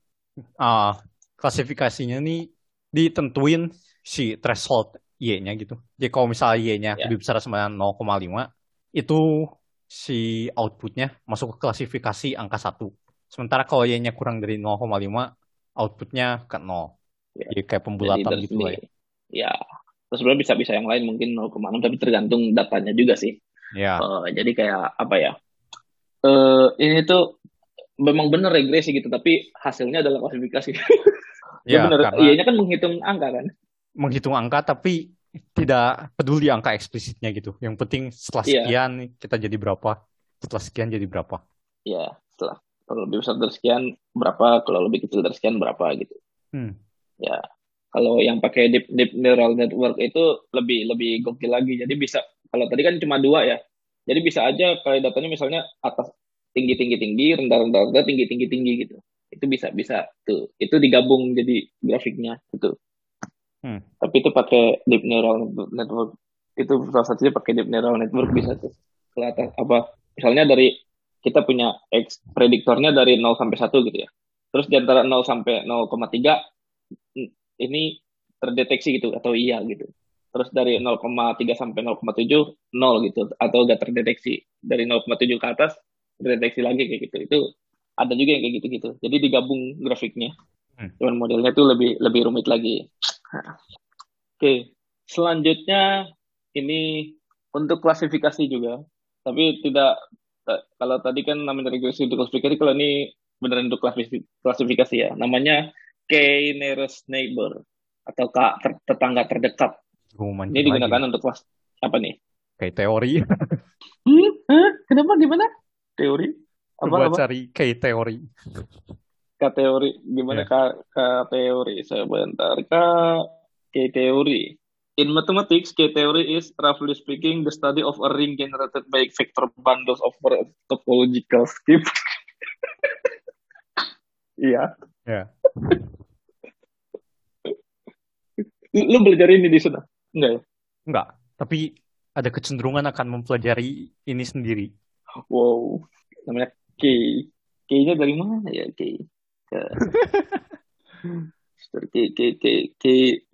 uh, klasifikasinya nih ditentuin si threshold Y-nya gitu. Jadi kalau misalnya Y-nya yeah. lebih besar sama 0,5, itu si outputnya masuk ke klasifikasi angka 1. Sementara kalau Y-nya kurang dari 0,5, outputnya ke 0. Yeah. Jadi kayak pembulatan Jadi, gitu lah ya. Ya, terus sebenarnya bisa-bisa yang lain mungkin 0,6, tapi tergantung datanya juga sih. Ya. Uh, jadi kayak apa ya? Uh, ini tuh memang benar regresi gitu, tapi hasilnya adalah klasifikasi. ya, benar. Iya kan menghitung angka kan? Menghitung angka tapi tidak peduli angka eksplisitnya gitu. Yang penting setelah iya. sekian ya. kita jadi berapa, setelah sekian jadi berapa. Iya, setelah kalau lebih besar dari sekian berapa, kalau lebih kecil dari sekian berapa gitu. Hmm. Ya, kalau yang pakai deep, deep neural network itu lebih lebih gokil lagi. Jadi bisa kalau tadi kan cuma dua ya. Jadi bisa aja kayak datanya misalnya atas tinggi tinggi tinggi, rendah rendah rendah, tinggi tinggi tinggi gitu. Itu bisa bisa tuh. Itu digabung jadi grafiknya gitu. Hmm. Tapi itu pakai deep neural network. Itu salah satunya pakai deep neural network bisa tuh kelihatan apa misalnya dari kita punya X prediktornya dari 0 sampai 1 gitu ya. Terus di antara 0 sampai 0,3 ini terdeteksi gitu atau iya gitu. Terus dari 0,3 sampai 0,7 nol gitu atau gak terdeteksi. Dari 0,7 ke atas terdeteksi lagi kayak gitu. Itu ada juga yang kayak gitu-gitu. Jadi digabung grafiknya. Hmm. cuman modelnya tuh lebih lebih rumit lagi. Oke selanjutnya ini untuk klasifikasi juga. Tapi tidak kalau tadi kan namanya regresi untuk klasifikasi kalau ini beneran untuk klasifikasi ya namanya K nearest neighbor atau K tetangga terdekat ini digunakan lagi. untuk kelas apa nih? Kayak teori. hmm? Hah? Kenapa gimana? Teori? Apa, Coba apa? cari kayak teori. K teori gimana yeah. K, K teori sebentar K K teori In mathematics, K-theory is, roughly speaking, the study of a ring generated by vector bundles of topological scheme. Iya. Ya. Lu belajar ini di sana? Enggak ya? Enggak. Tapi ada kecenderungan akan mempelajari ini sendiri. Wow. Namanya K. K-nya dari mana ya K? Ke- K, K, K, K,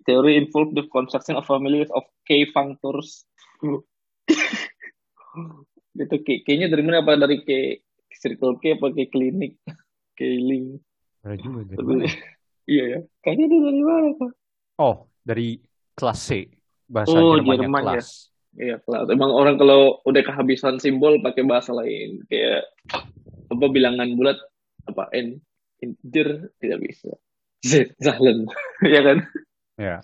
theory involved the construction of families of K functors. Itu K, K-nya dari mana? Apa dari K circle K apa K klinik? K link. Ada juga dari mana? ya? Iya ya. Kayaknya dari mana Pak? Oh, dari kelas C. Bahasa Oh, Jerman ya. kelas. Iya, kelas. Emang orang kalau udah kehabisan simbol pakai bahasa lain kayak apa bilangan bulat apa n integer tidak bisa. Zahlen, ya kan? Ya.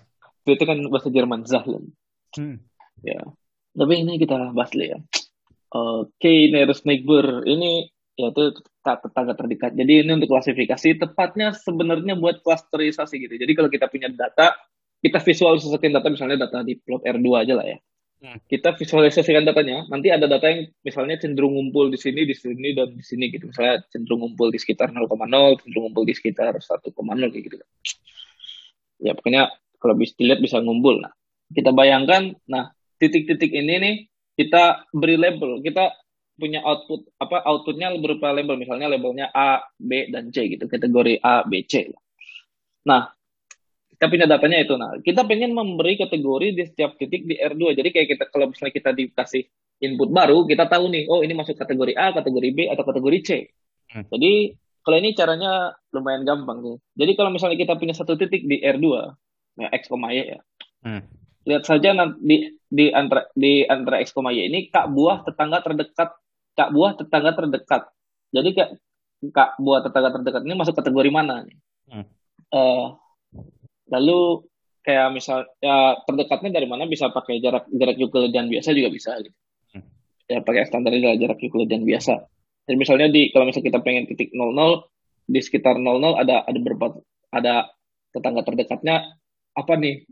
Itu kan bahasa Jerman Zahlen. Hmm. Ya. Tapi ini kita bahas dulu ya. Oke, nearest neighbor ini yaitu tet- tetangga terdekat. Jadi ini untuk klasifikasi tepatnya sebenarnya buat klasterisasi gitu. Jadi kalau kita punya data, kita visualisasikan data misalnya data di plot R2 aja lah ya. Hmm. Kita visualisasikan datanya, nanti ada data yang misalnya cenderung ngumpul di sini, di sini dan di sini gitu. Misalnya cenderung ngumpul di sekitar 0,0, cenderung ngumpul di sekitar 1,0 kayak gitu. Ya pokoknya kalau bisa dilihat bisa ngumpul. Nah, kita bayangkan, nah titik-titik ini nih kita beri label, kita punya output apa outputnya berupa label misalnya labelnya A, B dan C gitu kategori A, B, C. Nah kita punya datanya itu. Nah kita pengen memberi kategori di setiap titik di R2. Jadi kayak kita kalau misalnya kita dikasih input baru, kita tahu nih, oh ini masuk kategori A, kategori B atau kategori C. Hmm. Jadi kalau ini caranya lumayan gampang nih. Jadi kalau misalnya kita punya satu titik di R2, ya X, Y ya, Hmm. lihat saja nanti di di antara di antara x, y ini kak buah tetangga terdekat kak buah tetangga terdekat jadi kak kak buah tetangga terdekat ini masuk kategori mana nih Hmm. Eh, lalu kayak misal ya terdekatnya dari mana bisa pakai jarak jarak Euclidean biasa juga bisa gitu Hmm. ya pakai standar adalah jarak Euclidean biasa dan misalnya di kalau misalnya kita pengen titik 00 di sekitar 00 ada ada berapa ada tetangga terdekatnya apa nih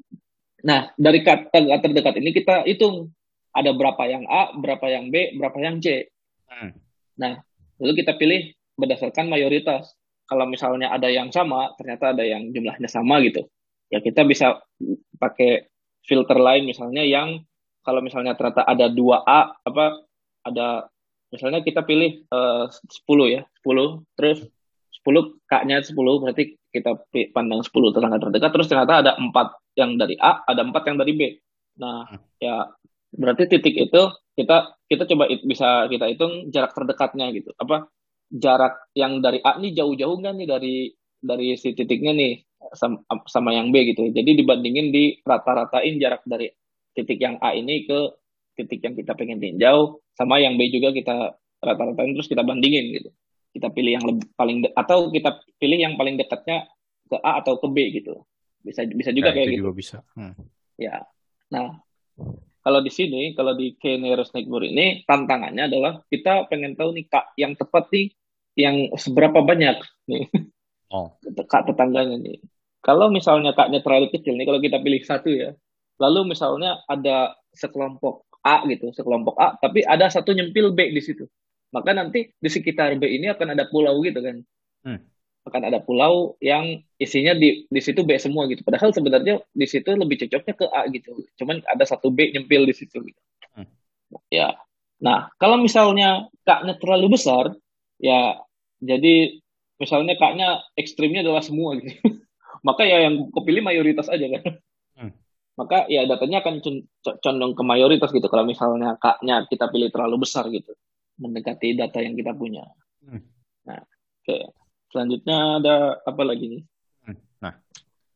Nah, dari kata terdekat ini kita hitung ada berapa yang A, berapa yang B, berapa yang C. Hmm. Nah, lalu kita pilih berdasarkan mayoritas. Kalau misalnya ada yang sama, ternyata ada yang jumlahnya sama gitu. Ya kita bisa pakai filter lain misalnya yang kalau misalnya ternyata ada 2A apa ada misalnya kita pilih eh, 10 ya, 10 terus 10 K-nya 10 berarti kita pandang 10 tetangga terdekat terus ternyata ada 4 yang dari A, ada 4 yang dari B. Nah, Hmm. ya berarti titik itu kita kita coba it- bisa kita hitung jarak terdekatnya gitu. Apa jarak yang dari A nih jauh-jauh nggak nih dari dari si titiknya nih sama, sama yang B gitu. Jadi dibandingin di rata-ratain jarak dari titik yang A ini ke titik yang kita pengen tinjau sama yang B juga kita rata-ratain terus kita bandingin gitu. Kita pilih yang lebih, paling de- atau kita pilih yang paling dekatnya ke A atau ke B gitu. Bisa bisa juga Ya, kayak itu gitu. juga bisa. Hmm. Ya. Nah, kalau di sini, kalau di K nearest neighbor ini tantangannya adalah kita pengen tahu nih kak yang tepat nih yang seberapa banyak nih Oh. kak tetangganya nih. Kalau misalnya kaknya terlalu kecil nih, kalau kita pilih satu ya, lalu misalnya ada sekelompok A gitu, sekelompok A, tapi ada satu nyempil B di situ. Maka nanti di sekitar B ini akan ada pulau gitu kan. Hmm. Akan ada pulau yang isinya di di situ B semua gitu. Padahal sebenarnya di situ lebih cocoknya ke A gitu. Cuman ada satu B nyempil di situ gitu. Hmm. Ya. Nah, kalau misalnya kaknya terlalu besar, ya jadi misalnya kaknya ekstrimnya adalah semua gitu. Maka ya yang kepilih mayoritas aja kan. Hmm. Maka ya datanya akan condong ke mayoritas gitu. Kalau misalnya kaknya kita pilih terlalu besar gitu. Mendekati data yang kita punya. Hmm. Nah, oke. Selanjutnya ada apa lagi nih? Hmm. Nah,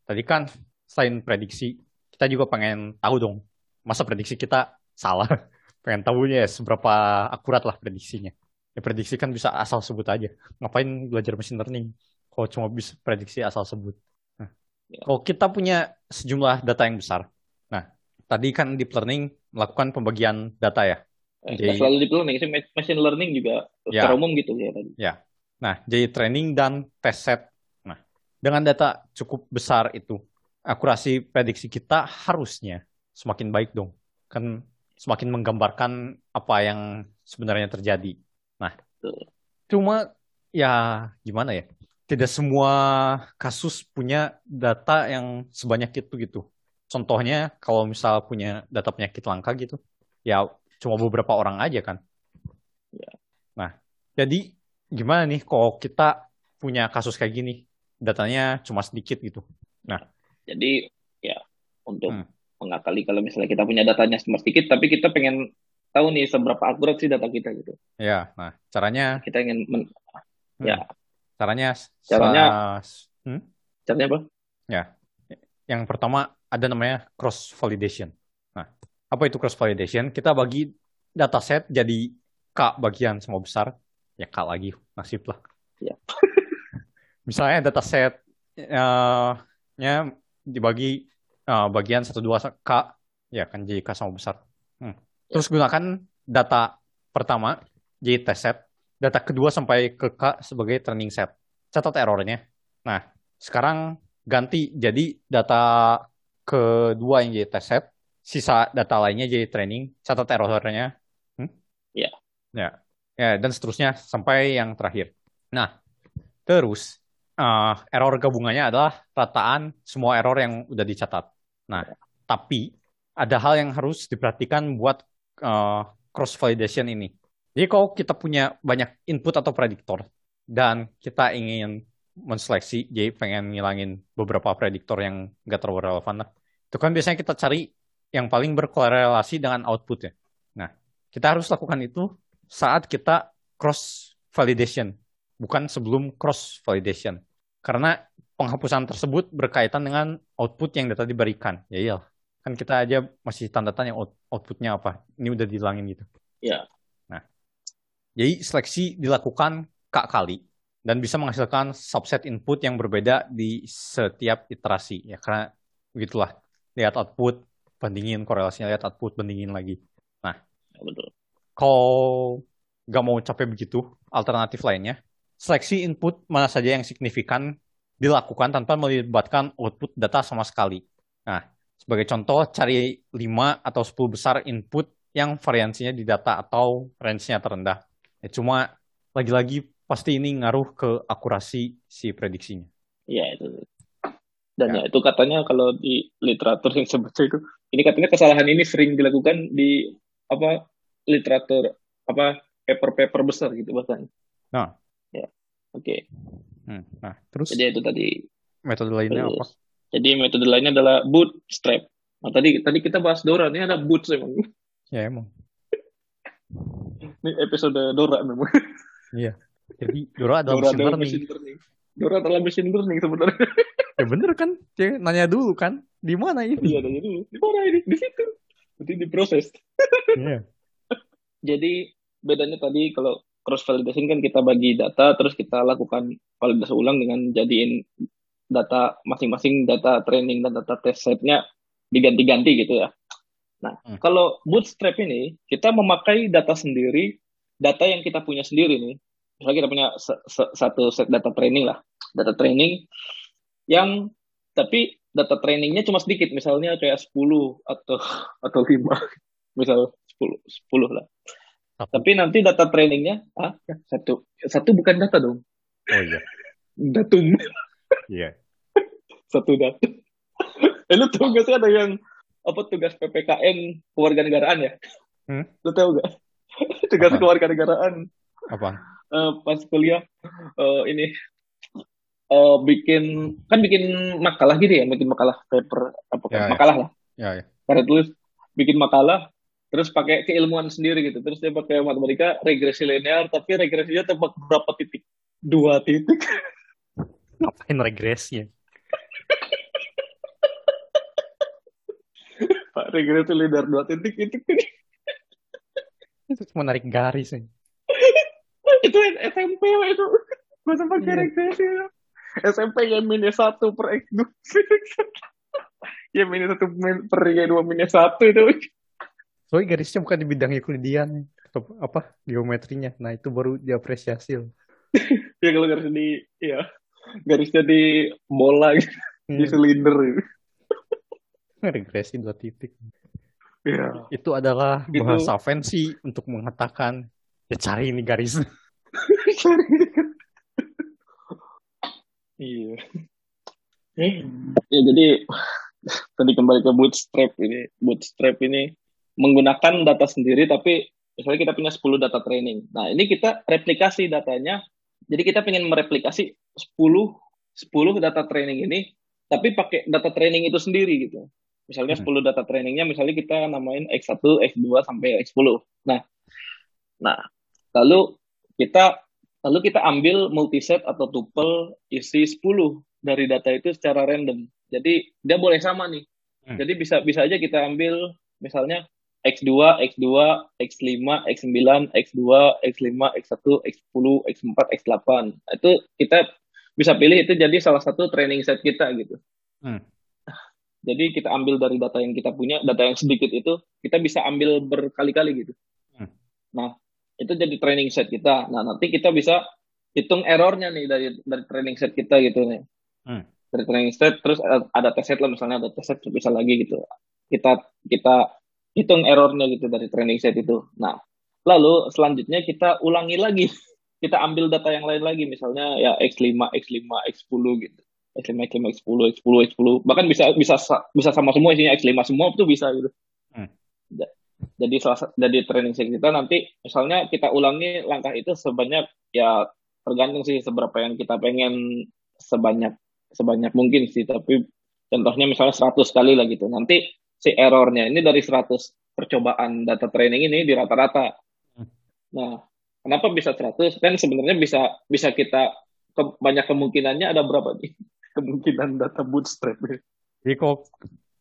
tadi kan selain prediksi, kita juga pengen tahu dong, masa prediksi kita salah. Pengen tahunya ya seberapa akurat lah prediksinya. Ya prediksi kan bisa asal sebut aja. Ngapain belajar machine learning kalau cuma bisa prediksi asal sebut. Nah, Ya. kalau kita punya sejumlah data yang besar. Nah, tadi kan deep learning melakukan pembagian data ya. Eh, Jadi- selalu deep learning, machine learning juga Ya. secara umum gitu ya tadi. Nah, jadi training dan test set. Nah, dengan data cukup besar itu, akurasi prediksi kita harusnya semakin baik dong. Kan semakin menggambarkan apa yang sebenarnya terjadi. Nah, cuma ya gimana ya? Tidak semua kasus punya data yang sebanyak itu gitu. Contohnya kalau misal punya data penyakit langka gitu, ya cuma beberapa orang aja kan. Ya. Nah, jadi gimana nih kalau kita punya kasus kayak gini, datanya cuma sedikit gitu. Nah, jadi ya untuk hmm. mengakali kalau misalnya kita punya datanya cuma sedikit, tapi kita pengen tahu nih seberapa akurat sih data kita gitu. Ya, nah caranya kita ingin men, hmm. ya caranya caranya hmm? caranya apa? Ya, yang pertama ada namanya cross validation. Nah, apa itu cross validation? Kita bagi dataset jadi K bagian semua besar, ya K lagi nasib lah. Ya. Misalnya dataset uh, nya dibagi uh, bagian satu dua K, ya kan jadi K sama besar. Hmm. Terus gunakan data pertama jadi test set, data kedua sampai ke K sebagai training set. Catat errornya. Nah, sekarang ganti jadi data kedua yang jadi test set, sisa data lainnya jadi training, catat errornya. Hmm? Ya. Ya. Ya, dan seterusnya sampai yang terakhir. Nah, terus uh, error gabungannya adalah rataan semua error yang udah dicatat. Nah, tapi ada hal yang harus diperhatikan buat uh, cross validation ini. Jadi kalau kita punya banyak input atau prediktor dan kita ingin menseleksi, jadi pengen ngilangin beberapa prediktor yang nggak terlalu relevan lah. Itu kan biasanya kita cari yang paling berkorelasi dengan output ya. Nah, kita harus lakukan itu saat kita cross validation, bukan sebelum cross validation. Karena penghapusan tersebut berkaitan dengan output yang data diberikan. Ya iya, kan kita aja masih tanda tanya outputnya apa. Ini udah dihilangin gitu. Ya. Jadi seleksi dilakukan kak kali dan bisa menghasilkan subset input yang berbeda di setiap iterasi. Ya karena begitulah lihat output bandingin korelasinya lihat output bandingin lagi. Nah ya, betul. kalau nggak mau capek begitu alternatif lainnya seleksi input mana saja yang signifikan dilakukan tanpa melibatkan output data sama sekali. Nah sebagai contoh cari 5 atau 10 besar input yang variansinya di data atau range-nya terendah ya cuma lagi-lagi pasti ini ngaruh ke akurasi si prediksinya. Iya itu. Dan ya. ya itu katanya kalau di literatur yang sebaca itu, ini katanya kesalahan ini sering dilakukan di apa literatur apa paper-paper besar gitu bahkan. Nah, ya, oke. Okay. Hmm. Nah, terus. Jadi itu tadi. Metode lainnya terus. apa? Jadi metode lainnya adalah bootstrap. Nah tadi tadi kita bahas Dora, ini ada boots emang. Ya emang. Ini episode Dora memang. Iya. Jadi Dora adalah Dora mesin, learning. learning. Dora adalah mesin learning sebenarnya. ya bener kan? Dia nanya dulu kan, di mana ini? Iya, nanya dulu. Di mana ini? Di situ. Berarti diproses. Iya. Jadi bedanya tadi kalau cross validation kan kita bagi data terus kita lakukan validasi ulang dengan jadiin data masing-masing data training dan data test setnya diganti-ganti gitu ya. Nah, hmm. kalau bootstrap ini kita memakai data sendiri, data yang kita punya sendiri nih. Misalnya kita punya satu set data training lah data training yang tapi data trainingnya cuma sedikit. Misalnya kayak 10 atau atau 5 misal 10 10 lah. Apa? tapi nanti data trainingnya ah satu. Satu bukan data dong. Oh iya. Datum. Iya. Yeah. satu data. Eh, lu tau gak sih ada yang apa tugas PPKN kewarganegaraan ya? Hmm? lu tau gak tugas kewarganegaraan. Apa? Uh, pas kuliah uh, ini uh, bikin kan bikin makalah gitu ya bikin makalah paper apa ya, ya. makalah ya. lah. Ya, ya. karena tulis bikin makalah terus pakai keilmuan sendiri gitu. Terus dia pakai matematika regresi linear tapi regresinya tebak berapa titik? Dua titik. Ngapain regresinya Pak regresi linear dua titik itu itu cuma narik garis aja itu SMP itu. Gue sempat yeah. regresi SMP ya. Minus satu per x dua. Ya minus satu per y dua minus satu itu. Soalnya garisnya bukan di bidang Euclidean atau apa geometrinya. Nah itu baru diapresiasi loh. Ya kalau garisnya di ya garisnya di bola gitu. di iya. silinder regresi dua titik Iya. Itu adalah Itu- bahasa fancy untuk mengatakan ya cari ini garis. Iya. Ya jadi tadi kembali ke bootstrap ini. Bootstrap ini menggunakan data sendiri tapi misalnya kita punya 10 data training. Nah, ini kita replikasi datanya. Jadi kita pengen mereplikasi 10 10 data training ini tapi pakai data training itu sendiri gitu. Misalnya Hmm. 10 data trainingnya misalnya kita namain X1, X2 sampai X10. Nah, nah lalu kita lalu kita ambil multiset atau tuple isi 10 dari data itu secara random. Jadi dia boleh sama nih. Hmm. Jadi bisa bisa aja kita ambil misalnya X2, X2, X5, X9, X2, X5, X1, X10, X4, X8. Nah, Itu kita bisa pilih itu jadi salah satu training set kita gitu. Hmm. Jadi kita ambil dari data yang kita punya, data yang sedikit itu kita bisa ambil berkali-kali gitu. Hmm. Nah, itu jadi training set kita. Nah, nanti kita bisa hitung errornya nih dari dari training set kita gitu nih. Hmm. Dari training set terus ada- ada test set lah misalnya ada test set bisa lagi gitu. Kita kita hitung errornya gitu dari training set itu. Nah, lalu selanjutnya kita ulangi lagi. Kita ambil data yang lain lagi misalnya ya X5, X5, X10 gitu. X5, X5, X10, X10, X10. Bahkan bisa bisa sa- bisa sama semua isinya X5 semua itu bisa gitu. Hmm. Ja- Jadi salah sa- jadi training set kita nanti misalnya kita ulangi langkah itu sebanyak ya tergantung sih seberapa yang kita pengen sebanyak sebanyak mungkin sih tapi contohnya misalnya 100 kali lah gitu. Nanti si errornya ini dari 100 percobaan data training ini di rata-rata. Hmm. Nah, kenapa bisa 100? Kan sebenarnya bisa bisa kita ke- banyak kemungkinannya ada berapa nih? Kemungkinan data bootstrap. Jadi kalau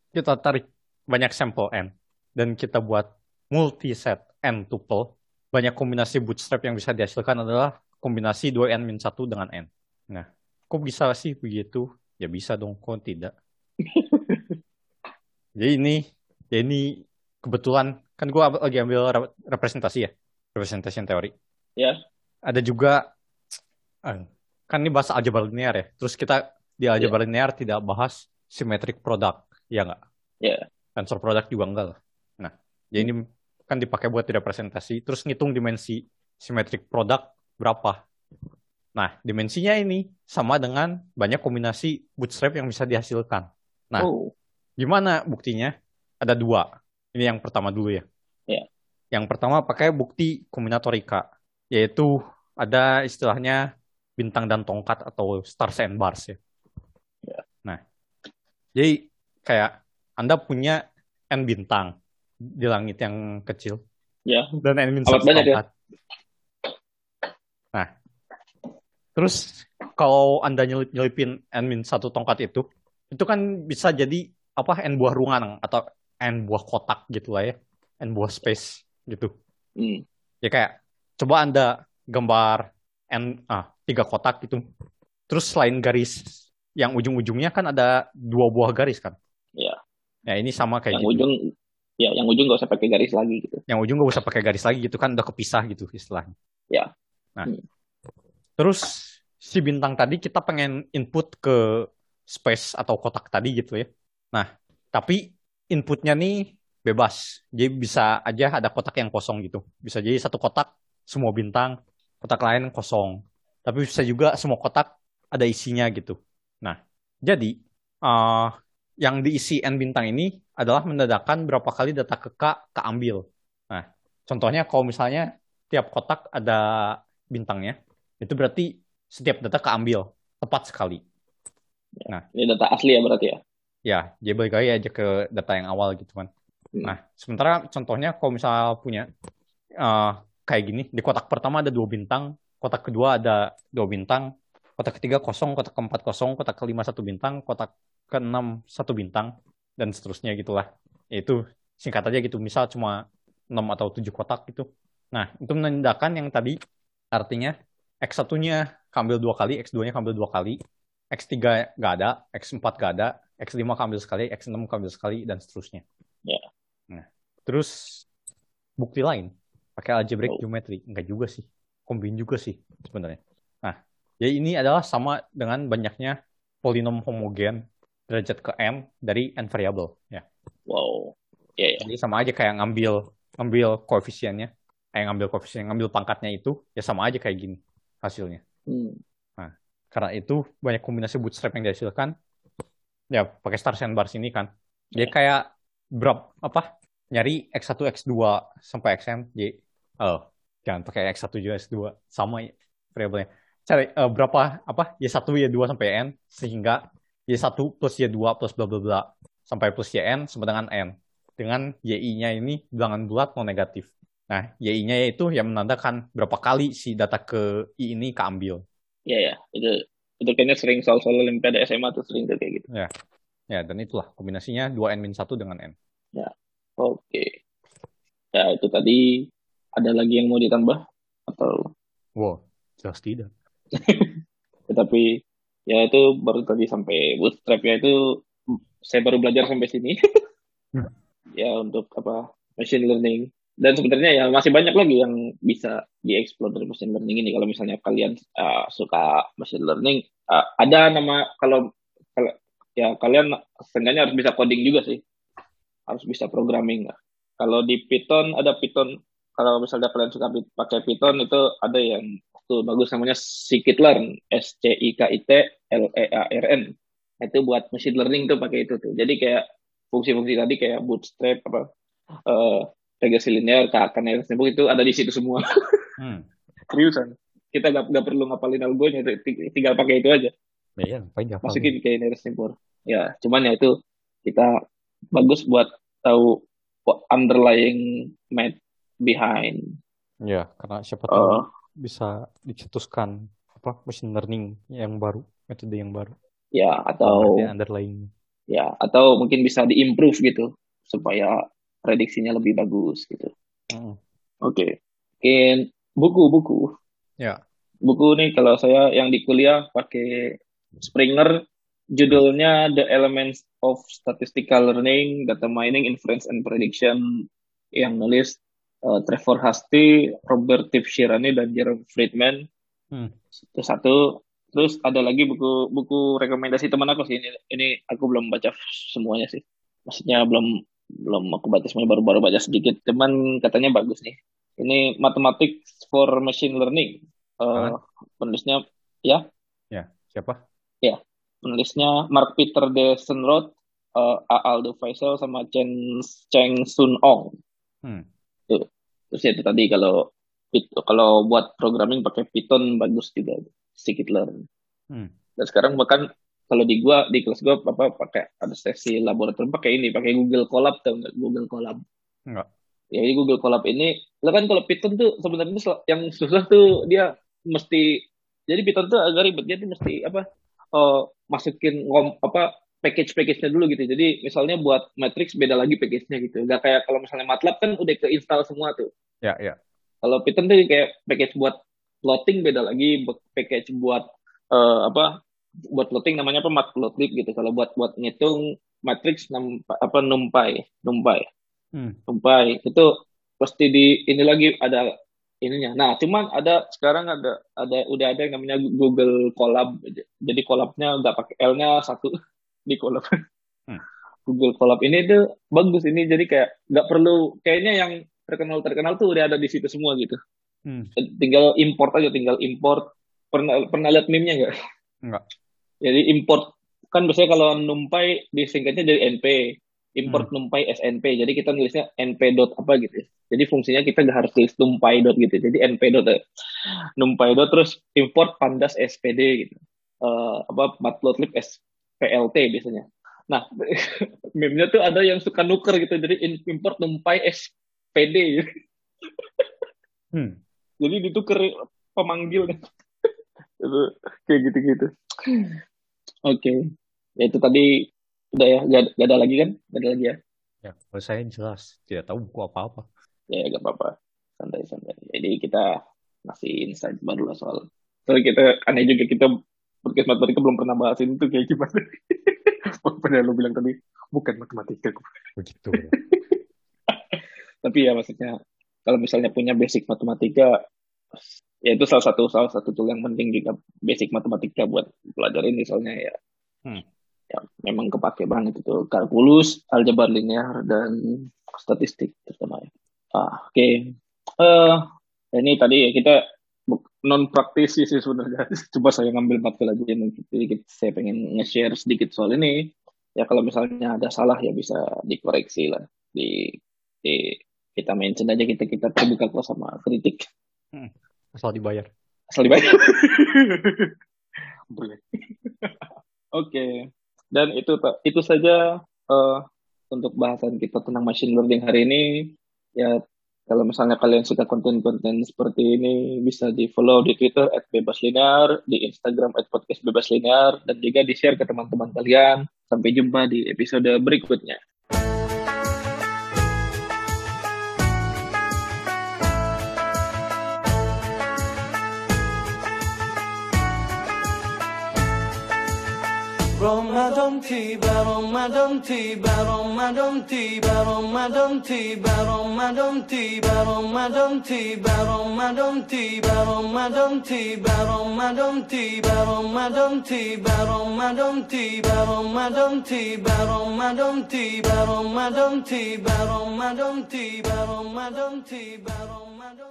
kita tarik banyak sampel n dan kita buat multi set n tuple, banyak kombinasi bootstrap yang bisa dihasilkan adalah kombinasi 2n min 1 dengan n. Nah, kok bisa sih begitu? Ya bisa dong, kok tidak? Jadi ini, ya ini kebetulan kan gue lagi ambil re- representasi ya, representation teori. Ya. Ada juga eh, kan ini bahasa aljabar linear ya. Terus kita di aljabar linear tidak bahas symmetric product, ya nggak? Ya. Tensor product juga enggak. Nah, jadi ini kan dipakai buat representasi, terus ngitung dimensi symmetric product berapa. Nah, dimensinya ini sama dengan banyak kombinasi bootstrap yang bisa dihasilkan. Nah, Oh, Gimana buktinya? Ada dua. Ini yang pertama dulu ya. Ya. Yang pertama pakai bukti kombinatorika, yaitu ada istilahnya bintang dan tongkat atau stars and bars ya. Nah, jadi kayak Anda punya n bintang di langit yang kecil ya. dan n Amat satu banyak ya. Nah, terus kalau Anda nyelip nyelipin n min satu tongkat itu, itu kan bisa jadi apa n buah ruangan atau n buah kotak gitu lah ya, n buah space gitu. Hmm. Ya kayak coba Anda gambar n ah tiga kotak gitu. Terus selain garis yang ujung-ujungnya kan ada dua buah garis kan. Ya. Ya ini sama kayak Yang gitu. ujung ya yang ujung nggak usah pakai garis lagi gitu. yang ujung gak usah pakai garis lagi gitu kan udah kepisah gitu istilahnya. Ya. Nah, Hmm. terus si bintang tadi kita pengen input ke space atau kotak tadi gitu ya. Nah, tapi inputnya nih bebas. Jadi bisa aja ada kotak yang kosong gitu. Bisa jadi satu kotak semua bintang, kotak lain kosong. Tapi bisa juga semua kotak ada isinya gitu. Nah, jadi eh, yang diisi n bintang ini adalah menandakan berapa kali data ke K keambil. Nah, contohnya kalau misalnya tiap kotak ada bintangnya, itu berarti setiap data keambil tepat sekali. Ini data asli ya berarti ya. Ya, jadi balik lagi aja ke data yang awal gitu kan. Hmm. Nah, sementara contohnya kalau misalnya punya eh, kayak gini, di kotak pertama ada dua bintang, kotak kedua ada dua bintang, kotak ketiga kosong, kotak keempat kosong, kotak kelima satu bintang, kotak keenam satu bintang, dan seterusnya gitulah. Itu singkat aja gitu, misal cuma 6 atau 7 kotak gitu. Nah, itu menandakan yang tadi artinya X1-nya kambil dua kali, X2-nya kambil dua kali, X3 nggak ada, X4 nggak ada, X5 kambil sekali, X6 kambil sekali, dan seterusnya. Ya. Nah, terus bukti lain, pakai algebraic Oh. geometry. Enggak juga sih, kombin juga sih sebenarnya. Nah, jadi ini adalah sama dengan banyaknya polinom homogen derajat ke n dari n variabel. Ya. Wow. Iya, iya. Jadi sama aja kayak ngambil ngambil koefisiennya, kayak ngambil koefisien, ngambil pangkatnya itu, ya sama aja kayak gini hasilnya. Hmm. Karena itu banyak kombinasi bootstrap yang dihasilkan. Ya pakai star sandbars ini kan. Dia kayak berapa apa? Nyari x1, x2 sampai xm. Jadi oh, jangan pakai x1 juga x2 sama ya variabelnya. Cari eh, berapa apa? Y1, Y2 sampai n sehingga Y1 plus Y2 plus bla bla bla sampai plus YN sama dengan n. Dengan YI-nya ini bilangan bulat mau negatif. Nah, YI-nya itu yang menandakan berapa kali si data ke I ini keambil. Iya, ya. Itu itu kayaknya sering soal-soal Olimpiade SMA tuh sering tuh kayak gitu. Ya, dan itulah kombinasinya 2n-1 dengan n. Oke. Ya, itu tadi ada lagi yang mau ditambah atau Wow, jelas tidak. tetapi ya itu baru tadi sampai bootstrap ya itu saya baru belajar sampai sini. Hmm. ya untuk apa machine learning dan sebenarnya ya masih banyak lagi yang bisa dieksplor dari machine learning ini kalau misalnya kalian uh, suka machine learning uh, ada nama kalau kalau ya kalian setidaknya harus bisa coding juga sih harus bisa programming lah. kalau di Python ada Python kalau misalnya kalian suka pakai Python itu ada yang tuh bagus namanya scikit-learn S C I K I T L E A R N itu buat machine learning tuh pakai itu tuh jadi kayak fungsi-fungsi tadi kayak bootstrap apa eh regresi linear, KKN, itu ada di situ semua. Hmm. Seriusan. Kita gak, gak perlu ngapalin algonya, t- tinggal pakai itu aja. Ya, iya, dihafalin? Masukin ke linear simpur. Ya, cuman ya itu kita bagus buat tahu underlying math behind. Ya, karena siapa tahu eh bisa dicetuskan apa machine learning yang baru, metode yang baru. ya atau underlying. ya atau mungkin bisa diimprove gitu supaya prediksinya lebih bagus gitu. Hmm. Oke. Mungkin buku-buku. Ya. buku nih kalau saya yang di kuliah pakai Springer judulnya The Elements of Statistical Learning, Data Mining, Inference and Prediction yang nulis uh, Trevor Hasty, Robert Tiff Shirani dan Jerome Friedman. Hmm. Itu satu. Terus ada lagi buku buku rekomendasi teman aku sih ini ini aku belum baca semuanya sih. Maksudnya belum belum aku baca semuanya baru-baru baca sedikit. Cuman katanya bagus nih. Ini Mathematics for Machine Learning. Uh, penulisnya ya Ya, siapa? penulisnya Mark Peter de Senroth, uh, Aldo Faisal sama Chen Cheng Sun Ong. Hmm. Terus ya itu tadi kalau kalau buat programming pakai Python bagus juga sedikit learn. Hmm. Dan sekarang bahkan kalau di gua di kelas gua apa pakai ada sesi laboratorium pakai ini pakai Google Colab tau nggak Google Colab. Enggak. Ya ini Google Colab ini lo kan kalau Python tuh sebenarnya yang susah tuh dia mesti jadi Python tuh agak ribet dia tuh mesti apa eh, masukin ngom apa package-package-nya dulu gitu. Jadi misalnya buat matrix beda lagi package-nya gitu. Gak kayak kalau misalnya MATLAB kan udah keinstall semua tuh. Ya, ya. Kalau Python tuh kayak package buat plotting beda lagi, package buat eh, apa buat plotting namanya apa matplotlib gitu. Kalau buat buat ngitung matrix apa numpy, numpy, Hmm. numpy itu pasti di ini lagi ada ininya. Nah, cuman ada sekarang ada ada udah ada yang namanya Google Colab. Jadi Colabnya nggak pakai L-nya satu di Colab. Hmm. Google Colab ini tuh bagus ini jadi kayak nggak perlu kayaknya yang terkenal terkenal tuh udah ada di situ semua gitu. Hmm. Tinggal import aja, tinggal import. Pernah pernah lihat meme-nya nggak? Enggak. Jadi import kan biasanya kalau numpy disingkatnya jadi NP. Import numpy SNP. Jadi kita nulisnya np dot apa gitu. Jadi fungsinya kita nggak harus tulis numpy dot gitu. Jadi np dot eh, numpy dot terus import pandas spd gitu. Eh, apa matplotlib splt biasanya. Nah, meme-nya tuh ada yang suka nuker gitu. Jadi import numpy spd gitu. Hmm. Jadi ditukar pemanggilnya. itu kayak gitu-gitu. Oke. Ya itu tadi udah ya, gak, gak ada lagi kan? Gak ada lagi ya? Ya, kalau saya jelas tidak tahu buku apa-apa. Ya gak apa-apa. Santai-santai. Jadi kita ngasih insight baru lah soal. Soalnya kita aneh juga kita podcast matematika belum pernah bahas itu kayak gimana. Padahal lo bilang tadi bukan matematika. Begitu. Tapi ya maksudnya kalau misalnya punya basic matematika ya itu salah satu salah satu tool yang penting juga basic matematika buat pelajarin misalnya ya Hmm. ya memang kepake banget itu kalkulus, aljabar linear dan statistik terutama ya. Ah, oke. Okay. Uh, eh, ini tadi ya kita non praktisi sih sebenarnya. Coba saya ngambil matkul aja jadi saya pengen nge-share sedikit soal ini. Ya kalau misalnya ada salah ya bisa dikoreksi lah di, di kita mention aja kita kita terbuka kok sama kritik. Hmm, asal dibayar. Asal dibayar. Boleh. Oke. Okay. Dan itu itu saja uh, untuk bahasan kita tentang machine learning hari ini. Ya, kalau misalnya kalian suka konten-konten seperti ini, bisa di follow di Twitter @bebaslinear, di Instagram @podcastbebaslinear, dan juga di share ke teman-teman kalian. Sampai jumpa di episode berikutnya. برآمدم تی برآمدم تی برآمدم تی برآمدم تی برآمدم تی برآمدم تی برآمدم تی برآمدم تی برآمدم تی برآمدم تی برآمدم تی برآمدم تی برآمدم تی برآمدم تی برآمدم تی برآمدم تی برآمدم